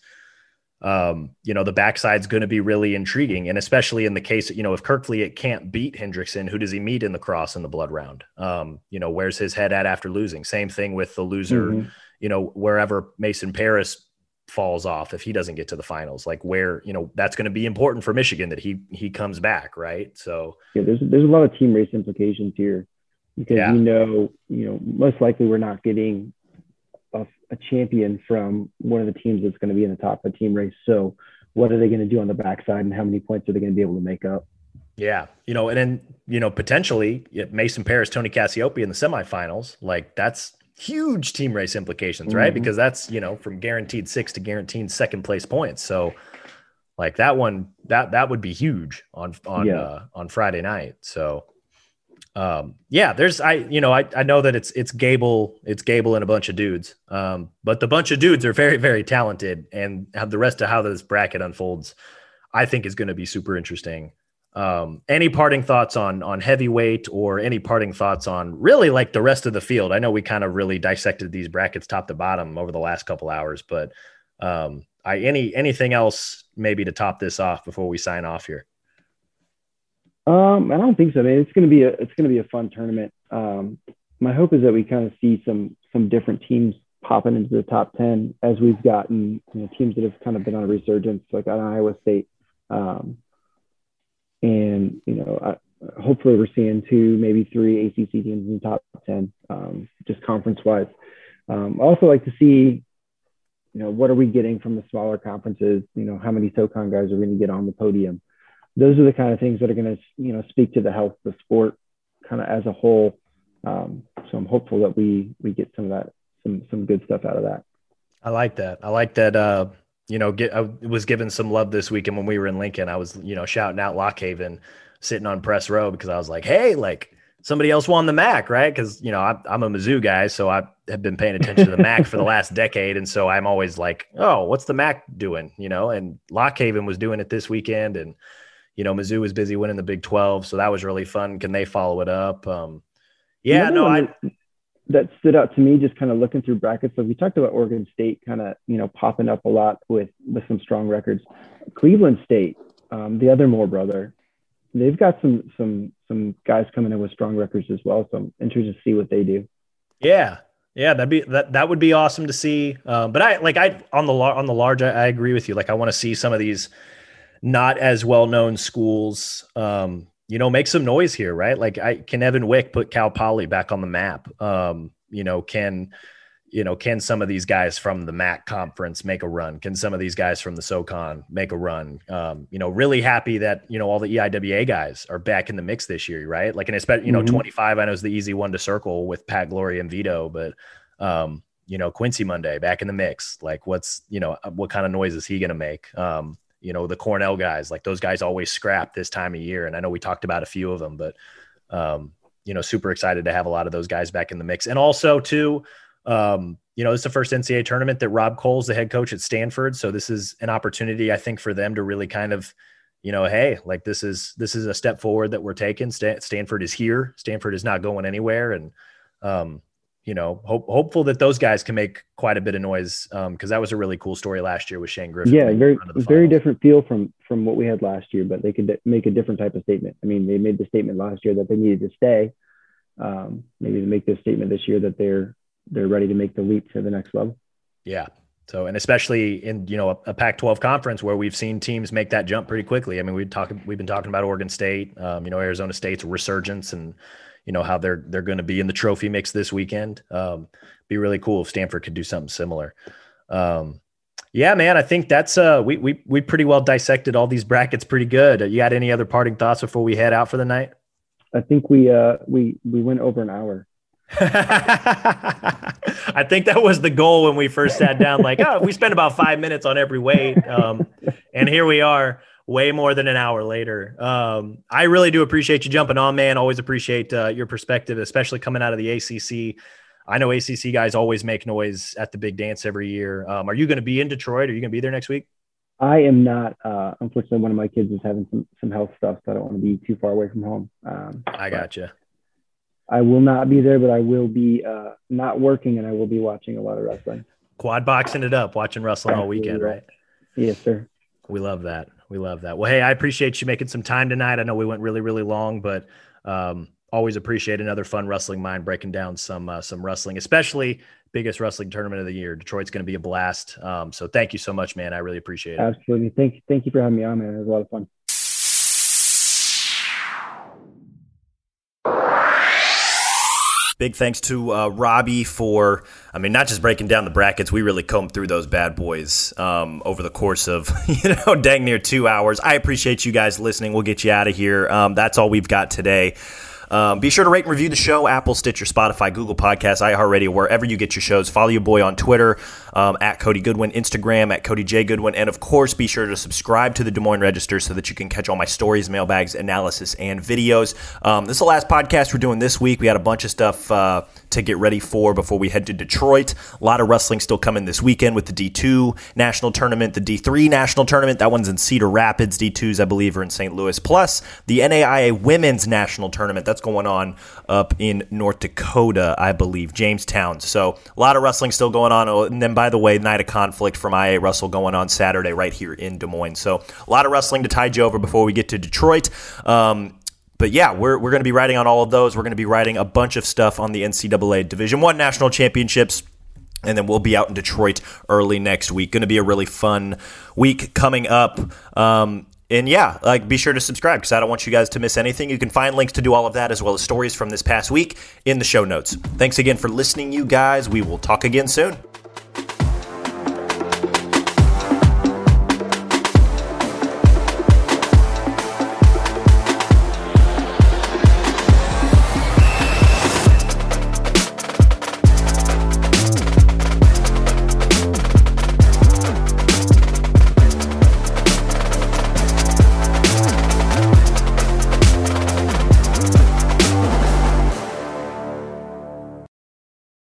um, you know, the backside's going to be really intriguing. And especially in the case, you know, if Kerkvliet can't beat Hendrickson, who does he meet in the cross in the blood round? Um, you know, where's his head at after losing? Same thing with the loser, mm-hmm. you know, wherever Mason Parris falls off if he doesn't get to the finals like where you know that's going to be important for michigan that he he comes back right so yeah there's there's a lot of team race implications here because yeah. you know you know most likely we're not getting a, champion from one of the teams that's going to be in the top of the team race so what are they going to do on the backside and how many points are they going to be able to make up yeah you know and then you know potentially mason Parris, tony cassioppi in the semifinals like that's huge team race implications, right? Mm-hmm. Because that's, you know, from guaranteed six to guaranteed second place points. So like that one, that that would be huge on on yeah. uh, on Friday night. So um yeah, there's I you know, I I know that it's it's Gable, it's Gable and a bunch of dudes. Um, but the bunch of dudes are very, very talented and have the rest of how this bracket unfolds, I think is going to be super interesting. Um, any parting thoughts on on heavyweight or any parting thoughts on really like the rest of the field? I know we kind of really dissected these brackets top to bottom over the last couple hours, but um, I any anything else maybe to top this off before we sign off here? Um, I don't think so. I mean, it's gonna be a it's gonna be a fun tournament. Um, my hope is that we kind of see some some different teams popping into the top ten as we've gotten you know, teams that have kind of been on a resurgence, like on Iowa State. Um, and, you know, I, hopefully we're seeing two, maybe three ACC teams in the top 10, um, just conference wise. Um, I also like to see, you know, what are we getting from the smaller conferences? You know, how many SoCon guys are going to get on the podium? Those are the kind of things that are going to, you know, speak to the health of the sport kind of as a whole. Um, so I'm hopeful that we we get some of that, some some good stuff out of that. I like that. I like that. Uh, you know, get I was given some love this weekend when we were in Lincoln. I was, you know, shouting out Lock Haven, sitting on press row because I was like, hey, like somebody else won the MAC, right? Because you know I, am a Mizzou guy, so I have been paying attention to the MAC for the last decade, and so I'm always like, oh, what's the MAC doing? You know, and Lock Haven was doing it this weekend, and you know Mizzou was busy winning the Big 12, so that was really fun. Can they follow it up? Um, yeah, no, I that stood out to me just kind of looking through brackets. So we talked about Oregon State kind of you know popping up a lot with with some strong records. Cleveland State, um, the other Moore brother, they've got some some some guys coming in with strong records as well. So I'm interested to see what they do. Yeah, yeah, that'd be that that would be awesome to see. Um, but I like I on the on the large, I, I agree with you. Like I want to see some of these not as well known schools um, you know, make some noise here, right? Like, I can Evan Wick put Cal Poly back on the map. Um, you know, can you know, can some of these guys from the MAC conference make a run? Can some of these guys from the SoCon make a run? Um, you know, really happy that, you know, all the EIWA guys are back in the mix this year, right? Like, and especially, you know, mm-hmm. 25, I know is the easy one to circle with Pat Glory and Vito, but, um, you know, Quincy Monday back in the mix. Like, what's, you know, what kind of noise is he going to make? Um, you know the Cornell guys, like those guys always scrap this time of year. And I know we talked about a few of them, but um, you know, super excited to have a lot of those guys back in the mix. And also too, um, you know, this is the first NCAA tournament that Rob Koll's the head coach at Stanford. So this is an opportunity, I think, for them to really kind of, you know, hey, like this is this is a step forward that we're taking. Stanford is here. Stanford is not going anywhere, and um, you know, hope, hopeful that those guys can make quite a bit of noise because um, that was a really cool story last year with Shane Griffin. Yeah, very very different feel from from what we had last year, but they could make a different type of statement. I mean, they made the statement last year that they needed to stay. Um, maybe to make this statement this year that they're they're ready to make the leap to the next level. Yeah, So, and especially in you know a, a Pac-12 conference where we've seen teams make that jump pretty quickly. I mean, we talk we've been talking about Oregon State, um, you know, Arizona State's resurgence, and you know how they're they're going to be in the trophy mix this weekend. Um, be really cool if Stanford could do something similar. Um, yeah, man, I think that's uh we we we pretty well dissected all these brackets pretty good. You got any other parting thoughts before we head out for the night? I think we uh we we went over an hour. I think that was the goal when we first sat down. Like, oh, we spent about five minutes on every weight, um, and here we are, way more than an hour later. Um, I really do appreciate you jumping on, man. Always appreciate uh, your perspective, especially coming out of the ACC. I know ACC guys always make noise at the big dance every year. Um, are you going to be in Detroit? Are you going to be there next week? I am not. Uh, unfortunately, one of my kids is having some some health stuff, so I don't want to be too far away from home. Um, I gotcha. I will not be there, but I will be uh, not working, and I will be watching a lot of wrestling. Quad boxing it up, watching wrestling all weekend, right? Yes, sir. We love that. We love that. Well, hey, I appreciate you making some time tonight. I know we went really, really long, but um, always appreciate another fun wrestling mind breaking down some uh, some wrestling, especially biggest wrestling tournament of the year. Detroit's going to be a blast. Um, so thank you so much, man. I really appreciate it. Absolutely. Thank. Thank you for having me on, man. It was a lot of fun. Big thanks to uh, Robbie for, I mean, not just breaking down the brackets. We really combed through those bad boys um, over the course of, you know, dang near two hours. I appreciate you guys listening. We'll get you out of here. Um, that's all we've got today. Um, be sure to rate and review the show Apple, Stitcher, Spotify, Google Podcasts, iHeartRadio, wherever you get your shows. Follow your boy on Twitter um, at Cody Goodwin, Instagram at Cody J. Goodwin. And of course, be sure to subscribe to the Des Moines Register so that you can catch all my stories, mailbags, analysis, and videos. Um, this is the last podcast we're doing this week. We had a bunch of stuff uh, to get ready for before we head to Detroit. A lot of wrestling still coming this weekend with the D2 national tournament, the D3 national tournament. That one's in Cedar Rapids. D2s, I believe, are in St. Louis. Plus, the NAIA women's national tournament. That's going on up in North Dakota, I believe, Jamestown. So a lot of wrestling still going on. And then, by the way, Night of Conflict from IAwrestle going on Saturday right here in Des Moines. So a lot of wrestling to tide you over before we get to Detroit. Um, but yeah, we're, we're going to be writing on all of those. We're going to be writing a bunch of stuff on the NCAA Division One national championships. And then we'll be out in Detroit early next week. Going to be a really fun week coming up. Um, and yeah, like be sure to subscribe because I don't want you guys to miss anything. You can find links to do all of that as well as stories from this past week in the show notes. Thanks again for listening, you guys. We will talk again soon.